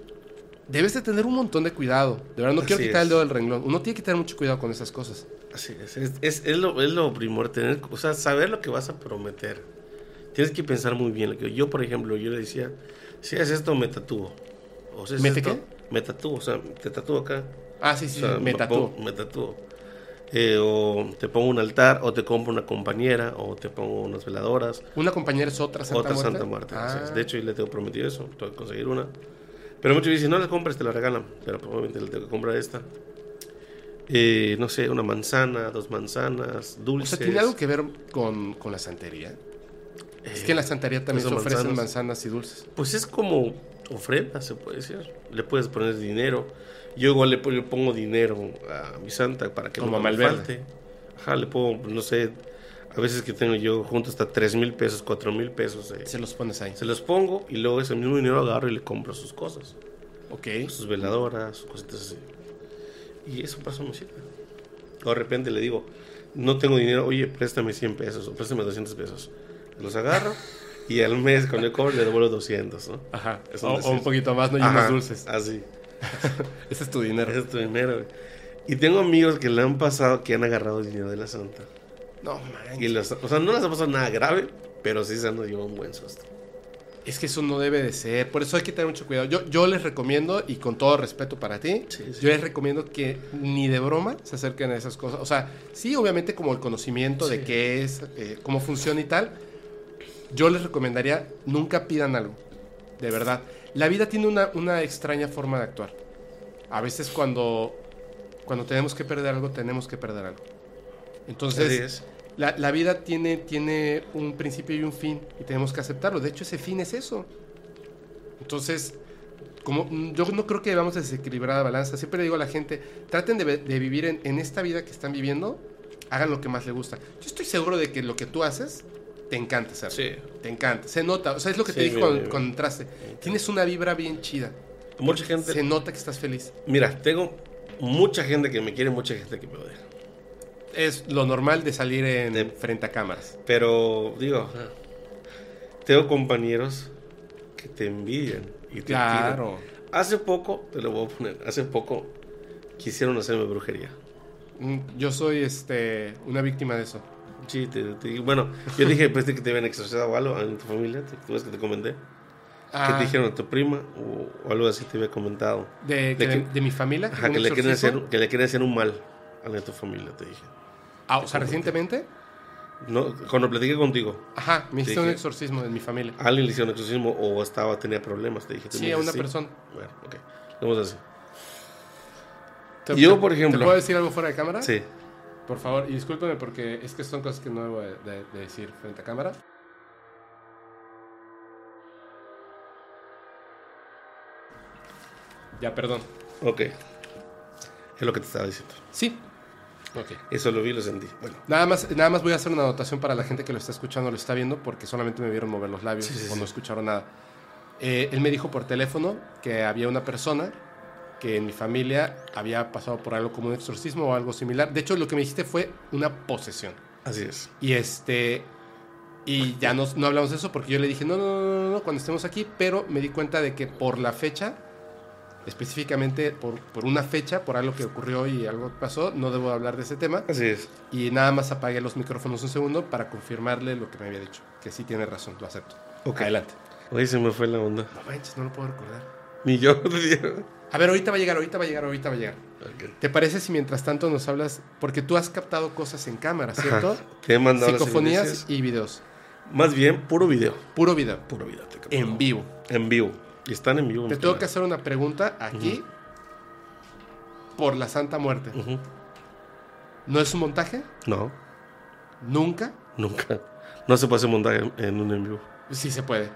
debes de tener un montón de cuidado. De verdad, no quiero quitar el dedo del renglón. Uno tiene que tener mucho cuidado con esas cosas. Así es, es, es, es lo, es lo primordial, tener, o sea, saber lo que vas a prometer. Tienes que pensar muy bien. Lo que yo, por ejemplo, yo le decía, si haces esto, me tatúo. O haces ¿Mete qué? Me tatúo, o sea, te tatúo acá. Ah, sí, sí, O sea, me tatúo. pongo- Me tatúo. Eh, o te pongo un altar, o te compro una compañera, o te pongo unas veladoras. Una compañera es otra Santa Otra Muerte. Santa Muerte. Ah. De hecho, yo le tengo prometido eso. Tengo que conseguir una. Pero muchos dicen, no la compres, te la regalan. Pero probablemente le tengo que comprar esta. Eh, no sé, una manzana, dos manzanas, o dulces. sea, ¿tiene algo que ver con, con la santería? es que en la santería también se ofrecen manzanas. manzanas y dulces. Pues es como ofrenda, se puede decir. Le puedes poner dinero. Yo igual le, po- le pongo dinero a mi santa para que no me falte. Ajá, le pongo, no sé, a veces que tengo yo junto hasta 3 mil pesos, 4 mil pesos. eh, Se los pones ahí. se los pongo y luego ese mismo dinero agarro y le compro sus cosas. Ok. sus veladoras, sus cositas así. Y eso pasó me sirve. O de repente le digo, no tengo dinero, oye, préstame 100 pesos o préstame 200 pesos. Los agarro y al mes cuando yo cobro le devuelvo 200, ¿no? Ajá. O, un o un poquito más, no y unos dulces. Así. Ese es tu dinero. Ese es tu dinero. güey. Y tengo amigos que le han pasado que han agarrado dinero de la santa. No, man. Y los, o sea, no les ha pasado nada grave, pero sí se han llevado un buen susto. Es que eso no debe de ser. Por eso hay que tener mucho cuidado. Yo, yo les recomiendo, y con todo respeto para ti, Sí, sí. yo les recomiendo que ni de broma se acerquen a esas cosas. O sea, sí, obviamente como el conocimiento de Sí. qué es, eh, cómo funciona y tal. Yo les recomendaría, nunca pidan algo. De verdad. La vida tiene una, una extraña forma de actuar. A veces cuando, cuando tenemos que perder algo, tenemos que perder algo. Entonces. La, la vida tiene, tiene un principio y un fin y tenemos que aceptarlo. De hecho, ese fin es eso. Entonces, como yo no creo que debamos desequilibrar la balanza. Siempre le digo a la gente, traten de vivir en, en esta vida que están viviendo, hagan lo que más les gusta. Yo estoy seguro de que lo que tú haces, te encanta hacerlo. Sí. Te encanta. Se nota. O sea, es lo que te dije cuando entraste. Tienes una vibra bien chida. Mucha gente. Se nota que estás feliz. Mira, tengo mucha gente que me quiere, mucha gente que me odia. Es lo normal de salir en De- frente a cámaras. Pero, digo, tengo compañeros que te envidian y te Claro. tiran. Hace poco, te lo voy a poner, hace poco quisieron hacerme brujería. Mm, Yo soy este una víctima de eso. Sí, te, te- bueno, yo dije, pues que te habían exorcizado o algo en tu familia, ¿tú, ves que te comenté? Ah, te dijeron a tu prima o, o algo así te había comentado. de, de que- que- de mi familia. Ajá, un que le, quieren hacer, que le quieren hacer un mal a la de tu familia, te dije. Ah, o sea, recientemente. No, cuando platiqué contigo, Ajá, me hiciste Sí, un exorcismo en mi familia. ¿alguien le hicieron exorcismo o estaba, tenía problemas? Te dije, Sí, a una dijiste, persona. Bueno, ok. Vamos así. Yo, por ejemplo- ¿Te puedo decir algo fuera de cámara? Sí. Por favor, y discúlpeme porque es que son cosas que no debo de, de- de decir frente a cámara. Ya, perdón. Ok. Es lo que te estaba diciendo. Sí. Ok. Eso lo vi y lo sentí. Bueno. Nada más, nada más voy a hacer una anotación para la gente que lo está escuchando, lo está viendo, porque solamente me vieron mover los labios Sí, sí, o sí. no escucharon nada. Eh, él me dijo por teléfono que había una persona que en mi familia había pasado por algo como un exorcismo o algo similar. De hecho, lo que me dijiste fue una posesión. Así es. Y este. Y ya no, no hablamos de eso porque yo le dije, no, no, no, no, no, cuando estemos aquí, pero me di cuenta de que por la fecha, específicamente por, por una fecha, por algo que ocurrió y algo pasó, no debo hablar de ese tema. Así es. Y nada más apagué los micrófonos un segundo para confirmarle lo que me había dicho, que sí tiene razón, lo acepto. Ok. Adelante. Oye, se me fue la onda. No manches, no lo puedo recordar. Ni yo. A ver, ahorita va a llegar, ahorita va a llegar, ahorita va a llegar. ¿Te parece si mientras tanto nos hablas? Porque tú has captado cosas en cámara, ¿cierto? Ajá. Te he mandado Psicofonías y videos. Más bien, puro video. Puro video. Puro video. te. En vivo. En vivo. Y están en vivo. Te tengo que hacer una pregunta aquí por la Santa Muerte. ¿No es un montaje? No, ¿Nunca? nunca. No se puede hacer montaje en un en vivo. Sí se puede.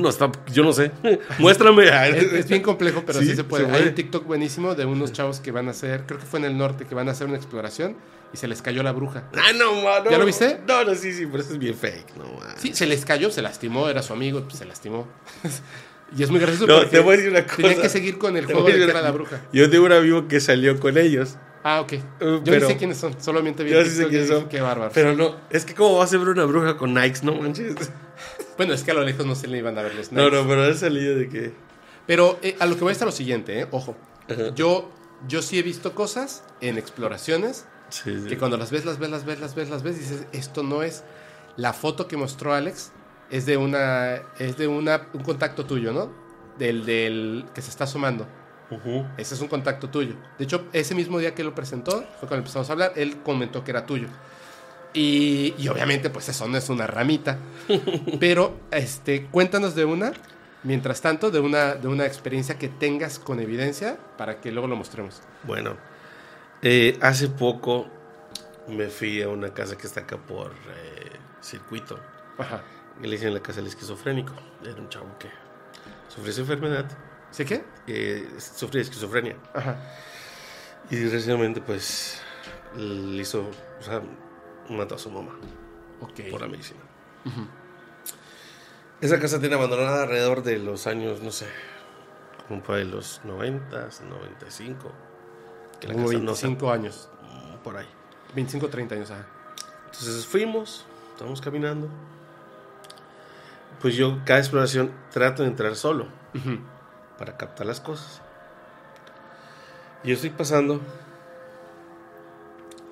No, está, yo no sé. Muéstrame. Es, es bien complejo, pero sí, Sí, se, puede. se Hay un TikTok buenísimo de unos chavos que van a hacer, creo que fue en el norte, que van a hacer una exploración y se les cayó la bruja. Ah, no, mano. ¿Ya lo viste? No, no, sí, sí, pero eso es bien fake. No, man. Sí, se les cayó, se lastimó, era su amigo, pues se lastimó. y es muy gracioso No, te voy a decir una cosa. tenían que seguir con el juego de que era la bruja. Yo tengo un amigo que salió con ellos. Ah, ok. Yo pero- ni sé quiénes son, solamente vi Yo sí sé quiénes son. Qué bárbaro. Pero no, es que cómo va a ser una bruja con Nikes, no manches. Bueno, es que a lo lejos no se le iban a ver los No, Nikes. no, pero ha salido de que. Pero eh, a lo que voy está lo siguiente, eh, ojo. Ajá. Yo, yo sí he visto cosas en exploraciones Sí, sí. que cuando las ves, las ves, las ves, las ves, las ves, dices, esto no es. La foto que mostró Alex es de una, es de una, un contacto tuyo, ¿no? Del, del que se está asomando. Ujú. Ese es un contacto tuyo. De hecho, ese mismo día que lo presentó, fue cuando empezamos a hablar, él comentó que era tuyo. Y, y obviamente, pues eso no es una ramita. Pero, este, cuéntanos de una, mientras tanto, de una, de una experiencia que tengas con evidencia para que luego lo mostremos. Bueno, eh, hace poco me fui a una casa que está acá por eh, circuito. Ajá. Y le dicen la casa del esquizofrénico. Era un chavo que sufrió esa enfermedad, ¿Sí qué? eh, sufría esquizofrenia. Ajá. Y recientemente, pues, le hizo, o sea, mató a su mamá por la medicina. Esa casa tiene abandonada alrededor de los años, no sé, como por ahí los 90, 95. Que la Como casa no 25 años. se- por ahí. 25, 30 años, ajá. Entonces fuimos, estamos caminando. Pues yo cada exploración trato de entrar solo para captar las cosas. Y yo estoy pasando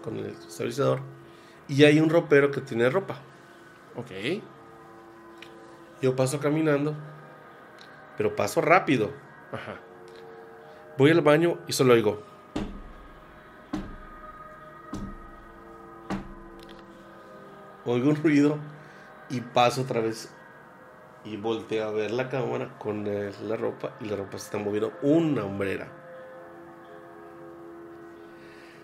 con el estabilizador y hay un ropero que tiene ropa. Ok. Yo paso caminando, pero paso rápido. Ajá. Voy al baño y solo oigo. Oigo un ruido y paso otra vez y volteo a ver la cámara con la ropa y la ropa se está moviendo una hombrera.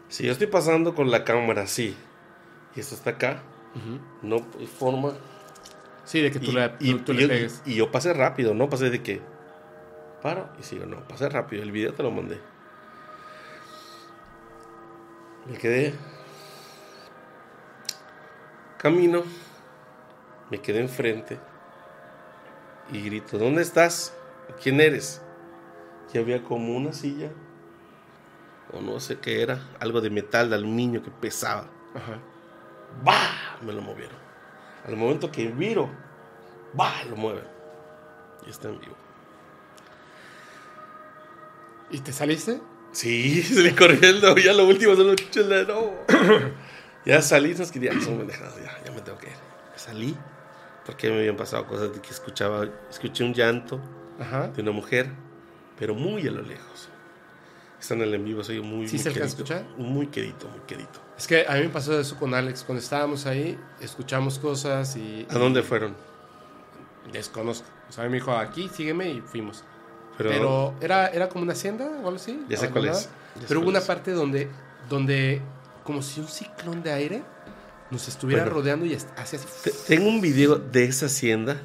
Si yo estoy pasando con la cámara así y esto está acá, no hay forma Sí, de que tú, y, le, y- tú- tú y le yo, pegues. y yo pasé rápido, no pasé de que paro y sigo, no, pasé rápido, el video te lo mandé. Me quedé camino, me quedé enfrente y grito, ¿dónde estás? ¿Quién eres? Y había como una silla o no sé qué era, algo de metal, de aluminio que pesaba. Ajá. ¡Bah! Me lo movieron. Al momento que viro, ¡bah! Lo mueven. Y está en vivo. ¿Y te saliste? Sí, salí corriendo. Ya lo último, solo escuché la no. ya salí, no es que ya son pendejadas, ya, ya me tengo que ir. Salí porque me habían pasado cosas de que escuchaba, escuché un llanto Ajá. de una mujer, pero muy a lo lejos. Están en el en vivo, soy muy, ¿Sí muy se alcanza a quedito. escuchar? Muy quedito, muy quedito. Es que a mí me pasó eso con Alex. Cuando estábamos ahí, escuchamos cosas y. ¿A dónde fueron? Desconozco. O sea, me dijo, aquí, sígueme y fuimos. Pero, Pero, era, era como una hacienda o algo así. Ya sé cuál es, ya Pero hubo una parte donde, donde, como si un ciclón de aire nos estuviera Bueno. rodeando y hacía así. te- tengo un video de esa hacienda.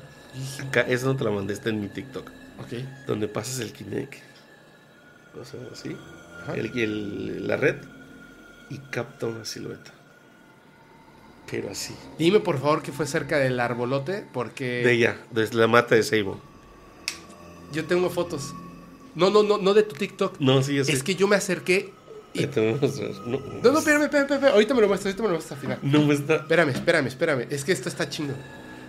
Acá, esa no te la mandé, está en mi TikTok. Ok. Donde pasas el Kinect. O sea, así. El, el- la red. Y capta una silueta. Pero así. Dime por favor que fue cerca del arbolote, porque De ella, desde la mata de Seibo. yo tengo fotos. No, no, no, no de tu TikTok. No, sí, así. Es que yo me acerqué y. No, No, no, espérame, espérame, espérame. Ahorita me lo muestras, ahorita me lo muestras al final. No me está. Espérame, espérame, espérame. Es que esto está chingón.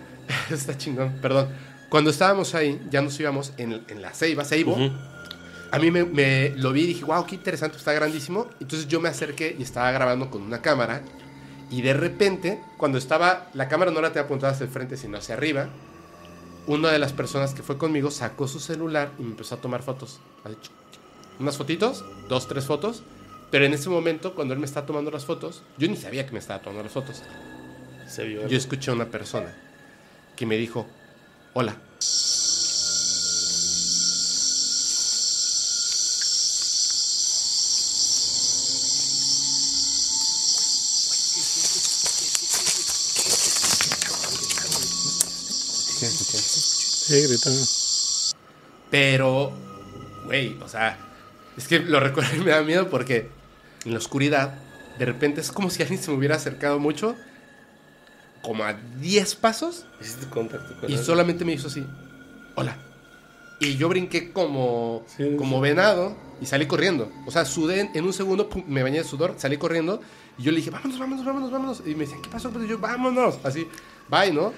Está chingón, perdón. Cuando estábamos ahí, ya nos íbamos en, en la Ceiba, Ceibo. A mí me, me lo vi y dije, wow, qué interesante, está grandísimo. Entonces yo me acerqué y estaba grabando con una cámara. Y de repente, cuando estaba, la cámara no la tenía apuntada hacia el frente, sino hacia arriba. Una de las personas que fue conmigo sacó su celular y me empezó a tomar fotos. Unas fotitos, dos, tres fotos. Pero en ese momento, cuando él me estaba tomando las fotos, yo ni sabía que me estaba tomando las fotos. Se vio. Yo escuché a una persona que me dijo, hola. Pero, güey, o sea, es que lo recuerdo y me da miedo porque en la oscuridad, de repente es como si alguien se me hubiera acercado mucho, como a 10 pasos, Hiciste contacto con y solamente me hizo así, hola. Y yo brinqué como, Sí, como sí. venado y salí corriendo. O sea, sudé en, en un segundo, pum, me bañé de sudor, salí corriendo y yo le dije, vámonos, vámonos, vámonos, vámonos. Y me decían, ¿qué pasó? Pues yo, vámonos. Así, bye, ¿no?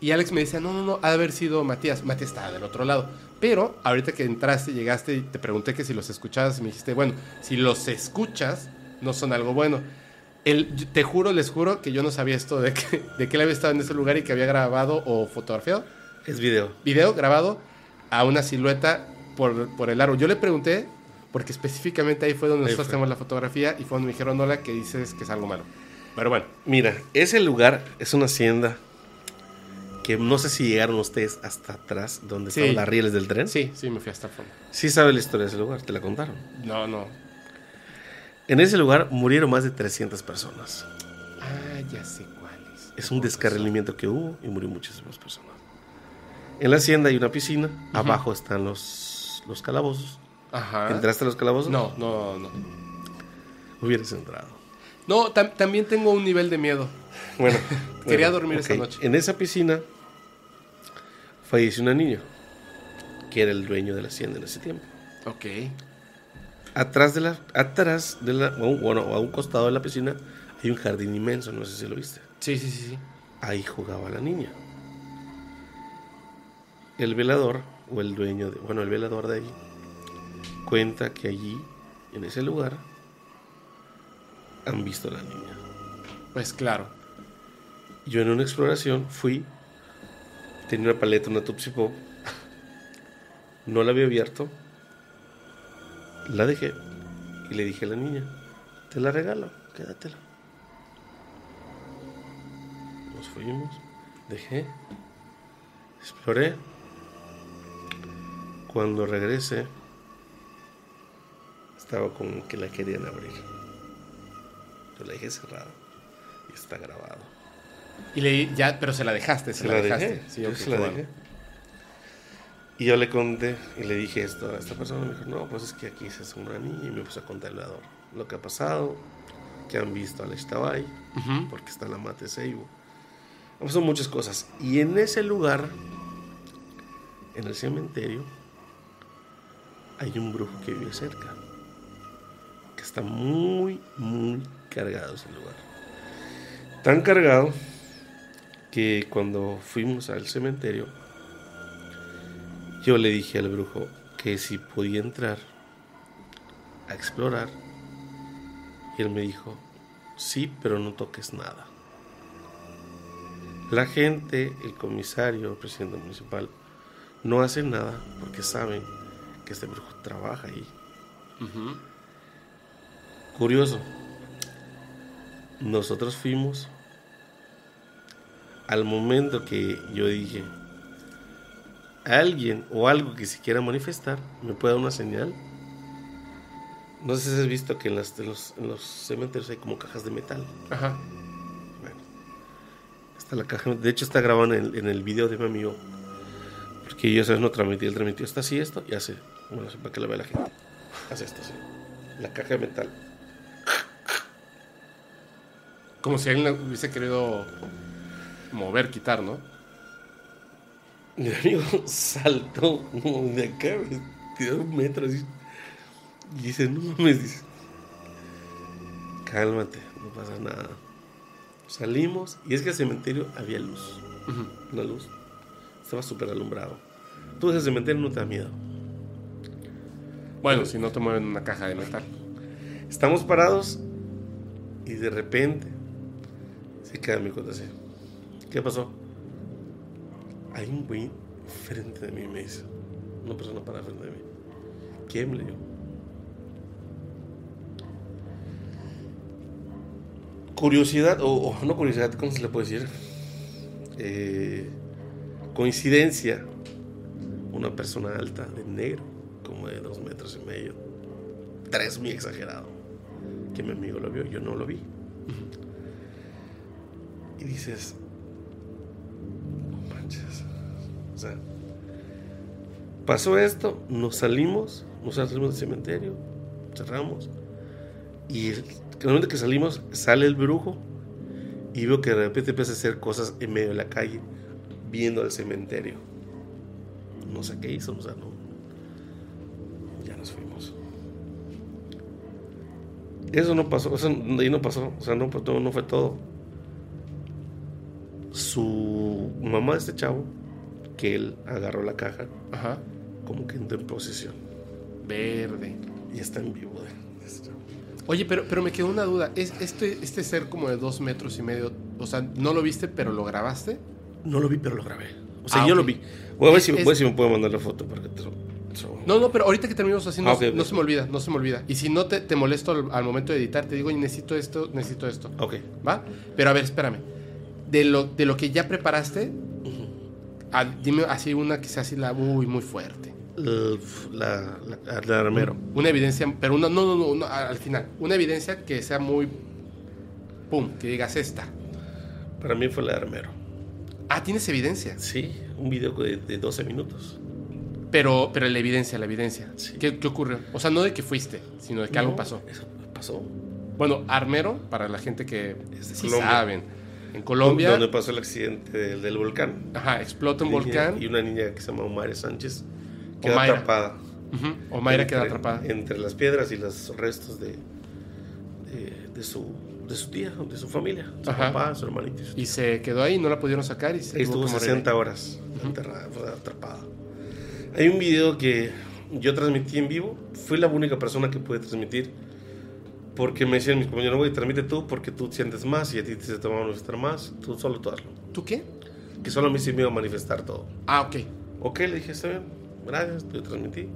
Y Alex me decía, no, no, no, ha de haber sido Matías. Matías estaba del otro lado. Pero ahorita que entraste, llegaste y te pregunté que si los escuchabas y me dijiste, bueno, si los escuchas, no son algo bueno. El, te juro, les juro que yo no sabía esto de que, de que él había estado en ese lugar y que había grabado o fotografiado Es video. video grabado a una silueta por, por el árbol. Yo le pregunté, porque específicamente ahí fue donde Ahí nosotros fue. tenemos la fotografía y fue donde me dijeron, hola, que dices que es algo malo. Pero bueno, Mira, ese lugar es una hacienda que no sé si llegaron ustedes hasta atrás, donde Sí. estaban las rieles del tren. sí, sí, me fui hasta el fondo. Sí sabe la historia de ese lugar, te la contaron. No, no. En ese lugar murieron más de 300 personas. Ah, ya sé cuál es. Un descarrilamiento que hubo y murió muchísimas personas. En la hacienda hay una piscina, abajo están los, los calabozos. Ajá. ¿Entraste a los calabozos? No, no, no. Hubieras entrado. No, tam- también tengo un nivel de miedo. Bueno, Quería bueno, dormir esa ok. noche. En esa piscina falleció una niña, que era el dueño de la hacienda en ese tiempo. Ok. Atrás de la, atrás de la, bueno, a un costado de la piscina hay un jardín inmenso, no sé si lo viste. Sí, sí, sí, sí. Ahí jugaba la niña. El velador, o el dueño, de, bueno, el velador de ahí, cuenta que allí, en ese lugar, han visto a la niña. Pues claro. Yo en una exploración fui, tenía una paleta, una Tupsi no la había abierto, la dejé y le dije a la niña, te la regalo, quédatela. Nos fuimos, dejé, exploré. Cuando regresé, estaba como que la querían abrir. Yo la dejé cerrada y está grabado. Y le ya, pero se la dejaste, se, Se la, la dejaste. dejé. Sí, yo ok, se la bueno. dejé. Y yo le conté y le dije esto a esta persona. Me dijo, no, pues es que aquí se hace una niña. Y me puso a contar el lo que ha pasado, que han visto a la Ixtabay, Ujú. porque está en la Mate Seibo. Han pasado muchas cosas. Y en ese lugar, en el cementerio, hay un brujo que vive cerca. Que está muy, muy cargado ese lugar. Tan cargado que cuando fuimos al cementerio, yo le dije al brujo que si podía entrar a explorar. Y él me dijo, sí, pero no toques nada. La gente, el comisario, el presidente municipal, no hacen nada porque saben que este brujo trabaja ahí. Curioso. Nosotros fuimos al momento que yo dije, alguien o algo que se quiera manifestar me puede dar una señal. No sé si has visto que en, las- en los, en los cementerios hay como cajas de metal. Ajá. Bueno, está la caja. De hecho, está grabado en el, en el video de mi amigo. Porque yo, ¿sabes? No transmití. Él transmitió. Está así esto y hace. Bueno, para que lo vea la gente. Hace esto así. La caja de metal. Como si alguien hubiese querido mover, quitar, ¿no? Mi amigo saltó de acá, me tiró un metro así. Y dice, no mames, dice, cálmate, no pasa nada. Salimos y es que el cementerio había luz, una luz. Estaba súper alumbrado. Tú ese cementerio no te da miedo. Bueno, si no te mueven una caja de metal. Estamos parados y de repente se queda mi así. ¿Qué pasó? Hay un güey frente de mí, me dice. Una persona para frente de mí. ¿Quién le dio? Curiosidad, o, o no curiosidad, ¿cómo se le puede decir? Eh, coincidencia. Una persona alta, de negro, como de dos metros y medio, tres muy exagerado. Que mi amigo lo vio, yo no lo vi. Y dices, pasó esto, nos salimos, nos salimos del cementerio, cerramos. Y el momento que salimos, sale el brujo y veo que de repente empieza a hacer cosas en medio de la calle, viendo al cementerio. No sé qué hizo, o sea, no. Ya nos fuimos. Eso no pasó, eso ahí no pasó, o sea, no, todo- no fue todo. Su mamá de este chavo, que él agarró la caja, Ajá. como que entró en posesión. Verde. Y está en vivo chavo. Oye, pero, pero me quedó una duda. ¿Es este, este ser como de dos metros y medio, o sea, no lo viste, pero lo grabaste? No lo vi, pero lo grabé. O sea, Ah, yo ok. lo vi. Voy a ver si, Es- voy a si me puedo mandar la foto para que te lo- No, no, pero ahorita que terminamos así, no, Ah, ok, no se me olvida, no se me olvida. Y si no te, te molesto al, al momento de editar, te digo, "Oye, necesito esto, necesito esto. Ok. ¿Va? Pero a ver, espérame. De lo, de lo que ya preparaste, ah, dime así una que sea así la uy, muy fuerte. La, la, la armero. Una evidencia, pero una, no, no, no, no, al final. Una evidencia que sea muy. Pum, que digas esta. Para mí fue la armero. Ah, tienes evidencia. Sí, un video de, de 12 minutos. Pero, pero la evidencia, la evidencia. Sí. ¿Qué, qué ocurrió? O sea, no de que fuiste, sino de que algo pasó. Eso pasó. Bueno, Armero, para la gente que de sí saben. En Colombia, Donde pasó el accidente del, del volcán. ajá, explota un volcán. Y una niña que se llama Omaira Sánchez queda Omaira. atrapada. Ujú, Omaira queda Entre- atrapada. Entre las piedras y los restos de, de, de su, de su tía, de su familia. Su Ajá. papá, su hermanito. y Y se quedó ahí, no la pudieron sacar y se estuvo que morir 60 ahí. horas enterrada, fue atrapada. Hay un video que yo transmití en vivo. Fui la única persona que pude transmitir. Porque me decían mis compañeros, güey, transmite tú porque tú sientes más y a ti te va a manifestar más. Tú solo tú hazlo. ¿Tú qué? Que solo a mí sí me iba a manifestar todo. Ah, ok. Ok, le dije, está bien, gracias, yo transmití.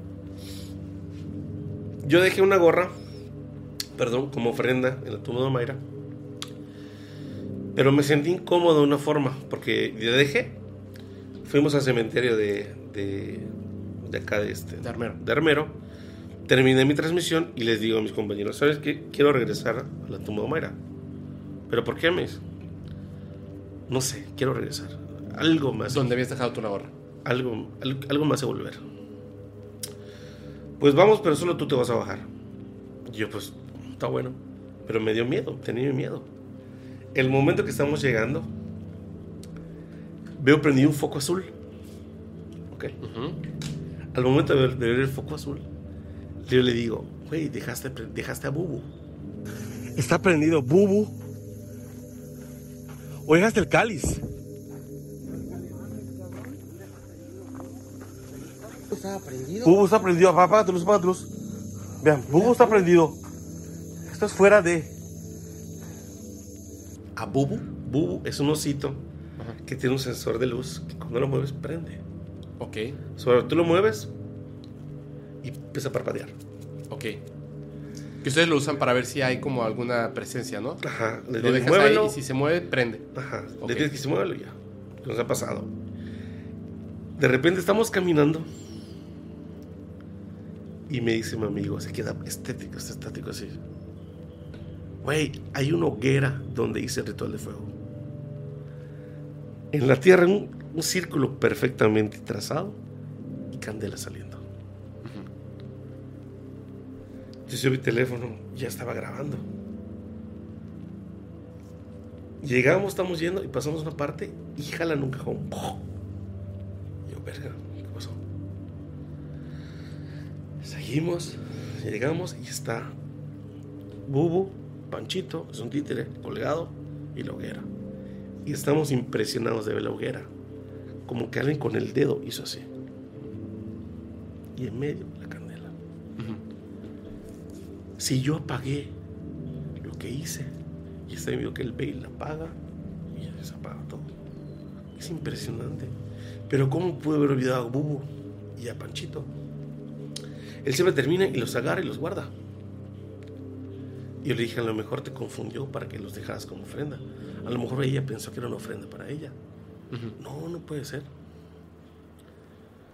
Yo dejé una gorra, perdón, como ofrenda en la tumba de Mayra. Pero me sentí incómodo de una forma, porque yo dejé. Fuimos al cementerio de, de, de acá de este. De Armero. de Armero. Terminé mi transmisión y les digo a mis compañeros, ¿sabes qué? Quiero regresar a la tumba de Mayra. ¿Pero por qué, me dice? No sé, quiero regresar. Algo más ¿Dónde habías dejado tu gorra? algo, algo, algo me hace volver. Pues vamos, pero solo tú te vas a bajar. Y yo, pues, está bueno. Pero me dio miedo, tenía miedo. El momento que estamos llegando, veo prendido un foco azul. Ok. Ujú. Al momento de ver, de ver el foco azul, yo le digo, güey, dejaste, dejaste a Bubu. Está prendido, Bubu. O dejaste el cáliz. Bubu está prendido. Luz, apágate luz. Vean, Bubu está prendido. Esto es fuera de. A Bubu, Bubu es un osito que tiene un sensor de luz que cuando lo mueves prende. Ok, Sobre tú lo mueves y empieza a parpadear. ok. Que ustedes lo usan para ver si hay como alguna presencia, ¿no? Ajá, le Lo dejas ahí muévelo. y si se mueve, prende. Ajá, Ok. le tienes que muévelo ya. Nos ha pasado. De repente estamos caminando. Y me dice mi amigo, se queda estético, está estático así. Güey, hay una hoguera donde hice el ritual de fuego. En la tierra, un, un círculo perfectamente trazado y candela saliendo. Yo mi teléfono ya estaba grabando. Llegamos, estamos yendo y pasamos una parte y jalan un cajón. Yo, verga, ¿qué pasó? Seguimos, llegamos y está Bubu, Panchito, es un títere colgado y la hoguera. Y estamos impresionados de ver la hoguera. Como que alguien con el dedo hizo así. Y en medio. Si yo apagué lo que hice, y está viendo que él ve y la apaga, y ya se apaga todo. Es impresionante. Pero ¿cómo pude haber olvidado a Bubu y a Panchito? Él siempre termina y los agarra y los guarda. Y yo le dije, a lo mejor te confundió para que los dejaras como ofrenda. A lo mejor ella pensó que era una ofrenda para ella. No, no puede ser.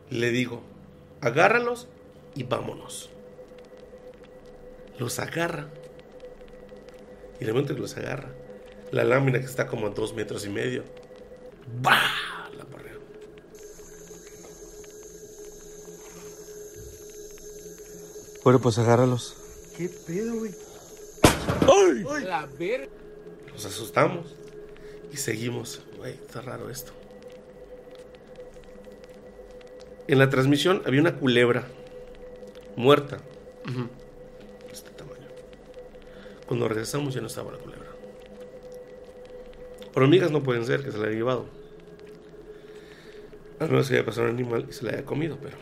Le digo, agárralos y vámonos. Los agarra. Y el momento que los agarra, la lámina que está como a dos metros y medio, ¡bah! La barrera. Bueno, pues agárralos. ¿Qué pedo, güey? Nos asustamos y seguimos. Güey, está raro esto. En la transmisión había una culebra muerta. De. Cuando regresamos ya no estaba la culebra. Hormigas no pueden ser que se la haya llevado. A menos que haya pasado un animal y se la haya comido, pero.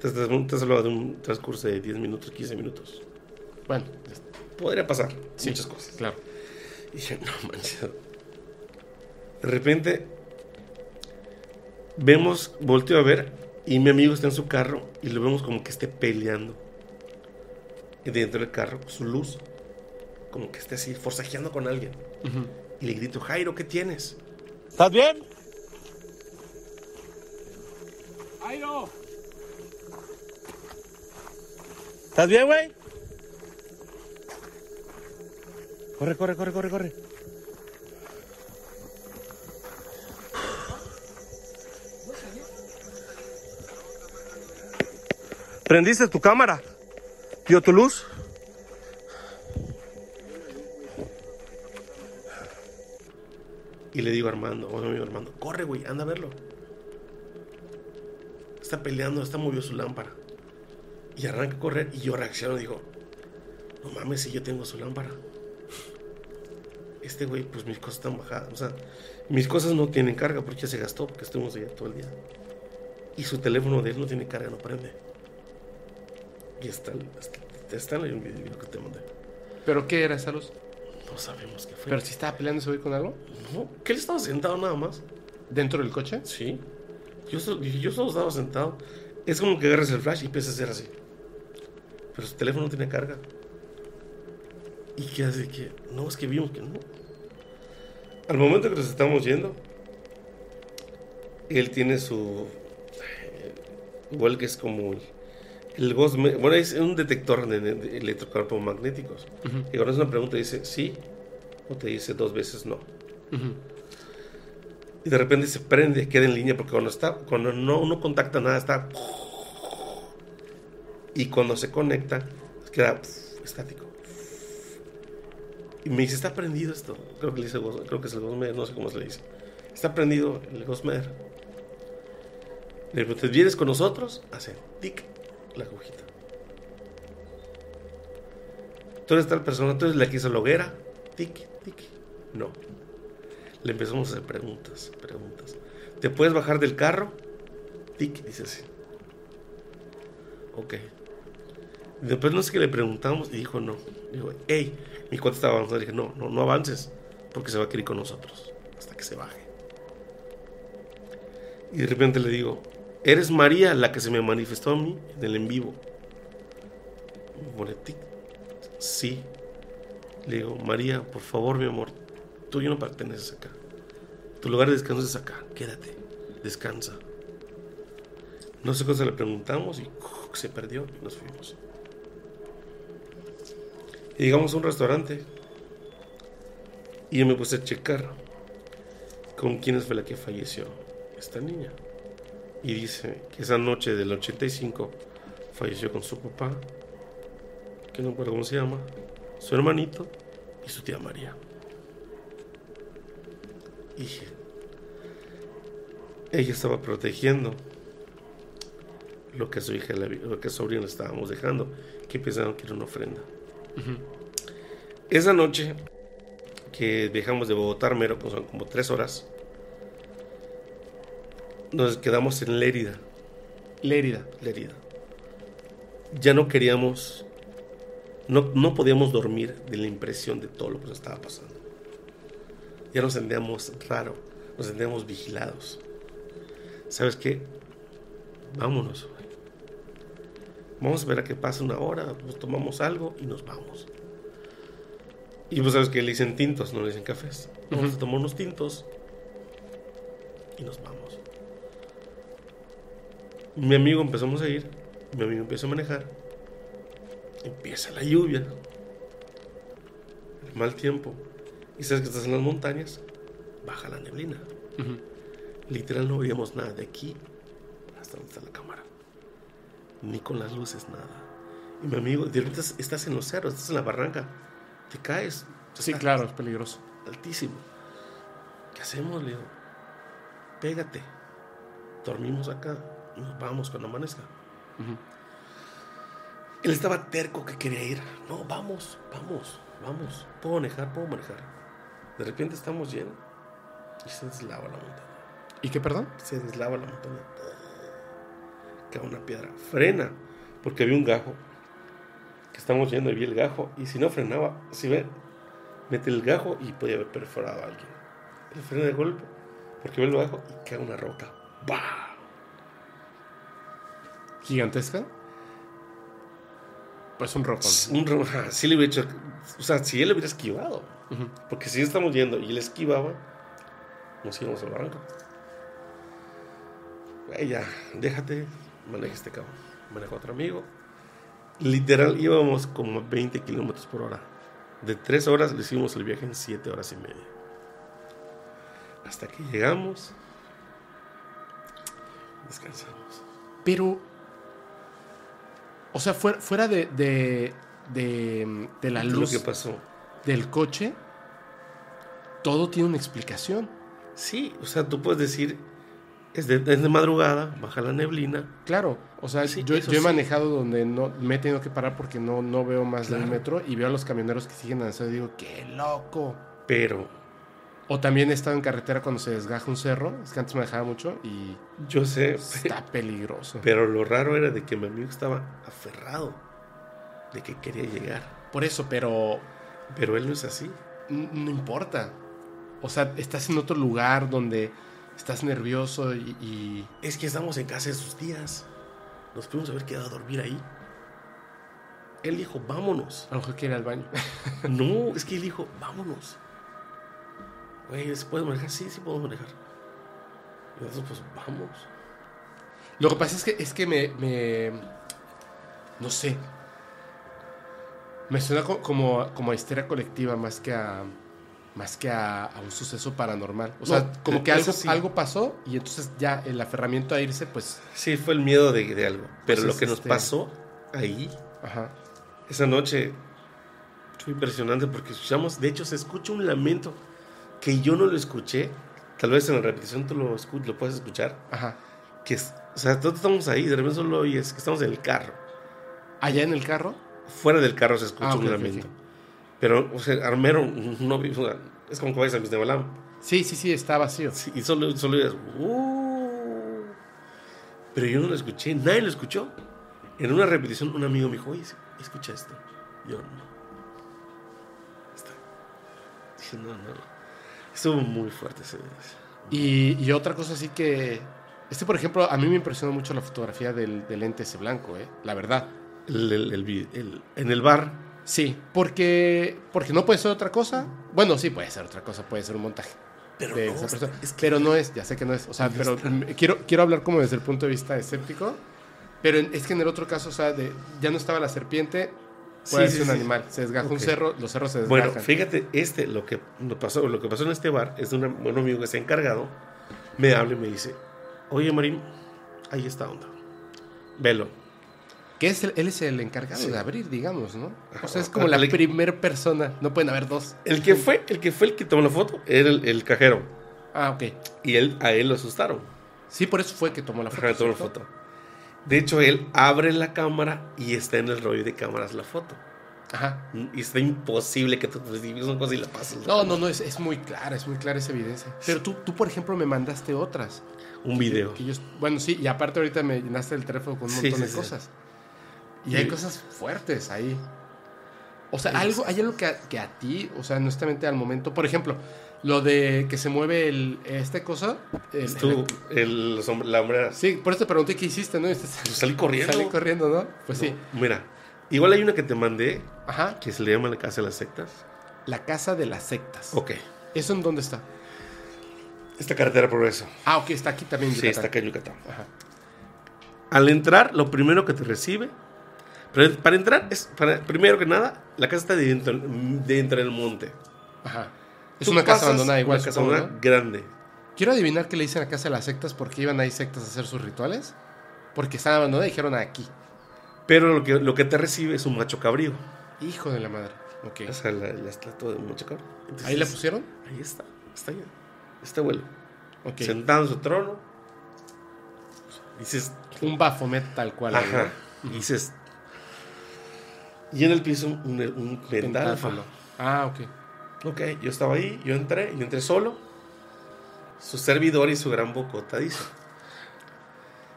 Te, has hablado de un transcurso de 10 minutos, 15 minutos. Bueno. Podría pasar Sí, muchas cosas. Claro. Y dije, no manches. De repente, vemos, volteo a ver, y mi amigo está en su carro, y lo vemos como que esté peleando. Y dentro del carro, su luz, como que esté así, forcejeando con alguien. Y le grito, Jairo, ¿qué tienes? ¿Estás bien? ¿Estás bien, güey? Corre, corre, corre, corre, corre. ¿Prendiste tu cámara? ¿Dio tu luz? Y le digo a Armando, mi amigo Armando, corre, güey, anda a verlo. Está peleando, está movió su lámpara. Y arranca a correr y yo reacciono y digo, no mames, si yo tengo su lámpara. Este güey, pues mis cosas están bajadas. O sea, mis cosas no tienen carga porque ya se gastó, porque estuvimos allá todo el día. Y su teléfono de él no tiene carga, no prende. Y está, está, en el video que te mandé. ¿Pero qué era esa luz? No sabemos qué fue. ¿Pero si estaba peleando güey con algo? no, que él estaba sentado nada más. ¿Dentro del coche? Sí. Yo, yo solo estaba sentado. Es como que agarras el flash y empieza a hacer así. Pero su teléfono no tiene carga. Y que hace que. No, es que vimos que no. Al momento que nos estamos yendo, él tiene su. Igual que es como el. El Ghost bueno, es un detector de, electrocarpomagnéticos. Y cuando es una pregunta, dice sí o te dice dos veces no. Y de repente se prende, queda en línea, porque cuando está, cuando no, no contacta nada, está. Y cuando se conecta, queda estático. Y me dice, está prendido esto. Creo que le dice creo que es el Ghostmer, no sé cómo se le dice. Está prendido el Ghostmer. Le digo, ¿te vienes con nosotros? Hace tic la agujita. Entonces tal persona, entonces le quiso la hoguera, tic, tic, no. Le empezamos a hacer preguntas, preguntas. ¿Te puedes bajar del carro? Tic, dice así. Ok. Y después no sé qué le preguntamos y dijo no. Dijo, hey, mi cuate estaba avanzando. Dije, no, no, no avances, porque se va a querer con nosotros hasta que se baje. Y de repente le digo, eres María la que se me manifestó a mí en el en vivo. Me pone tic. Sí. Le digo, María, por favor, mi amor, tú ya no perteneces acá. Tu lugar de descanso es acá. Quédate. Descansa. No sé cosa le preguntamos y se perdió y nos fuimos. Y llegamos a un restaurante. Y yo me puse a checar con quién fue la que falleció esta niña. Y dice que esa noche del 85 falleció con su papá, que no recuerdo cómo se llama, su hermanito y su tía María. Y ella estaba protegiendo lo que su hija, lo que sobrino le estábamos dejando, que pensaban que era una ofrenda. Esa noche que dejamos de Bogotá, Armero, pues son como tres horas, nos quedamos en Lérida. Lérida. Lérida. Ya no queríamos, no, no podíamos dormir de la impresión de todo lo que nos estaba pasando. Ya nos sentíamos raro, nos sentíamos vigilados. ¿Sabes qué? Vámonos. Vamos a ver a que pase una hora, pues tomamos algo y nos vamos. Y pues sabes que le dicen tintos, no le dicen cafés. Vamos a tomar unos tintos y nos vamos. Mi amigo empezamos a ir, mi amigo empieza a manejar, empieza la lluvia, el mal tiempo, y sabes que estás en las montañas, baja la neblina. Literal no veíamos nada de aquí hasta donde está la cámara, ni con las luces nada. Y mi amigo, de repente estás en los cerros, estás en la barranca, te caes. Sí, Está claro, es peligroso. altísimo. ¿Qué hacemos, Leo? Pégate. Dormimos acá nos vamos cuando amanezca. Él estaba terco que quería ir. No, vamos, vamos, vamos. Puedo manejar, puedo manejar. De repente estamos llenos y se deslava la montaña. ¿Y qué, perdón? Se deslava la montaña. Cae una piedra. Frena, porque había un gajo. Que estamos yendo y vi el gajo. Y si no frenaba, si ve, mete el gajo y podía haber perforado a alguien. Él frena de golpe, porque ve el gajo y cae una roca. ¡Bah! ¿Gigantesca? Pues un rocón. Un sí le hubiera hecho. O sea, si él lo hubiera esquivado. Porque si estamos yendo y él esquivaba, nos íbamos al barranco. Güey, ya, déjate, maneja este cabrón. Maneja otro amigo. Literal, íbamos como a 20 kilómetros por hora. De 3 horas le hicimos el viaje en 7 horas y media. Hasta que llegamos, descansamos. Pero, o sea, fuera, fuera de, de, de, de la ¿Qué es lo luz que pasó? del coche, todo tiene una explicación. Sí, o sea, tú puedes decir, es de, es de madrugada, baja la neblina. Claro, o sea, Sí, yo, he sí. manejado donde no me he tenido que parar porque no, no veo más del Claro. metro y veo a los camioneros que siguen avanzando y digo, ¡qué loco! Pero O también he estado en carretera cuando se desgaja un cerro, es que antes manejaba mucho y yo sé, está peligroso. pero lo raro era de que mi amigo estaba aferrado, de que quería llegar. Por eso, pero Pero él no es así. no importa. O sea, estás en otro lugar donde estás nervioso y, y- Es que estamos en casa de sus tías. Nos pudimos haber quedado a dormir ahí. Él dijo, vámonos. a lo mejor quiere ir al baño. No, es que él dijo, vámonos. Güey, ¿se puede manejar? Sí, sí podemos manejar. Y nosotros, pues, vamos. Lo que pasa es que, es que me, me- No sé. Me suena co- como, como a histeria colectiva más que a. Más que a, a un suceso paranormal. O sea, como que eso algo, sí. algo pasó y entonces ya el aferramiento a irse, pues. Sí, fue el miedo de, de algo. Pero Pues lo que nos este- pasó ahí, Ajá. esa noche, fue impresionante porque escuchamos, de hecho, se escucha un lamento que yo no lo escuché. Tal vez en la repetición tú lo, lo puedes escuchar. Ajá. Que es, o sea, todos estamos ahí, de repente solo oyes que estamos en el carro. Allá en el carro. Fuera del carro se escucha Ah, ok, un lamento. ok. Pero, o sea, Armero no es como que vayas a Misnebalam. Sí, sí, sí, está vacío. Sí, y solo, solo oías, "Uh". Pero yo no lo escuché, nadie lo escuchó. En una repetición, un amigo me dijo, oye, escucha esto. Yo no. Está. Dije, no, no. Estuvo muy fuerte ese. Y, y otra cosa así que... Este, por ejemplo, a mí me impresionó mucho la fotografía del, del lente ese blanco, ¿eh? La verdad. el- el- el vi- el- en el bar. Sí, porque, porque no puede ser otra cosa. Bueno, sí puede ser otra cosa, puede ser un montaje. Pero de no, esa persona. es que- pero no es, ya sé que no es. O sea, pero quiero, quiero hablar como desde el punto de vista escéptico. Pero es que en el otro caso, o sea, de, ya no estaba la serpiente, puede Sí, ser sí, un sí. animal. Se desgaja un Ok. cerro, los cerros se desgajan. Bueno, fíjate, este, lo que, pasó, lo que pasó en este bar es de un buen amigo que se ha encargado. Me habla y me dice: Oye, Marín, ahí está onda. Velo. Que es el- él es el encargado Sí. de abrir, digamos, ¿no? O sea, es como la Le- primer persona. No pueden haber dos. El que fue, el que fue el que tomó la foto era el, el cajero. Ah, ok. Y él, a él lo asustaron. Sí, por eso fue que tomó la foto. Ajá, tomó la foto. De hecho, él abre la cámara y está en el rollo de cámaras la foto. Ajá. Y está imposible que tú recibes una cosa y la pases. No, no, no, es, es muy clara, es muy clara esa evidencia. Pero tú, tú, por ejemplo, me mandaste otras. Un video. Que yo- bueno, sí, y aparte ahorita me llenaste el teléfono con un montón sí, de sí. cosas. Y Y- hay cosas fuertes ahí. O sea, Sí, algo, hay algo que a, que a ti, o sea, honestamente al momento, por ejemplo, lo de que se mueve el, este cosa. el- Tú, el, la hombrera. sí, por eso te pregunté qué hiciste, ¿no? Y estás- Pues salí corriendo. Salí corriendo, ¿no? Pues sí. Mira, igual hay una que te mandé Ajá. que se le llama la casa de las sectas. La casa de las sectas. Ok. ¿Eso en dónde está? Esta carretera Progreso. Ah, ok, está aquí también. en Sí, está acá en Yucatán. Ajá. Al entrar, lo primero que te recibe. Pero para entrar, es para, primero que nada, la casa está dentro, dentro del monte. Ajá. Es una casa abandonada igual, Una casa abandonada ¿no? grande. Quiero adivinar qué le dicen a casa de las sectas porque iban ahí sectas a hacer sus rituales. Porque estaban abandonadas y dijeron aquí. Pero lo que, lo que te recibe es un macho cabrío. Hijo de la madre. Ok. O sea, la, la estatua de un macho cabrío. Entonces, ¿Ahí la pusieron? Ahí está. Está allá. Este abuelo. Ok. Sentado en su trono. Dices, Un Bafomet tal cual. Ajá. dices. Y en el piso un, un. Pentáfilo. Ah, ok. Ok, yo estaba ahí, yo entré, yo entré solo. Su servidor y su gran bocota dice: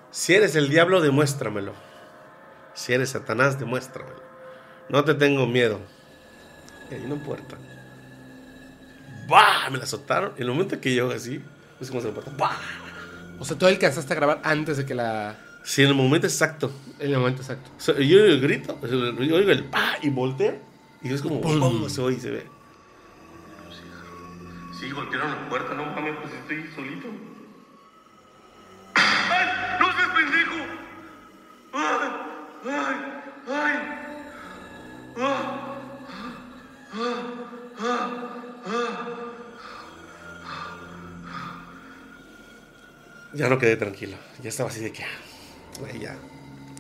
Si eres el diablo, demuéstramelo. Si eres Satanás, demuéstramelo. No te tengo miedo. Y hay una puerta. ¡Bah! Me la azotaron. En el momento que yo así, sé cómo se la puerta. ¡Bah! O sea, tú alcanzaste a grabar antes de que la. Sí, en el momento exacto. En el momento exacto. O sea, yo oigo el grito, yo oigo el pa y volteo. Y es como, ¡pum! Se oye y se ve. Sí, golpearon la puerta, no mames, pues estoy solito. ¡Ay! ¡No seas pendejo! ¡Ay! ¡Ay! ¡Ay! ¡Ah! Ya no quedé tranquilo. Ya estaba así de que, ah, güey, ya.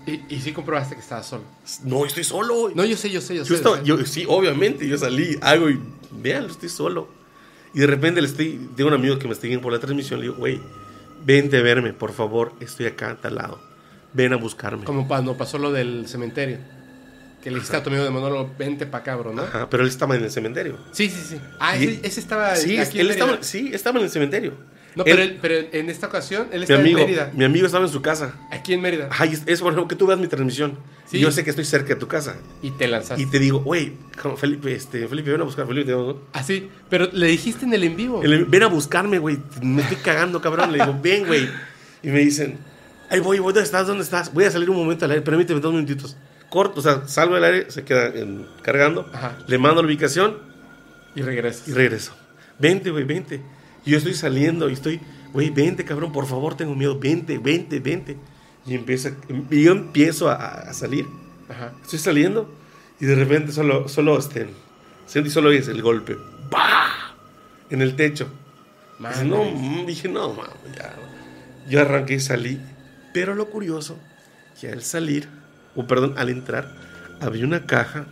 Y, y sí comprobaste que estabas solo. No, estoy solo. No, yo sé, yo sé, yo, yo sé. estaba, sé. yo, sí, obviamente, yo salí, hago y vean, estoy solo. Y de repente le estoy, tengo un amigo que me está siguiendo por la transmisión, le digo, güey, vente a verme, por favor, estoy acá tal lado. Ven a buscarme. Como cuando pasó lo del cementerio. Que le dijiste a tu amigo de monólogo, vente pa' cabro, ¿no? Ajá, pero él estaba en el cementerio. Sí, sí, sí. Ah, Y- ese, ese estaba Sí, aquí él estaba, sí, estaba en el cementerio. No, Él- pero, él- pero en esta ocasión, él está amigo, en Mérida. mi amigo estaba en su casa. Aquí en Mérida. Ay, es, es por ejemplo que tú veas mi transmisión. Sí. Y yo sé que estoy cerca de tu casa. Y te lanzaste. Y te digo, güey, Felipe, este, Felipe, ven a buscar, Felipe, te digo, ¿no? Así. Pero le dijiste en el en vivo. El- ven a buscarme, güey. Me estoy cagando, cabrón. Le digo, ven, güey. Y me dicen, ay, voy, voy, ¿dónde estás? ¿Dónde estás? Voy a salir un momento al aire, permíteme dos minutitos. Corto, o sea, salgo del aire, se queda en- cargando. Ajá. Le mando la ubicación Y regresas. y regreso. Vente, güey, vente. Y yo estoy saliendo y estoy, güey, vente, cabrón, por favor, tengo miedo. Vente, vente, vente. Y, empieza, y yo empiezo a, a salir. Ajá. Estoy saliendo y de repente solo, solo, este, solo el golpe. ¡Bah! En el techo. Dice, no, mm, dije, no, mames, ya. Yo arranqué y salí. Pero lo curioso, que al salir, o perdón, al entrar, había una caja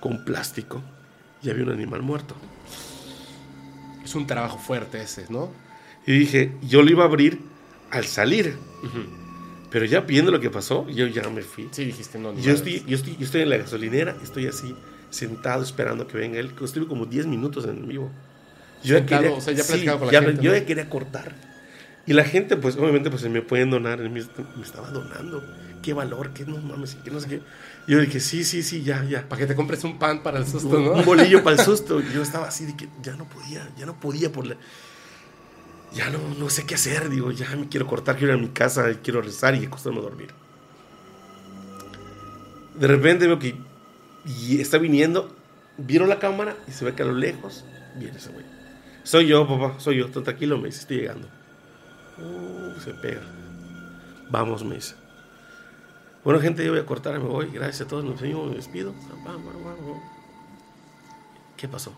con plástico y había un animal muerto. Es un trabajo fuerte ese, ¿no? Y dije, yo lo iba a abrir al salir. Pero ya viendo lo que pasó, yo ya me fui. Sí, dijiste no. ni yo, estoy, yo, estoy, yo estoy en la gasolinera, estoy así, sentado esperando que venga él. Estuve como 10 minutos en vivo. Yo Sentado, o sea, ya platicado con la ya- gente, Yo ¿no? ya quería cortar. Y la gente, pues, obviamente, pues, me pueden donar. Me, me estaba donando. Qué valor, qué no mames, qué no sé qué. Y yo dije, sí, sí, sí, ya, ya. Para que te compres un pan para el susto, Un, ¿no? un bolillo para el susto. Y yo estaba así de que ya no podía, ya no podía por la... Ya no, no sé qué hacer, digo, ya me quiero cortar, quiero ir a mi casa, quiero rezar y acostarme a dormir. De repente veo que y está viniendo, vieron la cámara y se ve que a lo lejos viene ese güey. Soy yo, papá, soy yo, tranquilo, me dice, estoy llegando. Uh, se pega. Vamos, me dice. Bueno, gente, yo voy a cortar, me voy. Gracias a todos, nos vemos, me despido. ¿Qué pasó?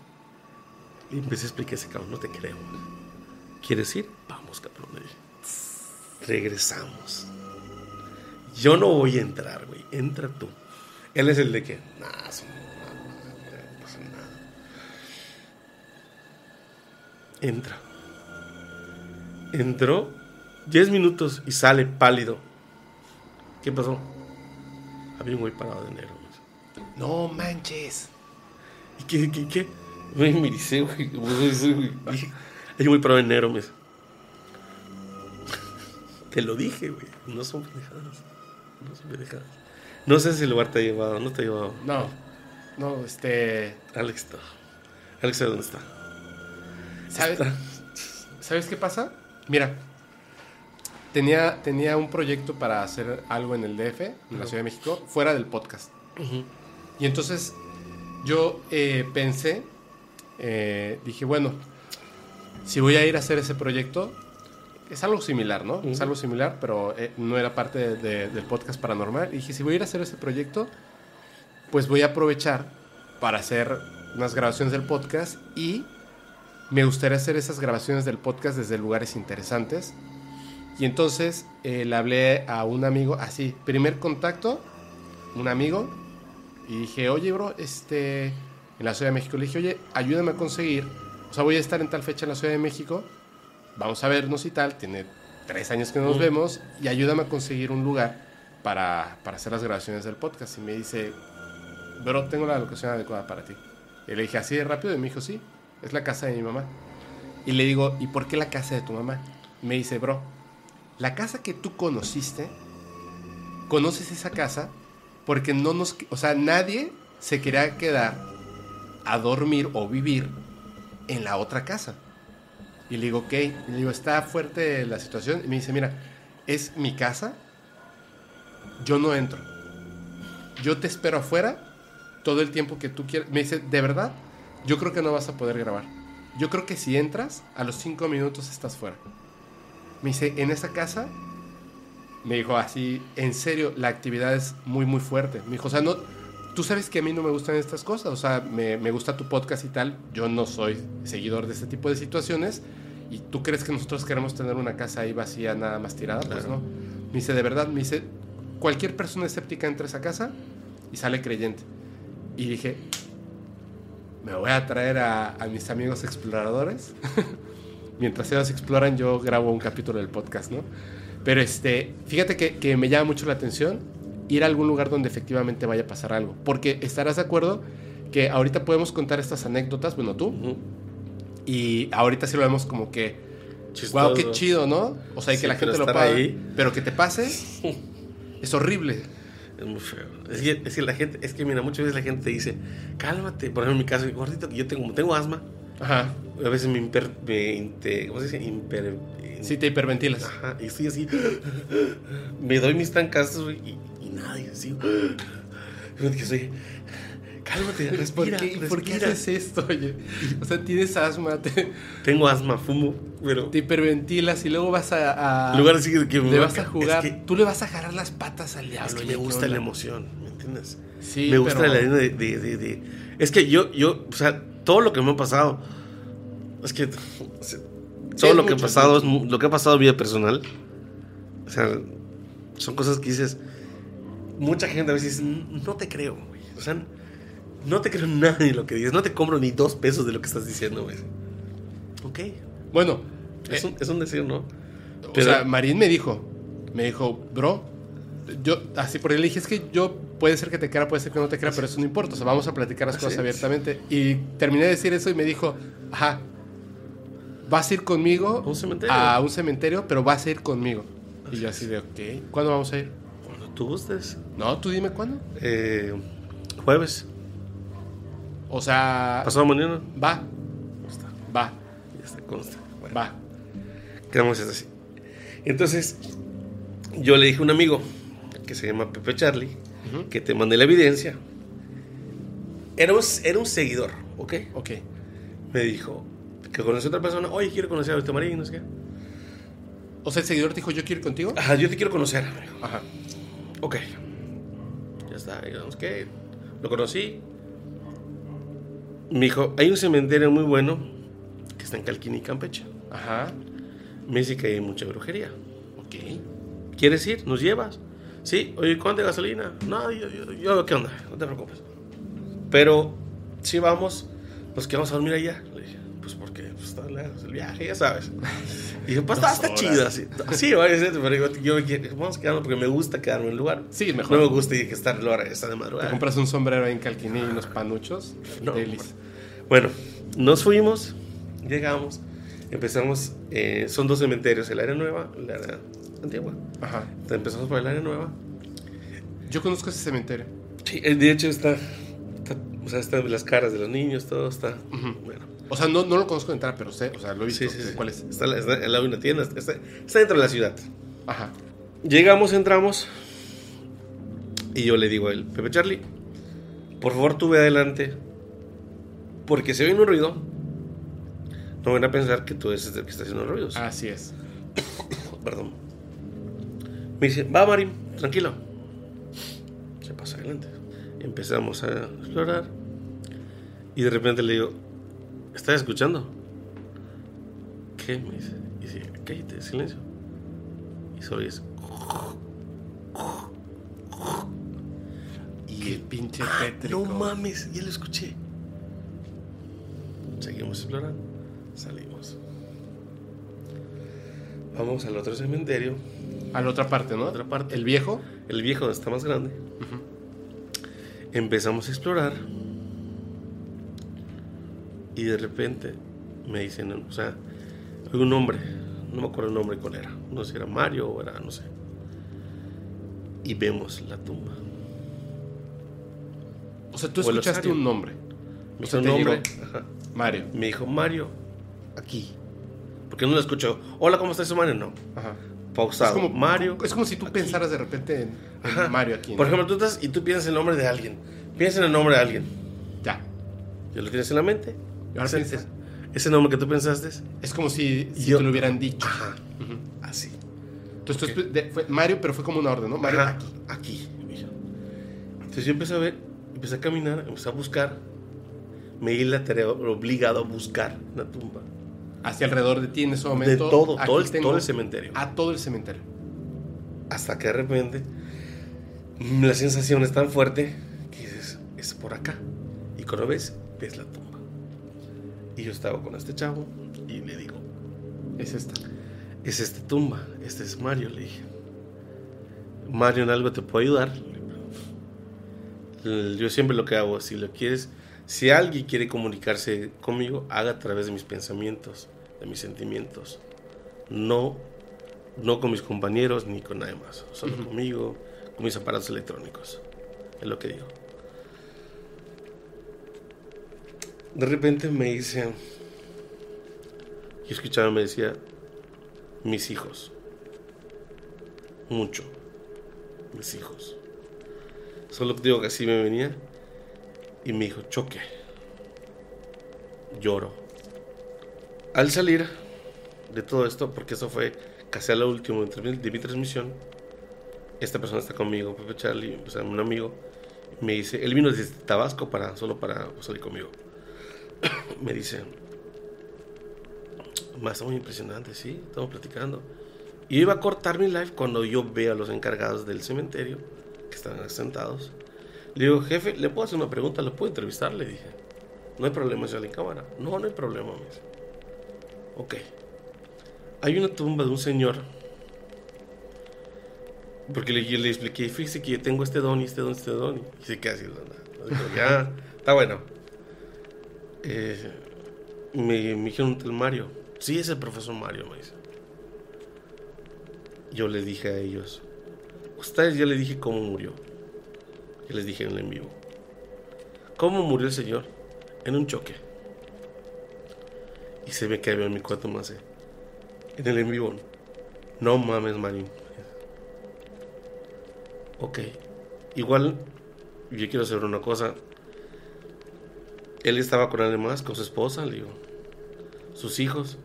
Y empecé a explicar ese cabrón, no te creo. ¿Quieres ir? Vamos, cabrón. Regresamos. Yo no voy a entrar, güey. Entra tú. Él es el de que, nah, no pasa nada. Entra. Entró 10 minutos y sale pálido. ¿Qué pasó? Había un güey parado de negro. No manches. ¿Y qué, qué, qué? Güey, me dice, güey. Hay un güey parado de negro, me. Te lo dije, güey. No son pendejadas. No son pendejadas. No sé si el lugar te ha llevado, no te ha llevado. No. No, este. Alex. Alex dónde está. ¿Sabes? Está. ¿Sabes qué pasa? Mira, tenía, tenía un proyecto para hacer algo en el DF, en la Ciudad de México, fuera del podcast. Y entonces yo eh, pensé, eh, dije, bueno, si voy a ir a hacer ese proyecto, es algo similar, ¿no? Es algo similar, pero eh, no era parte de- de- del podcast paranormal. Y dije, si voy a ir a hacer ese proyecto, pues voy a aprovechar para hacer unas grabaciones del podcast y me gustaría hacer esas grabaciones del podcast desde lugares interesantes. Y entonces eh, le hablé a un amigo, así, primer contacto, un amigo, y dije, oye, bro, este, en la Ciudad de México, le dije, oye, ayúdame a conseguir, o sea, voy a estar en tal fecha en la Ciudad de México, vamos a vernos y tal, tiene tres años que no nos Mm. vemos, y ayúdame a conseguir un lugar para, para hacer las grabaciones del podcast. Y me dice, bro, tengo la locación adecuada para ti. Y le dije, así de rápido, y me dijo, sí, es la casa de mi mamá. Y le digo, ¿y por qué la casa de tu mamá? Me dice, bro, la casa que tú conociste, conoces esa casa porque no nos, o sea, nadie se quería quedar a dormir o vivir en la otra casa. Y le digo, ok, le digo, está fuerte la situación. Y me dice, mira, es mi casa, yo no entro. Yo te espero afuera todo el tiempo que tú quieras. Me dice, ¿de verdad? Yo creo que no vas a poder grabar. Yo creo que si entras, a los cinco minutos estás fuera. Me dice, en esa casa, me dijo así, en serio, la actividad es muy, muy fuerte. Me dijo, o sea, no, tú sabes que a mí no me gustan estas cosas, o sea, me, me gusta tu podcast y tal. Yo no soy seguidor de este tipo de situaciones. ¿Y tú crees que nosotros queremos tener una casa ahí vacía, nada más tirada? Pues Claro. no. Me dice, de verdad, me dice, cualquier persona escéptica entra a esa casa y sale creyente. Y dije, me voy a traer a, a mis amigos exploradores. Mientras ellos exploran, yo grabo un capítulo del podcast, ¿no? Pero este, fíjate que, que me llama mucho la atención ir a algún lugar donde efectivamente vaya a pasar algo. Porque estarás de acuerdo que ahorita podemos contar estas anécdotas, bueno, tú, Ujú. y ahorita sí lo vemos como que, Chistoso. wow, qué chido, ¿no? O sea, y Sí, que la gente lo pague. Pero que te pase, es horrible. Es muy feo. Es que, es que la gente, es que mira, muchas veces la gente te dice, cálmate. Por ejemplo, en mi caso, gordito, que yo tengo, como tengo asma, Ajá. a veces me imper, me ¿cómo se dice? Imper, Sí, te hiperventilas. Ajá, y estoy así, me doy mis trancazos güey, y, y nadie, así. Que soy, cálmate, ¿Por respira, qué, ¿Por qué haces esto, oye? O sea, tienes asma, te, Tengo asma, fumo, pero te hiperventilas y luego vas a... a- lugar de que me le va vas a es jugar. que- Tú le vas a jalar las patas al Es diablo. que oye, me ¿qué gusta la emoción, ¿me entiendes? Sí, me gusta pero- la arena de, de, de- de- Es que yo, yo, o sea, todo lo que me ha pasado, es que, todo es lo que ha pasado, es lo que ha pasado en vida personal, o sea, son cosas que dices, mucha gente a veces dice, no te creo, güey, o sea, no te creo nada de lo que dices, no te compro ni dos pesos de lo que estás diciendo, güey. Ok, Bueno, es, eh, un, es un deseo, ¿no? o pero- sea, Marín me dijo, me dijo, bro, yo, así por él le dije, es que yo, puede ser que te crea, puede ser que no te crea, pero eso no importa, o sea, vamos a platicar las Así cosas es. abiertamente. Y terminé de decir eso y me dijo, ajá, vas a ir conmigo A un cementerio. a un cementerio, pero vas a ir conmigo. Y yo así de, ok, ¿cuándo vamos a ir? Cuando tú gustes, No, tú dime cuándo. eh, jueves, O sea, pasado mañana, va, va, ya está, consta. Bueno. va. Quedamos así. Entonces, yo le dije a un amigo que se llama Pepe Charlie, que te mandé la evidencia. Era un, era un seguidor, ¿ok? Ok. Me dijo que conoció a otra persona, oye, quiero conocer a este marín, no sé qué. O sea, el seguidor te dijo, yo quiero ir contigo. Ajá, yo te quiero conocer. Ajá. Ok. Ya está, digamos que lo conocí. Me dijo, hay un cementerio muy bueno que está en Calquini, Campeche. Ajá. Me dice que hay mucha brujería. Ok. ¿Quieres ir? ¿Nos llevas? Sí. Oye, ¿cuánto de gasolina? No, yo, yo, yo, ¿qué onda? No te preocupes. Pero, si vamos, nos quedamos a dormir allá. Le dije, pues porque pues, está lejos el viaje, ya sabes. Y dije, pues está, está chido así. Sí, pero yo, yo me quiero- vamos quedando porque me gusta quedarme en el lugar. Sí, mejor. No me gusta y que estar en estar de Te madrugada. compras un sombrero ahí en Calquiní y unos panuchos. No, Delis. Bueno, nos fuimos, llegamos, empezamos, eh, son dos cementerios, el área nueva, el área antigua. Ajá. Empezamos por el área nueva. Yo conozco ese cementerio. Sí, eh, de hecho está, está- o sea, están las caras de los niños, todo está, bueno. O sea, no, no lo conozco de entrar, pero sé, o sea, lo he visto. Sí, sí, sí. ¿Cuál es? Está, está al lado de una tienda, está, está dentro de la ciudad. Ajá. Llegamos, entramos, y yo le digo a él, Pepe Charlie, por favor tú ve adelante, porque si viene un ruido, no van a pensar que tú eres el que está haciendo ruidos. Así es. Perdón. Me dice, va Marín, tranquilo. Se pasa adelante. Empezamos a explorar. Y de repente le digo, ¿estás escuchando? ¿Qué? Me dice. Y dice, cállate, silencio. Y solo es. Y el pinche "Ah. No mames, ya lo escuché. Seguimos explorando. Salimos. Vamos al otro cementerio. A la otra parte, ¿no? Otra parte. El viejo. El viejo donde está más grande. Empezamos a explorar. Y de repente me dicen, o sea, hay un nombre. No me acuerdo el nombre cuál era. No sé si era Mario o era, no sé. Y vemos la tumba. O sea, tú O escuchaste un nombre. O O sea, un nombre. Ajá. Mario. Me dijo, Mario, aquí. Porque no lo escucho. Hola, ¿cómo estás, Mario? No. Ajá. Pausado. Es como Mario. Es como si tú aquí. pensaras de repente en, en. Mario aquí. ¿no? Por ejemplo, tú estás y tú piensas el nombre de alguien. Piensa en el nombre de alguien. Ya. ¿Ya lo tienes en la mente? Y ahora ese, piensa. ese- nombre que tú pensaste. Es como si, si Yo- te lo hubieran dicho. Ajá. Ujú. Así. Entonces, tú espe- de- fue Mario, pero fue como una orden, ¿no? Mario Ajá, aquí. aquí. mira. Entonces yo empecé a ver, empecé a caminar, empecé a buscar. Me di la tarea obligado a buscar una tumba. Hacia alrededor de ti en ese De momento. todo, aquí todo el, todo el cementerio. A todo el cementerio. Hasta que de repente la sensación es tan fuerte que dices, es por acá. Y cuando ves, ves la tumba. Y yo estaba con este chavo y le digo, Es esta. es esta tumba, este es Mario, le dije. Mario en algo te puedo ayudar. Yo siempre lo que hago, si lo quieres, si alguien quiere comunicarse conmigo, haga a través de mis pensamientos, de mis sentimientos. No, no con mis compañeros ni con nadie más, solo conmigo, con mis aparatos electrónicos. Es lo que digo. De repente me dice, yo escuchaba, me decía, mis hijos. Mucho. Mis hijos. Solo digo que así me venía. Y me dijo, choque. Lloro. Al salir de todo esto, porque eso fue casi a lo último de mi- transmisión, esta persona está conmigo, Pepe Charlie, o un amigo, me dice, él vino desde Tabasco para, solo para salir conmigo. me dice, más está muy impresionante, sí, estamos platicando. Y yo iba a cortar mi live cuando yo veo a los encargados del cementerio que están sentados. Le digo, jefe, ¿le puedo hacer una pregunta? ¿Lo puedo entrevistar? Le dije. No hay problema, sale en cámara. No, no hay problema, me dice. Ok. Hay una tumba de un señor. Porque le, le expliqué, fíjese que yo tengo este don y este don este don. Y se queda así, ya, está bueno. Eh, me, me dijeron el Mario. Sí, es el profesor Mario, me dice. Yo les dije a ellos, ustedes ya les dije cómo murió. Ya les dije en el en vivo. ¿Cómo murió el señor? En un choque. Y se ve que había en mi cuarto más. eh. En el en vivo. No mames, Marín. Ok. igual, yo quiero saber una cosa. Él estaba con alguien más, con su esposa, le digo. Sus hijos.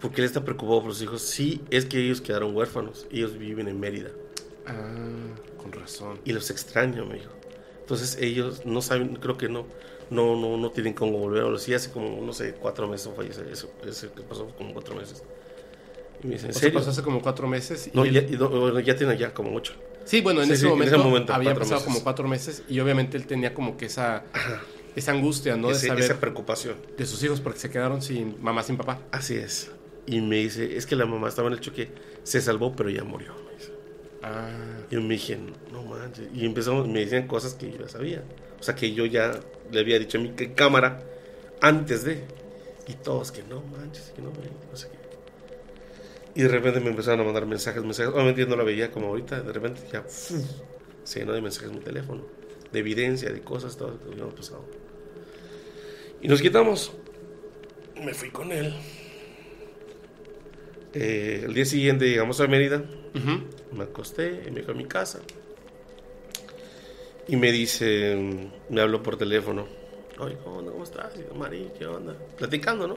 Porque él está preocupado por sus hijos. Sí, es que ellos quedaron huérfanos. Ellos viven en Mérida. Ah, con razón. Y los extraño, me dijo. Entonces ellos no saben, creo que no, no, no, no tienen cómo volver. O sí, hace como, no sé, cuatro meses fallece. Eso, eso que pasó como cuatro meses. Y me dice, ¿en serio? pasó hace como cuatro meses. y No, él- ya, y no, ya tiene ya como ocho. Sí, bueno, en, Sí, ese, sí, en momento ese momento, había pasado meses. como cuatro meses y obviamente él tenía como que esa, esa angustia, ¿no? De Ese- saber esa preocupación. de sus hijos porque se quedaron sin mamá, sin papá. Así es. Y me dice, es que la mamá estaba en el choque, se salvó, pero ya murió. Ah, Y me dije, no manches. Y empezamos, me decían cosas que yo ya sabía. O sea, que yo ya le había dicho a mi cámara antes de. Y todos que no manches, que no, no sé qué. Y de repente me empezaron a mandar mensajes, mensajes. Obviamente yo no la veía como ahorita. De repente ya se llenó de mensajes mi teléfono. De evidencia, de cosas, todo lo que habíamos pasado. Y nos quitamos. Me fui con él. Eh, el día siguiente llegamos a Mérida. ujú. Me acosté y me fui a mi casa. Y me dice, me habló por teléfono. Oye, ¿cómo? ¿Cómo estás? Y yo, Mari, ¿qué onda? Platicando, ¿no?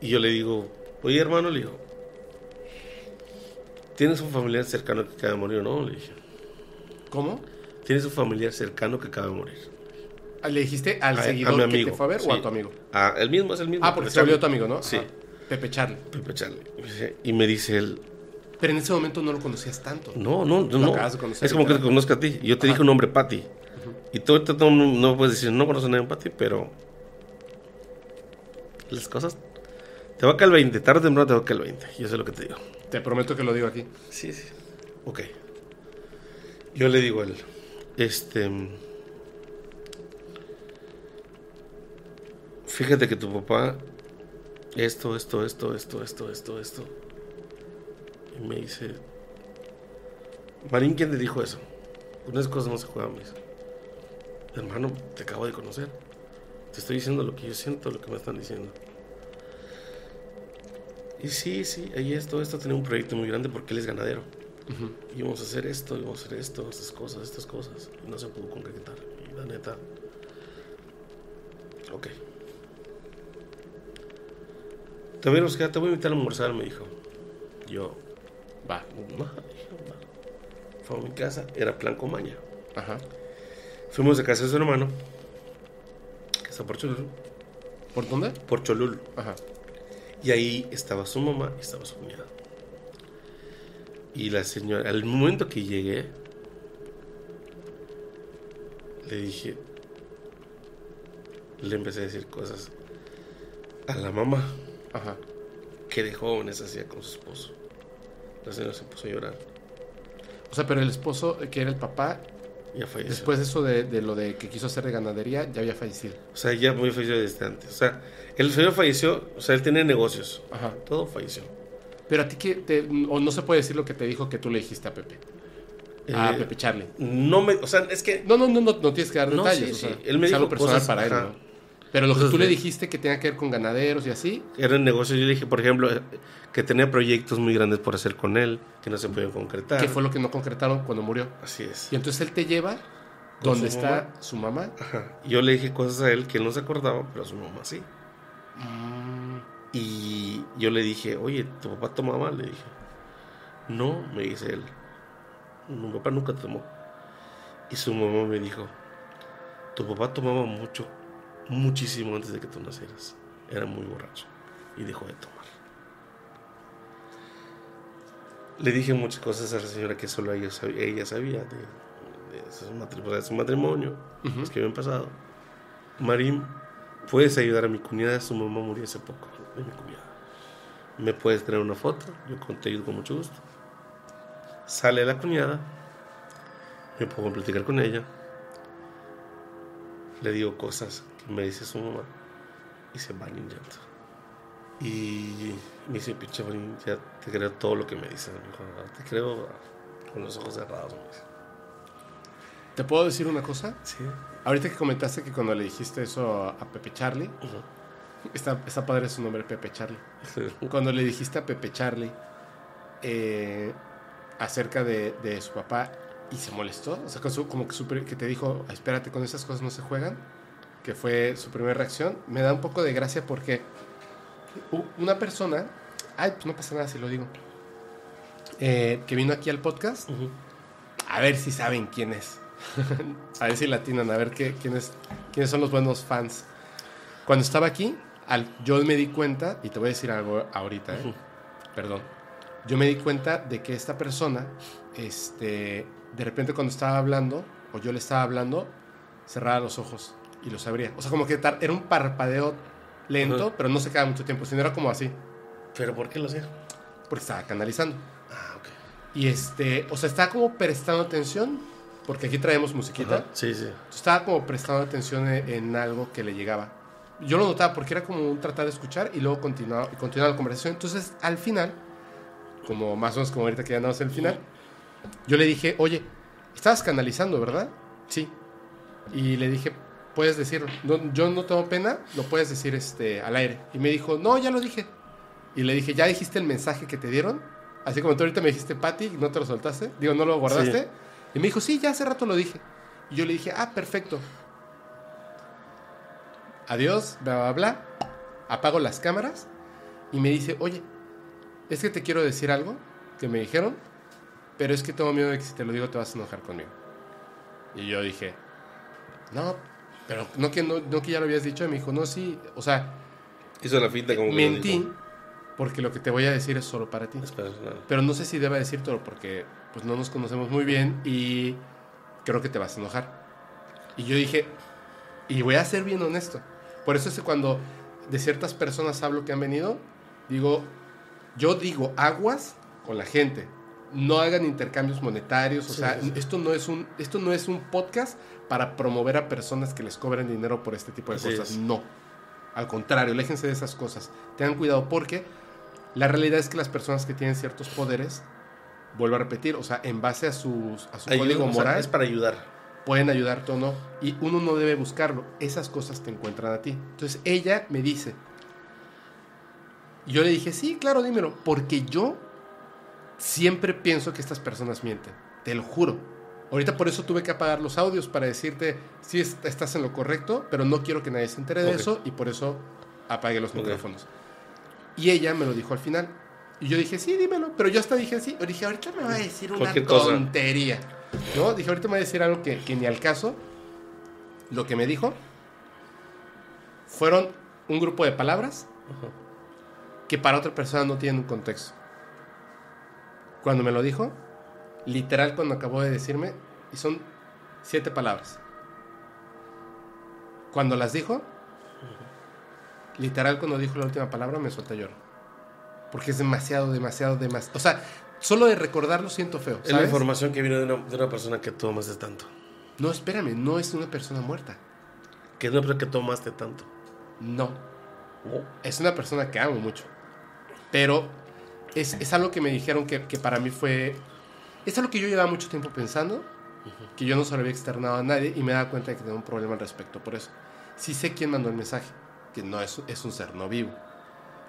Y yo le digo, oye, hermano, le digo, ¿tienes un familiar cercano que acaba de morir o no? Le dije, ¿Cómo? ¿tienes un familiar cercano que acaba de morir? Ah, ¿Le dijiste al A- a seguidor mi que te fue a ver o a tu amigo? Ah, el mismo, es el mismo. Ah, porque Pepe se volvió tu amigo, ¿no? Sí, Ah, Pepe Charlie. Pepe Charlie. Y me dice él, Pero en ese momento no lo conocías tanto. No, no, no. Es como que te conozco a ti. Yo te dije un nombre, Patty. Y tú ahorita no, no puedes decir, no conoces a nadie, Patty, pero. Las cosas. Te va a caer el 20, tarde o temprano te va a caer el 20. Yo sé lo que te digo. Te prometo que lo digo aquí. Sí, sí. Ok. Yo le digo a él, este. Fíjate que tu papá, esto, esto, esto, esto, esto, esto, esto. Y me dice, Marín, ¿quién te dijo eso? Esas cosas no se juegan, me dice. Hermano, te acabo de conocer. Te estoy diciendo lo que yo siento, lo que me están diciendo. Y sí, sí, ahí esto, esto tenía un proyecto muy grande porque él es ganadero. Y vamos a hacer esto, y vamos a hacer esto, estas cosas, estas cosas. Y no se pudo concretar. Y la neta. Ok. Te voy a buscar, te voy a invitar a almorzar, me dijo. Yo. Va. No, dije, va. Fue a mi casa, era plan Comaña. Ajá. Fuimos a casa de su hermano, que está por Cholul. ¿Por dónde? Por Cholul. Ajá. Y ahí estaba su mamá y estaba su cuñada. Y la señora, al momento que llegué, le dije, le empecé a decir cosas a la mamá Ajá. que de jóvenes hacía con su esposo. La señora se puso a llorar. O sea, pero el esposo, eh, que era el papá, Ya falleció. después de eso de, de lo de que quiso hacer de ganadería, ya había fallecido. O sea, ya muy falleció desde antes. O sea, el señor falleció, o sea, él tenía negocios. Ajá. Todo falleció. Pero a ti que te, o no se puede decir lo que te dijo que tú le dijiste a Pepe. a Eh, Pepe Charlie. No me, o sea, es que No, no, no, no, no tienes que dar No, detalles. sí, o sea, sí. Él me dijo algo personal cosas, para él. ¿no? Pero lo que tú le de- dijiste que tenía que ver con ganaderos y así, era un negocio. Yo le dije, por ejemplo, eh, que tenía proyectos muy grandes por hacer con él, que no se podían concretar. que fue lo que no concretaron cuando murió. Así es. Y entonces él te lleva ¿Con donde su está mamá? su mamá. Ajá. Yo le dije cosas a él que él no se acordaba, pero a su mamá sí. Mm, Y yo le dije, oye, ¿tu papá tomaba? Le dije, no, me dice él. Mi papá nunca tomó. Y su mamá me dijo, tu papá tomaba mucho, muchísimo antes de que tú nacieras. Era muy borracho y dejó de tomar. Le dije muchas cosas a la señora que solo ella sabía, ella sabía de, de su, matri- de su matrimonio, los que habían pasado. Marín, ¿puedes ayudar a mi cuñada? Su mamá murió hace poco, de mi cuñada. ¿Me puedes traer una foto? Yo te ayudo con mucho gusto. Sale la cuñada, me pongo a platicar con ella, le digo cosas me dice su mamá y se van en llanto. Y me dice, pinche Marín, ya te creo todo lo que me dices. Me dijo, "Ah, te creo con los ojos cerrados. ¿Te puedo decir una cosa? Sí. Ahorita que comentaste que cuando le dijiste eso a Pepe Charlie, está, está padre su nombre, Pepe Charlie. Cuando le dijiste a Pepe Charlie, eh, acerca de, de su papá y se molestó. O sea, como que, super- que te dijo, espérate, con esas cosas no se juegan. Que fue su primera reacción. Me da un poco de gracia porque una persona, ay, pues no pasa nada si lo digo, eh, que vino aquí al podcast, a ver si saben quién es. a ver si latinan, a ver qué, quién es- quiénes son los buenos fans. Cuando estaba aquí, al, yo me di cuenta, y te voy a decir algo ahorita, ¿eh? Perdón. Yo me di cuenta de que esta persona, este, de repente cuando estaba hablando, o yo le estaba hablando, cerraba los ojos y los abría. O sea, como que era un parpadeo lento, pero no se quedaba mucho tiempo, sino era como así, ¿Pero por qué lo hacía? porque estaba canalizando. Ah, ok. Y este, o sea, estaba como prestando atención, porque aquí traemos musiquita. Ajá, Sí, sí. Estaba como prestando atención en, en algo que le llegaba. Yo lo notaba porque era como un tratar de escuchar y luego continuaba, y continuaba la conversación. Entonces, al final, como más o menos como ahorita que ya andamos en el final, yo le dije, oye, estabas canalizando, ¿verdad? Sí. Y le dije, puedes decirlo. No, yo no tengo pena, lo puedes decir este, al aire. Y me dijo, no, ya lo dije. Y le dije, ¿ya dijiste el mensaje que te dieron? Así como tú ahorita me dijiste, Patty, ¿no te lo soltaste? Digo, ¿no lo guardaste? Sí. Y me dijo, sí, ya hace rato lo dije. Y yo le dije, ah, perfecto. Adiós, bla, bla, bla. Apago las cámaras y me dice, oye, es que te quiero decir algo que me dijeron, pero es que tengo miedo de que si te lo digo te vas a enojar conmigo. Y yo dije, no, pero no que, no, no que ya lo habías dicho. Y me dijo, no, sí, o sea, Hizo la finta como que lo mentí dijo. porque lo que te voy a decir es solo para ti. Pero no sé si deba decírtelo porque pues no nos conocemos muy bien y creo que te vas a enojar. Y yo dije, y voy a ser bien honesto. Por eso es que cuando de ciertas personas hablo que han venido, digo, yo digo aguas con la gente. No hagan intercambios monetarios, o Sí, sea, sí. esto no es un esto no es un podcast para promover a personas que les cobren dinero por este tipo de Así cosas. es. No. Al contrario, aléjense de esas cosas. Tengan cuidado porque la realidad es que las personas que tienen ciertos poderes, vuelvo a repetir, o sea, en base a, sus, a su Ayuda, código o sea, moral, es para ayudar. pueden ayudarte o no. Y uno no debe buscarlo. Esas cosas te encuentran a ti. Entonces ella me dice. Y yo le dije, sí, claro, dímelo. Porque yo siempre pienso que estas personas mienten. Te lo juro. Ahorita por eso tuve que apagar los audios para decirte si estás en lo correcto, pero no quiero que nadie se entere de eso y por eso apagué los micrófonos. Y ella me lo dijo al final. Y yo dije, sí, dímelo. Pero yo hasta dije, sí. Dije, ahorita me va a decir una tontería. ¿No? Dije, ahorita me va a decir algo que, que ni al caso. Lo que me dijo fueron un grupo de palabras que para otra persona no tienen un contexto. Cuando me lo dijo, literal cuando acabó de decirme, y son siete palabras. Cuando las dijo, literal cuando dijo la última palabra me suelta a llorar. Porque es demasiado, demasiado, demasiado. O sea, solo de recordarlo siento feo. Es la información que vino de una, de una persona que tú amaste tanto. No, espérame, no es una persona muerta. Que es una persona que tú amaste tanto. No. ¿No? Es una persona que amo mucho. Pero es, es algo que me dijeron que, que para mí fue... Es algo que yo llevaba mucho tiempo pensando, que yo no se lo había externado a nadie y me daba cuenta de que tenía un problema al respecto por eso. Sí sé quién mandó el mensaje, que no es, es un ser no vivo,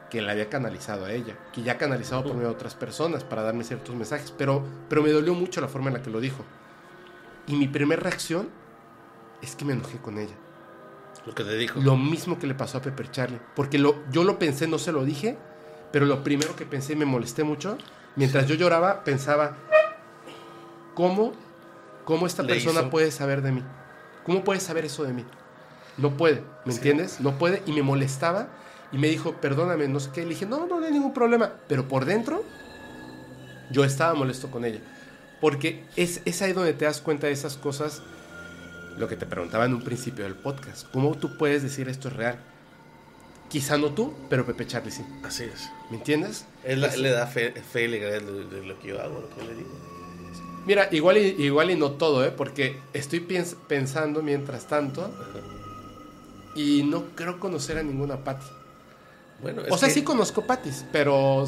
que la había canalizado a ella, que ya ha canalizado por medio de otras personas para darme ciertos mensajes, pero, pero me dolió mucho la forma en la que lo dijo. Y mi primera reacción es que me enojé con ella. Lo que te dijo. Lo mismo que le pasó a Pepper Charlie. Porque lo, yo lo pensé, no se lo dije, pero lo primero que pensé y me molesté mucho. Mientras yo lloraba, pensaba, ¿cómo, cómo esta Le persona hizo. puede saber de mí? ¿Cómo puede saber eso de mí? No puede, ¿me Sí. entiendes? No puede y me molestaba y me dijo, perdóname, no sé qué. Le dije, no, no, no hay ningún problema. Pero por dentro, yo estaba molesto con ella. Porque es, es ahí donde te das cuenta de esas cosas, lo que te preguntaba en un principio del podcast. ¿Cómo tú puedes decir esto es real? Quizá no tú, pero Pepe Charlie sí. Así es. ¿Me entiendes? Él, le da fe, fe y legalidad de, de lo que yo hago, lo que yo le digo. Mira, igual y, igual y no todo, ¿eh? Porque estoy piens- pensando mientras tanto y no creo conocer a ninguna Patty. Bueno, O sea, que- sí conozco Patties, pero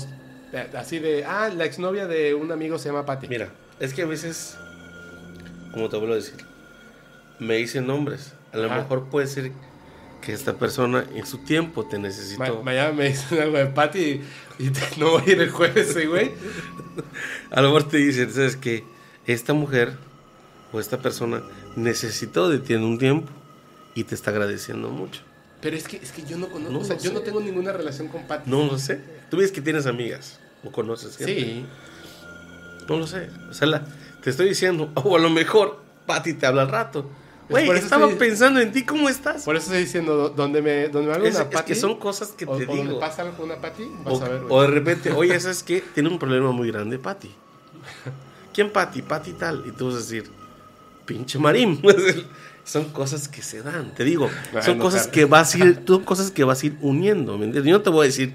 eh, así de, ah, la exnovia de un amigo se llama Patty. Mira, es que a veces, como te vuelvo a decir, me dicen nombres. A lo Ajá. mejor puede ser que esta persona en su tiempo te necesitó. Ma- mañana me dicen algo de Patty y, y te- no voy a ir el jueves, güey. A lo mejor te dicen, ¿sabes qué? Esta mujer o esta persona necesitó de ti en un tiempo y te está agradeciendo mucho. Pero es que, es que yo no conozco, No o sea, lo yo no tengo ninguna relación con Patty. No lo sé. Tú ves que tienes amigas o conoces gente. Sí, No lo sé. O sea, la- te estoy diciendo, o a lo mejor Pati te habla al rato. Güey, eso estaba estoy- pensando en ti, ¿cómo estás? por eso estoy diciendo, do- donde me, donde me habla Es, una es que son cosas que o, te o donde digo. pasa algo una vas O, a ver, güey. o de repente, oye, ¿sabes qué? Tiene un problema muy grande, Pati. ¿Quién Pati? Pati tal. Y tú vas a decir, pinche marín. son cosas que se dan, te digo. Ay, Son no, cosas que vas a ir, son cosas que vas a ir uniendo, ¿me entiendes? Yo no te voy a decir,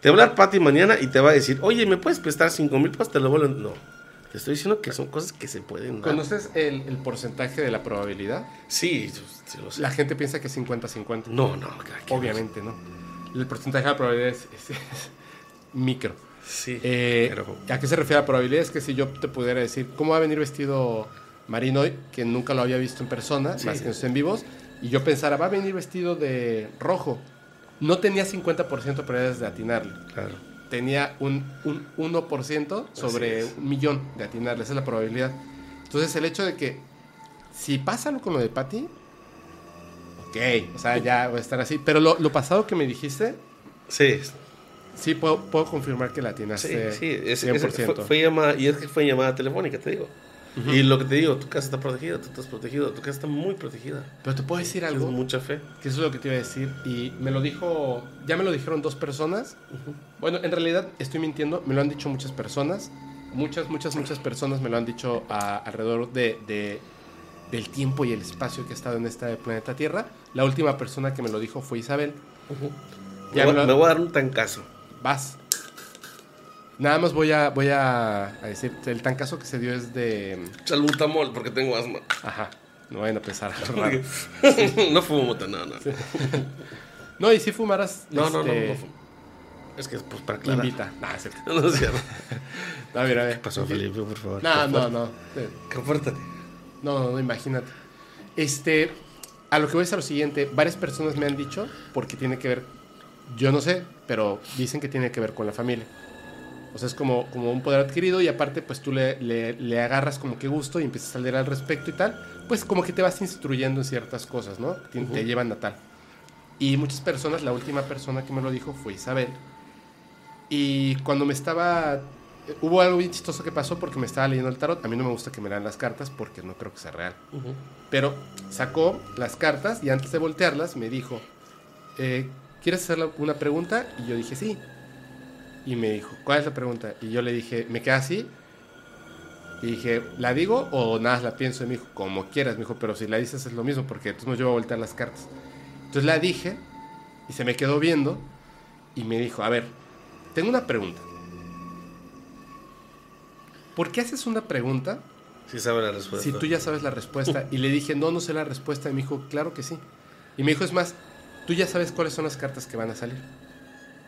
te va a hablar Pati mañana y te va a decir, oye, ¿me puedes prestar 5 mil pesos? Te lo vuelvo. No. Te estoy diciendo que son cosas que se pueden dar. ¿Conoces el, el porcentaje de la probabilidad? Sí, sí lo sé. La gente piensa que es 50-50. No, no, Obviamente, ¿no? El porcentaje de la probabilidad es, es- es micro. Sí, Eh, pero ¿A qué se refiere la probabilidad? Es que si yo te pudiera decir, ¿cómo va a venir vestido Marín hoy? Que nunca lo había visto en persona, Sí. más que en vivos. Y yo pensara, va a venir vestido de rojo. No tenía 50% de probabilidades de atinarle. claro. Tenía un, un 1% sobre un millón de atinarle. Esa es la probabilidad. Entonces, el hecho de que si pasa algo con lo de Patty, ok, o sea, ya va a estar así. Pero lo, lo pasado que me dijiste, Sí, sí puedo, puedo confirmar que la sí, atinaste sí. es- 100%. es- fue, fue llamada, y es que fue llamada telefónica, te digo. Y lo que te digo, tu casa está protegida, tú estás protegido, tu casa está muy protegida. Pero te puedo decir Tienes algo, mucha fe. que eso es lo que te iba a decir. Y me lo dijo, ya me lo dijeron dos personas. Bueno, en realidad estoy mintiendo, me lo han dicho muchas personas. Muchas, muchas, muchas personas me lo han dicho a- alrededor de, de- del tiempo y el espacio que he estado en este planeta Tierra. La última persona que me lo dijo fue Isabel. Me, Ya voy, me lo- me voy a dar un tancazo. Vas. Nada más voy a, voy a, a decir, el tan caso que se dio es de... Salbutamol, porque tengo asma. Ajá, no vayan a pensar. No fumo mota, no, no. Y si fumaras... No, no, no, este, no fumo. Es que, pues, para aclarar. Invita. Nah, es. No, es cierto. No, mira, a ver. ¿Qué pasó, Felipe? Por favor. No, no, no. Compórtate. No, no, no, imagínate. Este, a lo que voy es a lo siguiente. Varias personas me han dicho, porque tiene que ver, yo no sé, pero dicen que tiene que ver con la familia. O sea, es como, como un poder adquirido y aparte, pues tú le, le- le agarras como que gusto y empiezas a leer al respecto y tal. Pues como que te vas instruyendo en ciertas cosas, ¿no? Te, te llevan a tal. Y muchas personas, la última persona que me lo dijo fue Isabel. Y cuando me estaba... Hubo algo bien chistoso que pasó porque me estaba leyendo el tarot. A mí no me gusta que me lean las cartas porque no creo que sea real. Pero sacó las cartas y antes de voltearlas me dijo, eh, ¿quieres hacer una pregunta? Y yo dije, sí. Y me dijo, ¿cuál es la pregunta? Y yo le dije, me queda así. Y dije, ¿la digo o nada, la pienso? Y me dijo, como quieras. Me dijo, pero si la dices es lo mismo porque entonces yo voy a voltear las cartas. Entonces la dije y se me quedó viendo y me dijo, a ver, tengo una pregunta. ¿Por qué haces una pregunta Sí sabe la respuesta. si tú ya sabes la respuesta. Y le dije, no, no sé la respuesta. Y me dijo, claro que sí. Y me dijo, es más, tú ya sabes cuáles son las cartas que van a salir.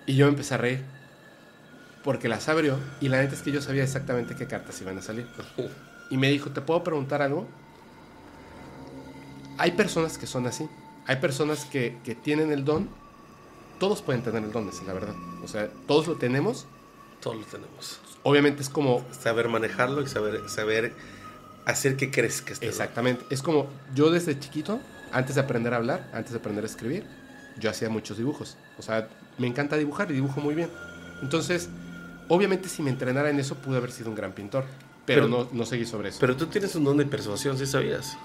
Y yo empecé a reír. Porque las abrió. Y la neta es que yo sabía exactamente qué cartas iban a salir. Y me dijo, ¿te puedo preguntar algo? Hay personas que son así. Hay personas que, que tienen el don. Todos pueden tener el don, es la verdad. O sea, todos lo tenemos. Todos lo tenemos. Obviamente es como Saber manejarlo y saber, saber hacer que crezca este don. Exactamente. Es como yo desde chiquito, antes de aprender a hablar, antes de aprender a escribir, yo hacía muchos dibujos. O sea, me encanta dibujar y dibujo muy bien. Entonces, obviamente si me entrenara en eso, pude haber sido un gran pintor. Pero, Pero- no, no seguí sobre eso. Pero tú tienes un don de persuasión, ¿sí sabías?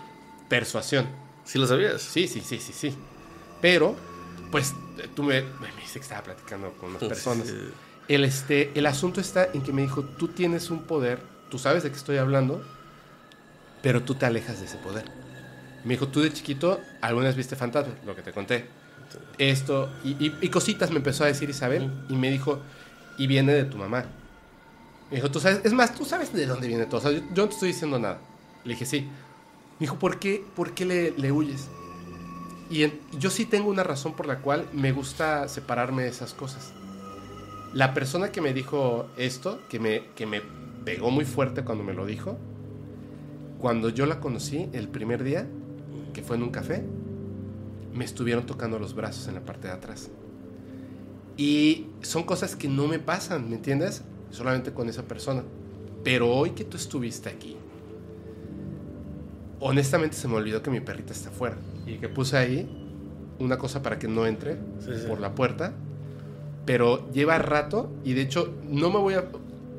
Persuasión. ¿Sí lo sabías? Sí, sí, sí, sí, sí. Pero, pues, eh, tú me, me que estaba platicando con unas personas. Sí. El, este, el asunto está en que me dijo, tú tienes un poder, tú sabes de qué estoy hablando, pero tú te alejas de ese poder. Me dijo, tú de chiquito, algunas viste fantasmas, lo que te conté. Esto, y, y- y cositas me empezó a decir Isabel, y me dijo, y viene de tu mamá. Me dijo, tú sabes, es más, tú sabes de dónde viene todo. O sea, yo, yo no te estoy diciendo nada. Le dije, sí. Me dijo, ¿por qué, por qué le, le huyes? Y en- yo sí tengo una razón por la cual me gusta separarme de esas cosas. La persona que me dijo esto, que me, que me pegó muy fuerte cuando me lo dijo, cuando yo la conocí el primer día, que fue en un café, me estuvieron tocando los brazos en la parte de atrás. Y son cosas que no me pasan, ¿me entiendes? Solamente con esa persona. Pero hoy que tú estuviste aquí, honestamente se me olvidó que mi perrita está afuera. Y que puse ahí una cosa para que no entre Sí, sí. por la puerta. Pero lleva rato y de hecho no me voy a...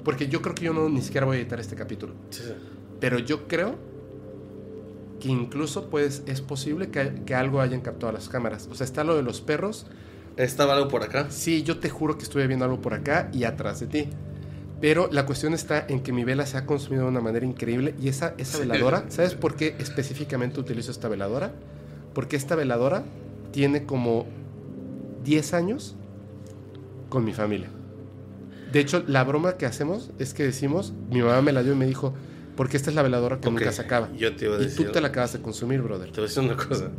Porque yo creo que yo no ni siquiera voy a editar este capítulo. Sí. Pero yo creo que incluso pues, es posible que, que algo hayan captado las cámaras. O sea, está lo de los perros. ¿Estaba algo por acá? Sí, yo te juro que estuve viendo algo por acá y atrás de ti. Pero la cuestión está en que mi vela se ha consumido de una manera increíble y esa, esa veladora, ¿sabes por qué específicamente utilizo esta veladora? Porque esta veladora tiene como 10 años con mi familia. De hecho, la broma que hacemos es que decimos, mi mamá me la dio y me dijo, porque esta es la veladora que Ok, nunca se acaba. yo te iba a y decir- tú te la acabas de consumir, brother. Te voy a decir una cosa.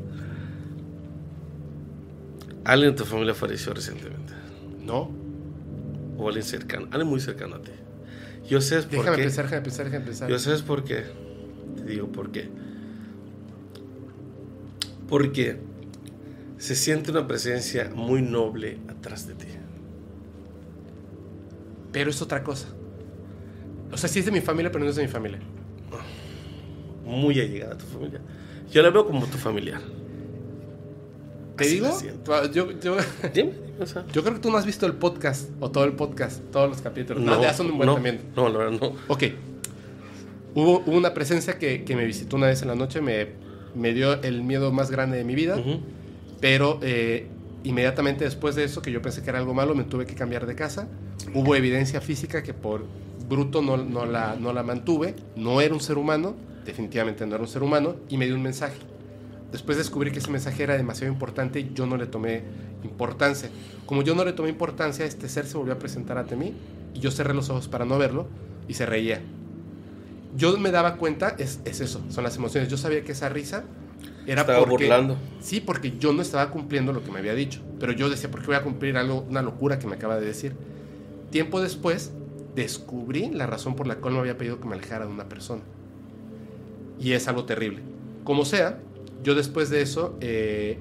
Alguien de tu familia falleció recientemente. No, O alguien cercano. Alguien muy cercano a ti. Yo sé por déjame qué. pensar, déjame pensar, déjame pensar. Yo sabes por qué. Te digo por qué. Porque se siente una presencia muy noble atrás de ti. Pero es otra cosa. O sea, sí es de mi familia, pero no es de mi familia. Muy allegada a tu familia. Yo la veo como tu familiar. ¿Te Así digo? siento. Yo, yo, Dime, o sea, yo creo que tú no has visto el podcast, o todo el podcast, todos los capítulos. No, ya son un buen no, también. No, la verdad no. Ok. Hubo, una presencia que, que me visitó una vez en la noche, me, me dio el miedo más grande de mi vida, pero eh, inmediatamente después de eso, que yo pensé que era algo malo, me tuve que cambiar de casa. Hubo evidencia física que por bruto no, no, la, no la mantuve, no era un ser humano, definitivamente no era un ser humano, y me dio un mensaje. Después descubrí que ese mensaje era demasiado importante y yo no le tomé importancia. Como yo no le tomé importancia, este ser se volvió a presentar ante mí y yo cerré los ojos para no verlo y se reía. Yo me daba cuenta, es, es eso, son las emociones. Yo sabía que esa risa era Estaba porque... burlando. Sí, porque yo no estaba cumpliendo lo que me había dicho. Pero yo decía, ¿por qué voy a cumplir algo, una locura que me acaba de decir? Tiempo después, descubrí la razón por la cual me había pedido que me alejara de una persona. Y es algo terrible. Como sea, yo después de eso, eh,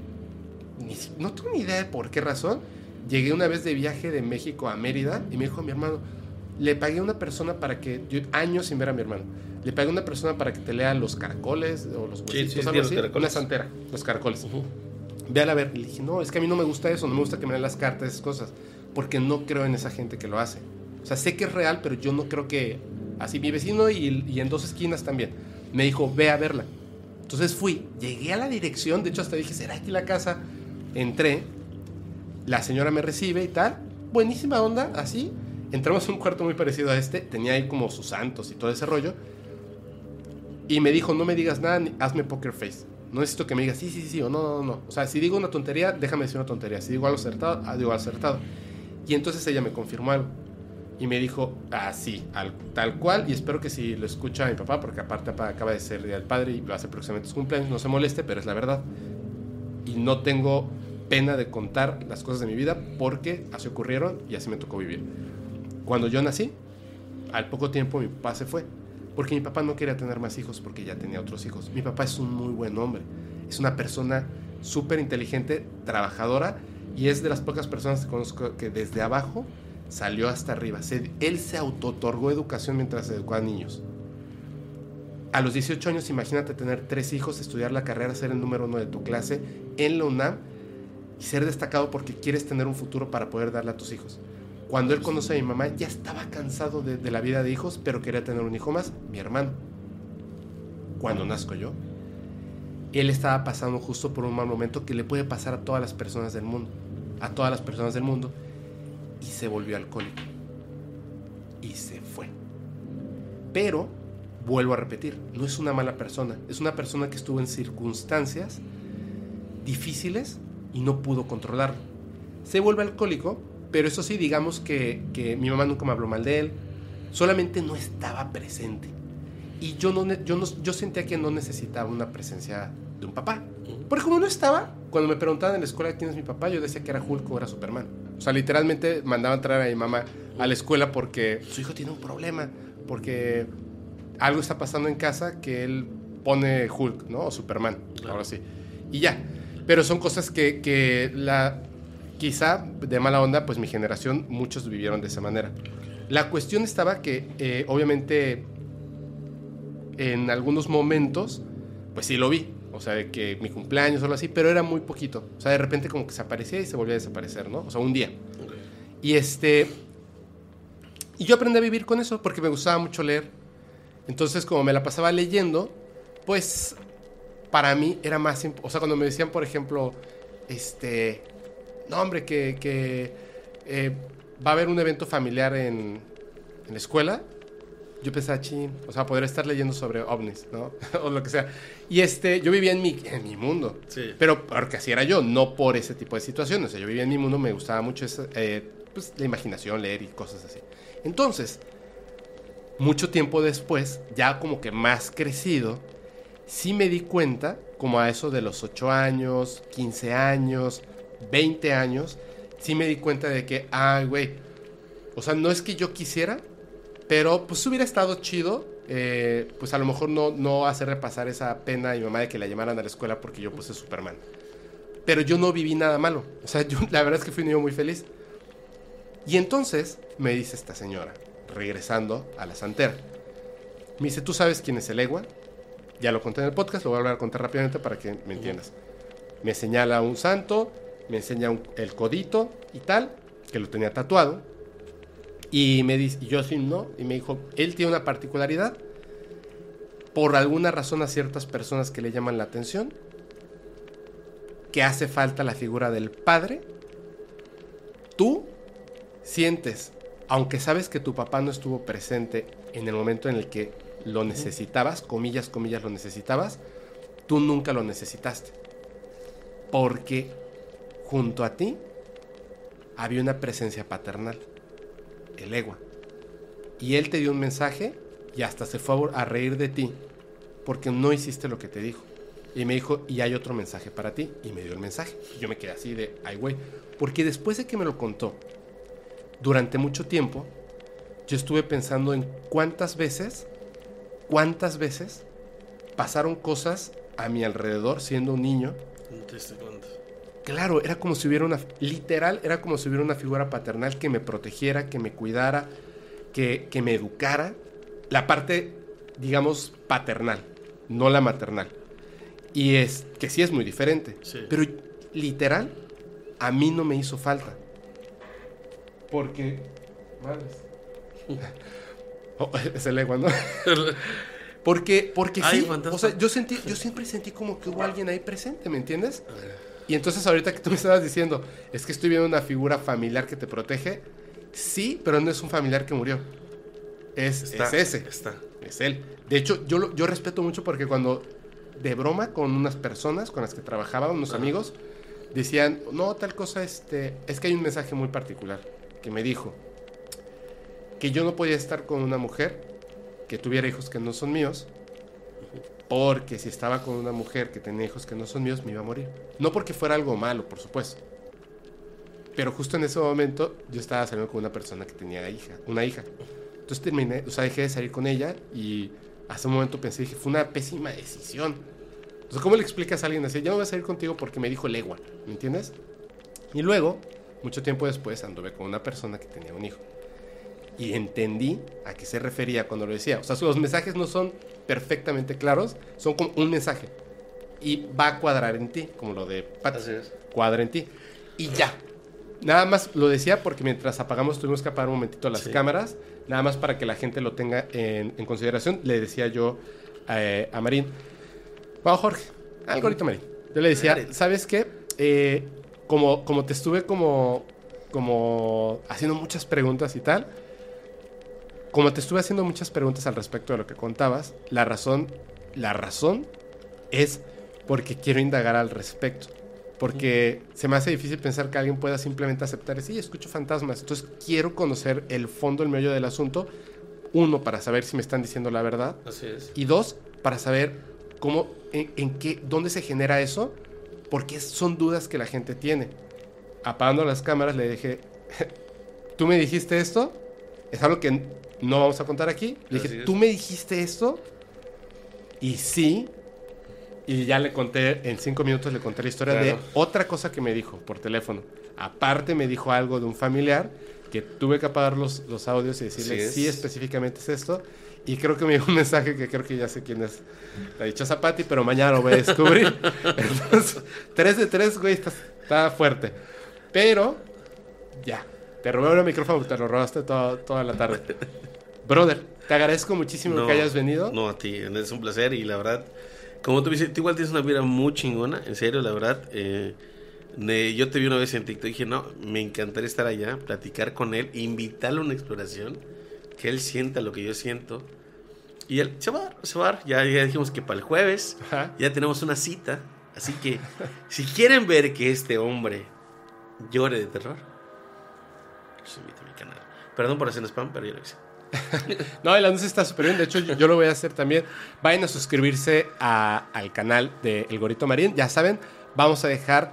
ni no tengo ni idea de por qué razón, llegué una vez de viaje de México a Mérida y me dijo mi hermano, le pagué a una persona para que, yo, años sin ver a mi hermano, le pagué a una persona para que te lea los caracoles o los huesitos, sí, algo sí, así, caracoles. una santera, los caracoles. Véala a ver. Le dije, no, es que a mí no me gusta eso, no me gusta que me den las cartas, esas cosas, porque no creo en esa gente que lo hace. O sea, sé que es real, pero yo no creo que así mi vecino y, y en dos esquinas también. Me dijo, ve a verla. Entonces fui, llegué a la dirección, de hecho hasta dije, ¿será aquí la casa? Entré, la señora me recibe y tal, buenísima onda, así. Entramos a un cuarto muy parecido a este, tenía ahí como sus santos y todo ese rollo. Y me dijo, no me digas nada, hazme poker face. No necesito que me digas sí, sí, sí o no, no, no. O sea, si digo una tontería, déjame decir una tontería. Si digo algo acertado, ah, digo acertado. Y entonces ella me confirmó algo. Y me dijo, así, al, tal cual. Y espero que si lo escucha mi papá, porque aparte acaba de ser Día del Padre y va a ser próximamente su cumpleaños, no se moleste, pero es la verdad. Y no tengo pena de contar las cosas de mi vida porque así ocurrieron y así me tocó vivir. Cuando yo nací, al poco tiempo mi papá se fue. Porque mi papá no quería tener más hijos porque ya tenía otros hijos. Mi papá es un muy buen hombre. Es una persona súper inteligente, trabajadora y es de las pocas personas que conozco que desde abajo salió hasta arriba. Se- él se auto-otorgó educación mientras educaba a niños. A los 18 años, imagínate tener tres hijos, estudiar la carrera, ser el número uno de tu clase en la UNAM y ser destacado porque quieres tener un futuro para poder darle a tus hijos. Cuando él conoce a mi mamá, ya estaba cansado de, de la vida de hijos, pero quería tener un hijo más, mi hermano. Cuando nazco yo, él estaba pasando justo por un mal momento que le puede pasar a todas las personas del mundo, a todas las personas del mundo, y se volvió alcohólico. Y se fue. Pero, vuelvo a repetir, no es una mala persona, es una persona que estuvo en circunstancias difíciles y no pudo controlarlo. Se vuelve alcohólico, pero eso sí, digamos que, que mi mamá nunca me habló mal de él, solamente no estaba presente. Y yo, no, yo, no, yo sentía que no necesitaba una presencia de un papá. Porque como no estaba, cuando me preguntaban en la escuela quién es mi papá, yo decía que era Hulk o era Superman. O sea, literalmente mandaban traer a mi mamá a la escuela porque su hijo tiene un problema, porque algo está pasando en casa que él pone Hulk, ¿no? O Superman, ahora sí. Y ya. Pero son cosas que, que la, quizá de mala onda, pues mi generación, muchos vivieron de esa manera. La cuestión estaba que, eh, obviamente, en algunos momentos, pues sí lo vi. O sea, de que mi cumpleaños o algo así, pero era muy poquito. O sea, de repente como que se aparecía y se volvía a desaparecer, ¿no? O sea, un día. Y este. Y yo aprendí a vivir con eso porque me gustaba mucho leer. Entonces, como me la pasaba leyendo, pues para mí era más. O sea, cuando me decían, por ejemplo, este. No, hombre, que, que eh, va a haber un evento familiar en, en la escuela. Yo pensaba, chin, o sea, poder estar leyendo sobre ovnis, ¿no? o lo que sea. Y este, yo vivía en mi, en mi mundo. Sí. Pero porque así era yo, no por ese tipo de situaciones. O sea, yo vivía en mi mundo, me gustaba mucho esa, eh, pues, la imaginación, leer y cosas así. Entonces, mucho tiempo después, ya como que más crecido, sí me di cuenta, como a eso de los 8 años, 15 años, 20 años, sí me di cuenta de que, ay, güey, o sea, no es que yo quisiera, pero pues hubiera estado chido, eh, pues a lo mejor no, no hacer repasar esa pena a mi mamá de que la llamaran a la escuela porque yo puse Superman. Pero yo no viví nada malo. O sea, yo la verdad es que fui un niño muy feliz. Y entonces me dice esta señora, regresando a la santera. Me dice, ¿tú sabes quién es el Egua? Ya lo conté en el podcast, lo voy a volver a contar rápidamente para que me entiendas. Me señala un santo, me enseña un- el codito y tal, que lo tenía tatuado. Y me dice, yo sí, no, y me dijo, él tiene una particularidad. Por alguna razón a ciertas personas que le llaman la atención, que hace falta la figura del padre. Tú sientes, aunque sabes que tu papá no estuvo presente en el momento en el que lo necesitabas, comillas, comillas, lo necesitabas, tú nunca lo necesitaste. Porque junto a ti había una presencia paternal, el egua. Y él te dio un mensaje y hasta se fue a reír de ti porque no hiciste lo que te dijo. Y me dijo, y hay otro mensaje para ti. Y me dio el mensaje. Y yo me quedé así de, ay, güey. Porque después de que me lo contó, durante mucho tiempo, yo estuve pensando en cuántas veces, cuántas veces pasaron cosas a mi alrededor siendo un niño. Claro, era como si hubiera una, literal, era como si hubiera una figura paternal que me protegiera, que me cuidara, que, que me educara. La parte, digamos, paternal, no la maternal. Y es que sí es muy diferente. Sí. Pero literal, a mí no me hizo falta. Porque. Oh, es el ego, ¿no? Porque, porque Ay, sí. fantasma. O sea, yo sentí, yo siempre sentí como que hubo alguien ahí presente, ¿me entiendes? Y entonces ahorita que tú me estabas diciendo, es que estoy viendo una figura familiar que te protege. Sí, pero no es un familiar que murió. Es, Está, es ese. Está. Es él. De hecho, yo, lo- yo respeto mucho porque cuando de broma con unas personas con las que trabajaba, unos Ajá. amigos, decían, no, tal cosa, este, es que hay un mensaje muy particular que me dijo que yo no podía estar con una mujer que tuviera hijos que no son míos, porque si estaba con una mujer que tenía hijos que no son míos, me iba a morir. No porque fuera algo malo, por supuesto. Pero justo en ese momento yo estaba saliendo con una persona que tenía hija, una hija. Entonces terminé, o sea, dejé de salir con ella y hace un momento pensé, dije, fue una pésima decisión. Entonces, ¿cómo le explicas a alguien así? Ya no voy a salir contigo porque me dijo legua, ¿me entiendes? Y luego, mucho tiempo después, anduve con una persona que tenía un hijo. Y entendí a qué se refería cuando lo decía. O sea, los mensajes no son perfectamente claros, son como un mensaje. Y va a cuadrar en ti, como lo de Pat. Así es. Cuadra en ti. Y ya. Nada más lo decía porque mientras apagamos tuvimos que apagar un momentito las Sí. cámaras. Nada más para que la gente lo tenga en, en consideración. Le decía yo eh, a Marín. Bueno, Jorge, algo ahorita Marín. Yo le decía, Marín. ¿sabes qué? Eh, como, como te estuve como, como haciendo muchas preguntas y tal. Como te estuve haciendo muchas preguntas al respecto de lo que contabas, la razón, la razón es porque quiero indagar al respecto. Porque se me hace difícil pensar que alguien pueda simplemente aceptar, sí, escucho fantasmas. Entonces quiero conocer el fondo, el meollo del asunto. Uno, para saber si me están diciendo la verdad. Así es. Y dos, para saber cómo, en, en qué, dónde se genera eso. Porque son dudas que la gente tiene. Apagando las cámaras le dije, ¿tú me dijiste esto? Es algo que no vamos a contar aquí. Le dije. ¿tú me dijiste esto? Y sí, y ya le conté, en cinco minutos le conté la historia de otra cosa que me dijo por teléfono. Aparte me dijo algo de un familiar que tuve que apagar los, los audios y decirle Sí es. sí, específicamente es esto. Y creo que me dio un mensaje que creo que ya sé quién es la dichosa Patti, pero mañana lo voy a descubrir. Entonces, 3 de 3, güey, está, está fuerte. Pero, ya, te robé el micrófono, te lo robaste toda, toda la tarde. Brother, te agradezco muchísimo que hayas venido. No, a ti, es un placer y la verdad, como tú dices, tú igual tienes una vida muy chingona, en serio, la verdad. eh, yo te vi una vez en TikTok y dije, no, me encantaría estar allá, platicar con él, invitarlo a una exploración, que él sienta lo que yo siento. Y él se va a dar, se va a dar. Ya, ya dijimos que para el jueves Ajá. ya tenemos una cita. Así que, si quieren ver que este hombre llore de terror, los invito a mi canal. Perdón por hacer spam, pero yo lo hice. No, el anuncio está súper bien. De hecho, yo, yo lo voy a hacer también. Vayan a suscribirse a- al canal de El Gorito Marín. Ya saben, vamos a dejar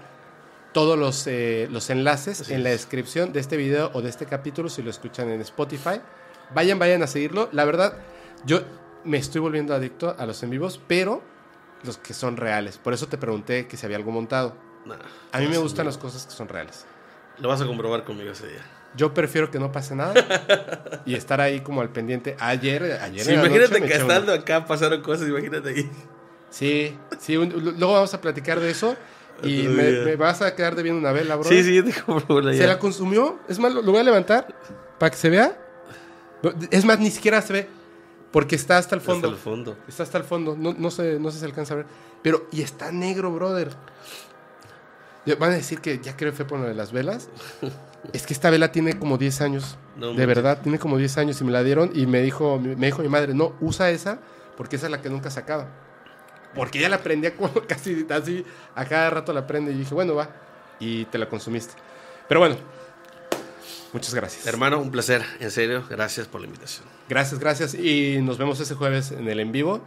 todos los, eh, los enlaces Así en la es. descripción de este video o de este capítulo si lo escuchan en Spotify. Vayan, vayan a seguirlo. La verdad, yo me estoy volviendo adicto a los en vivos, pero los que son reales. Por eso te pregunté que si había algo montado. Nah, A mí me gustan las cosas que son reales. Lo vas a comprobar conmigo ese día. Yo prefiero que no pase nada y estar ahí como al pendiente. Ayer, ayer Sí, en imagínate que una- estando acá pasaron cosas, imagínate ahí. Sí, sí, un- luego vamos a platicar de eso. Y me, vas a quedar debiendo una vela, bro. Sí, sí, yo te compro una ¿Se ya. la consumió? Es más, lo, lo voy a levantar para que se vea. Es más, ni siquiera se ve. Porque está hasta el fondo. Hasta el fondo. Está hasta el fondo. No, no, sé, no se alcanza a ver. Pero, y está negro, brother. Van a decir que ya creo que fue por lo de las velas. Es que esta vela tiene como 10 años. No de verdad, tiene como 10 años y me la dieron y me dijo, me dijo mi madre, no, usa esa porque esa es la que nunca se acaba. Porque ella la prendía como casi así, a cada rato la prende y dije, bueno, va. Y te la consumiste. Pero bueno, muchas gracias. Hermano, un placer, en serio. Gracias por la invitación. Gracias, gracias. Y nos vemos ese jueves en el en vivo.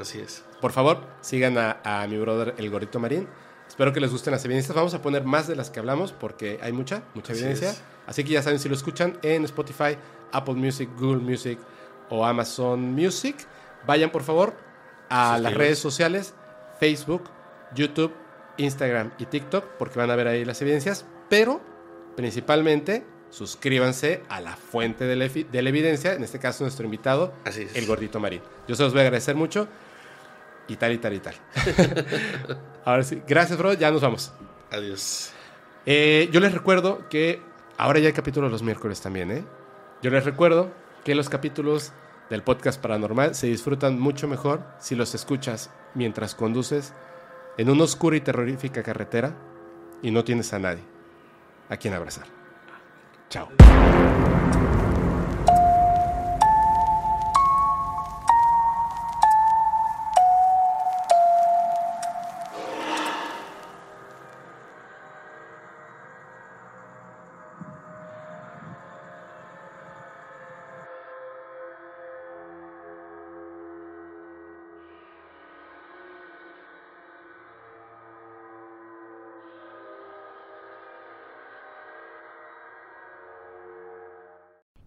Así es. Por favor, sigan a, a mi brother El Gorito Marín. Espero que les gusten las evidencias. Vamos a poner más de las que hablamos porque hay mucha, mucha Así evidencia. es. Así que ya saben, si lo escuchan en Spotify, Apple Music, Google Music o Amazon Music, vayan por favor a las redes sociales, Facebook, YouTube, Instagram y TikTok, porque van a ver ahí las evidencias. Pero principalmente suscríbanse a la fuente de la, efi- de la evidencia, en este caso nuestro invitado, Así es. el gordito marín. Yo se los voy a agradecer mucho. Y tal, y tal, y tal. ahora sí. Gracias, bro. Ya nos vamos. Adiós. Eh, yo les recuerdo que ahora ya hay capítulos los miércoles también, ¿eh? Yo les recuerdo que los capítulos del podcast paranormal se disfrutan mucho mejor si los escuchas mientras conduces en una oscura y terrorífica carretera y no tienes a nadie a quien abrazar. Chao.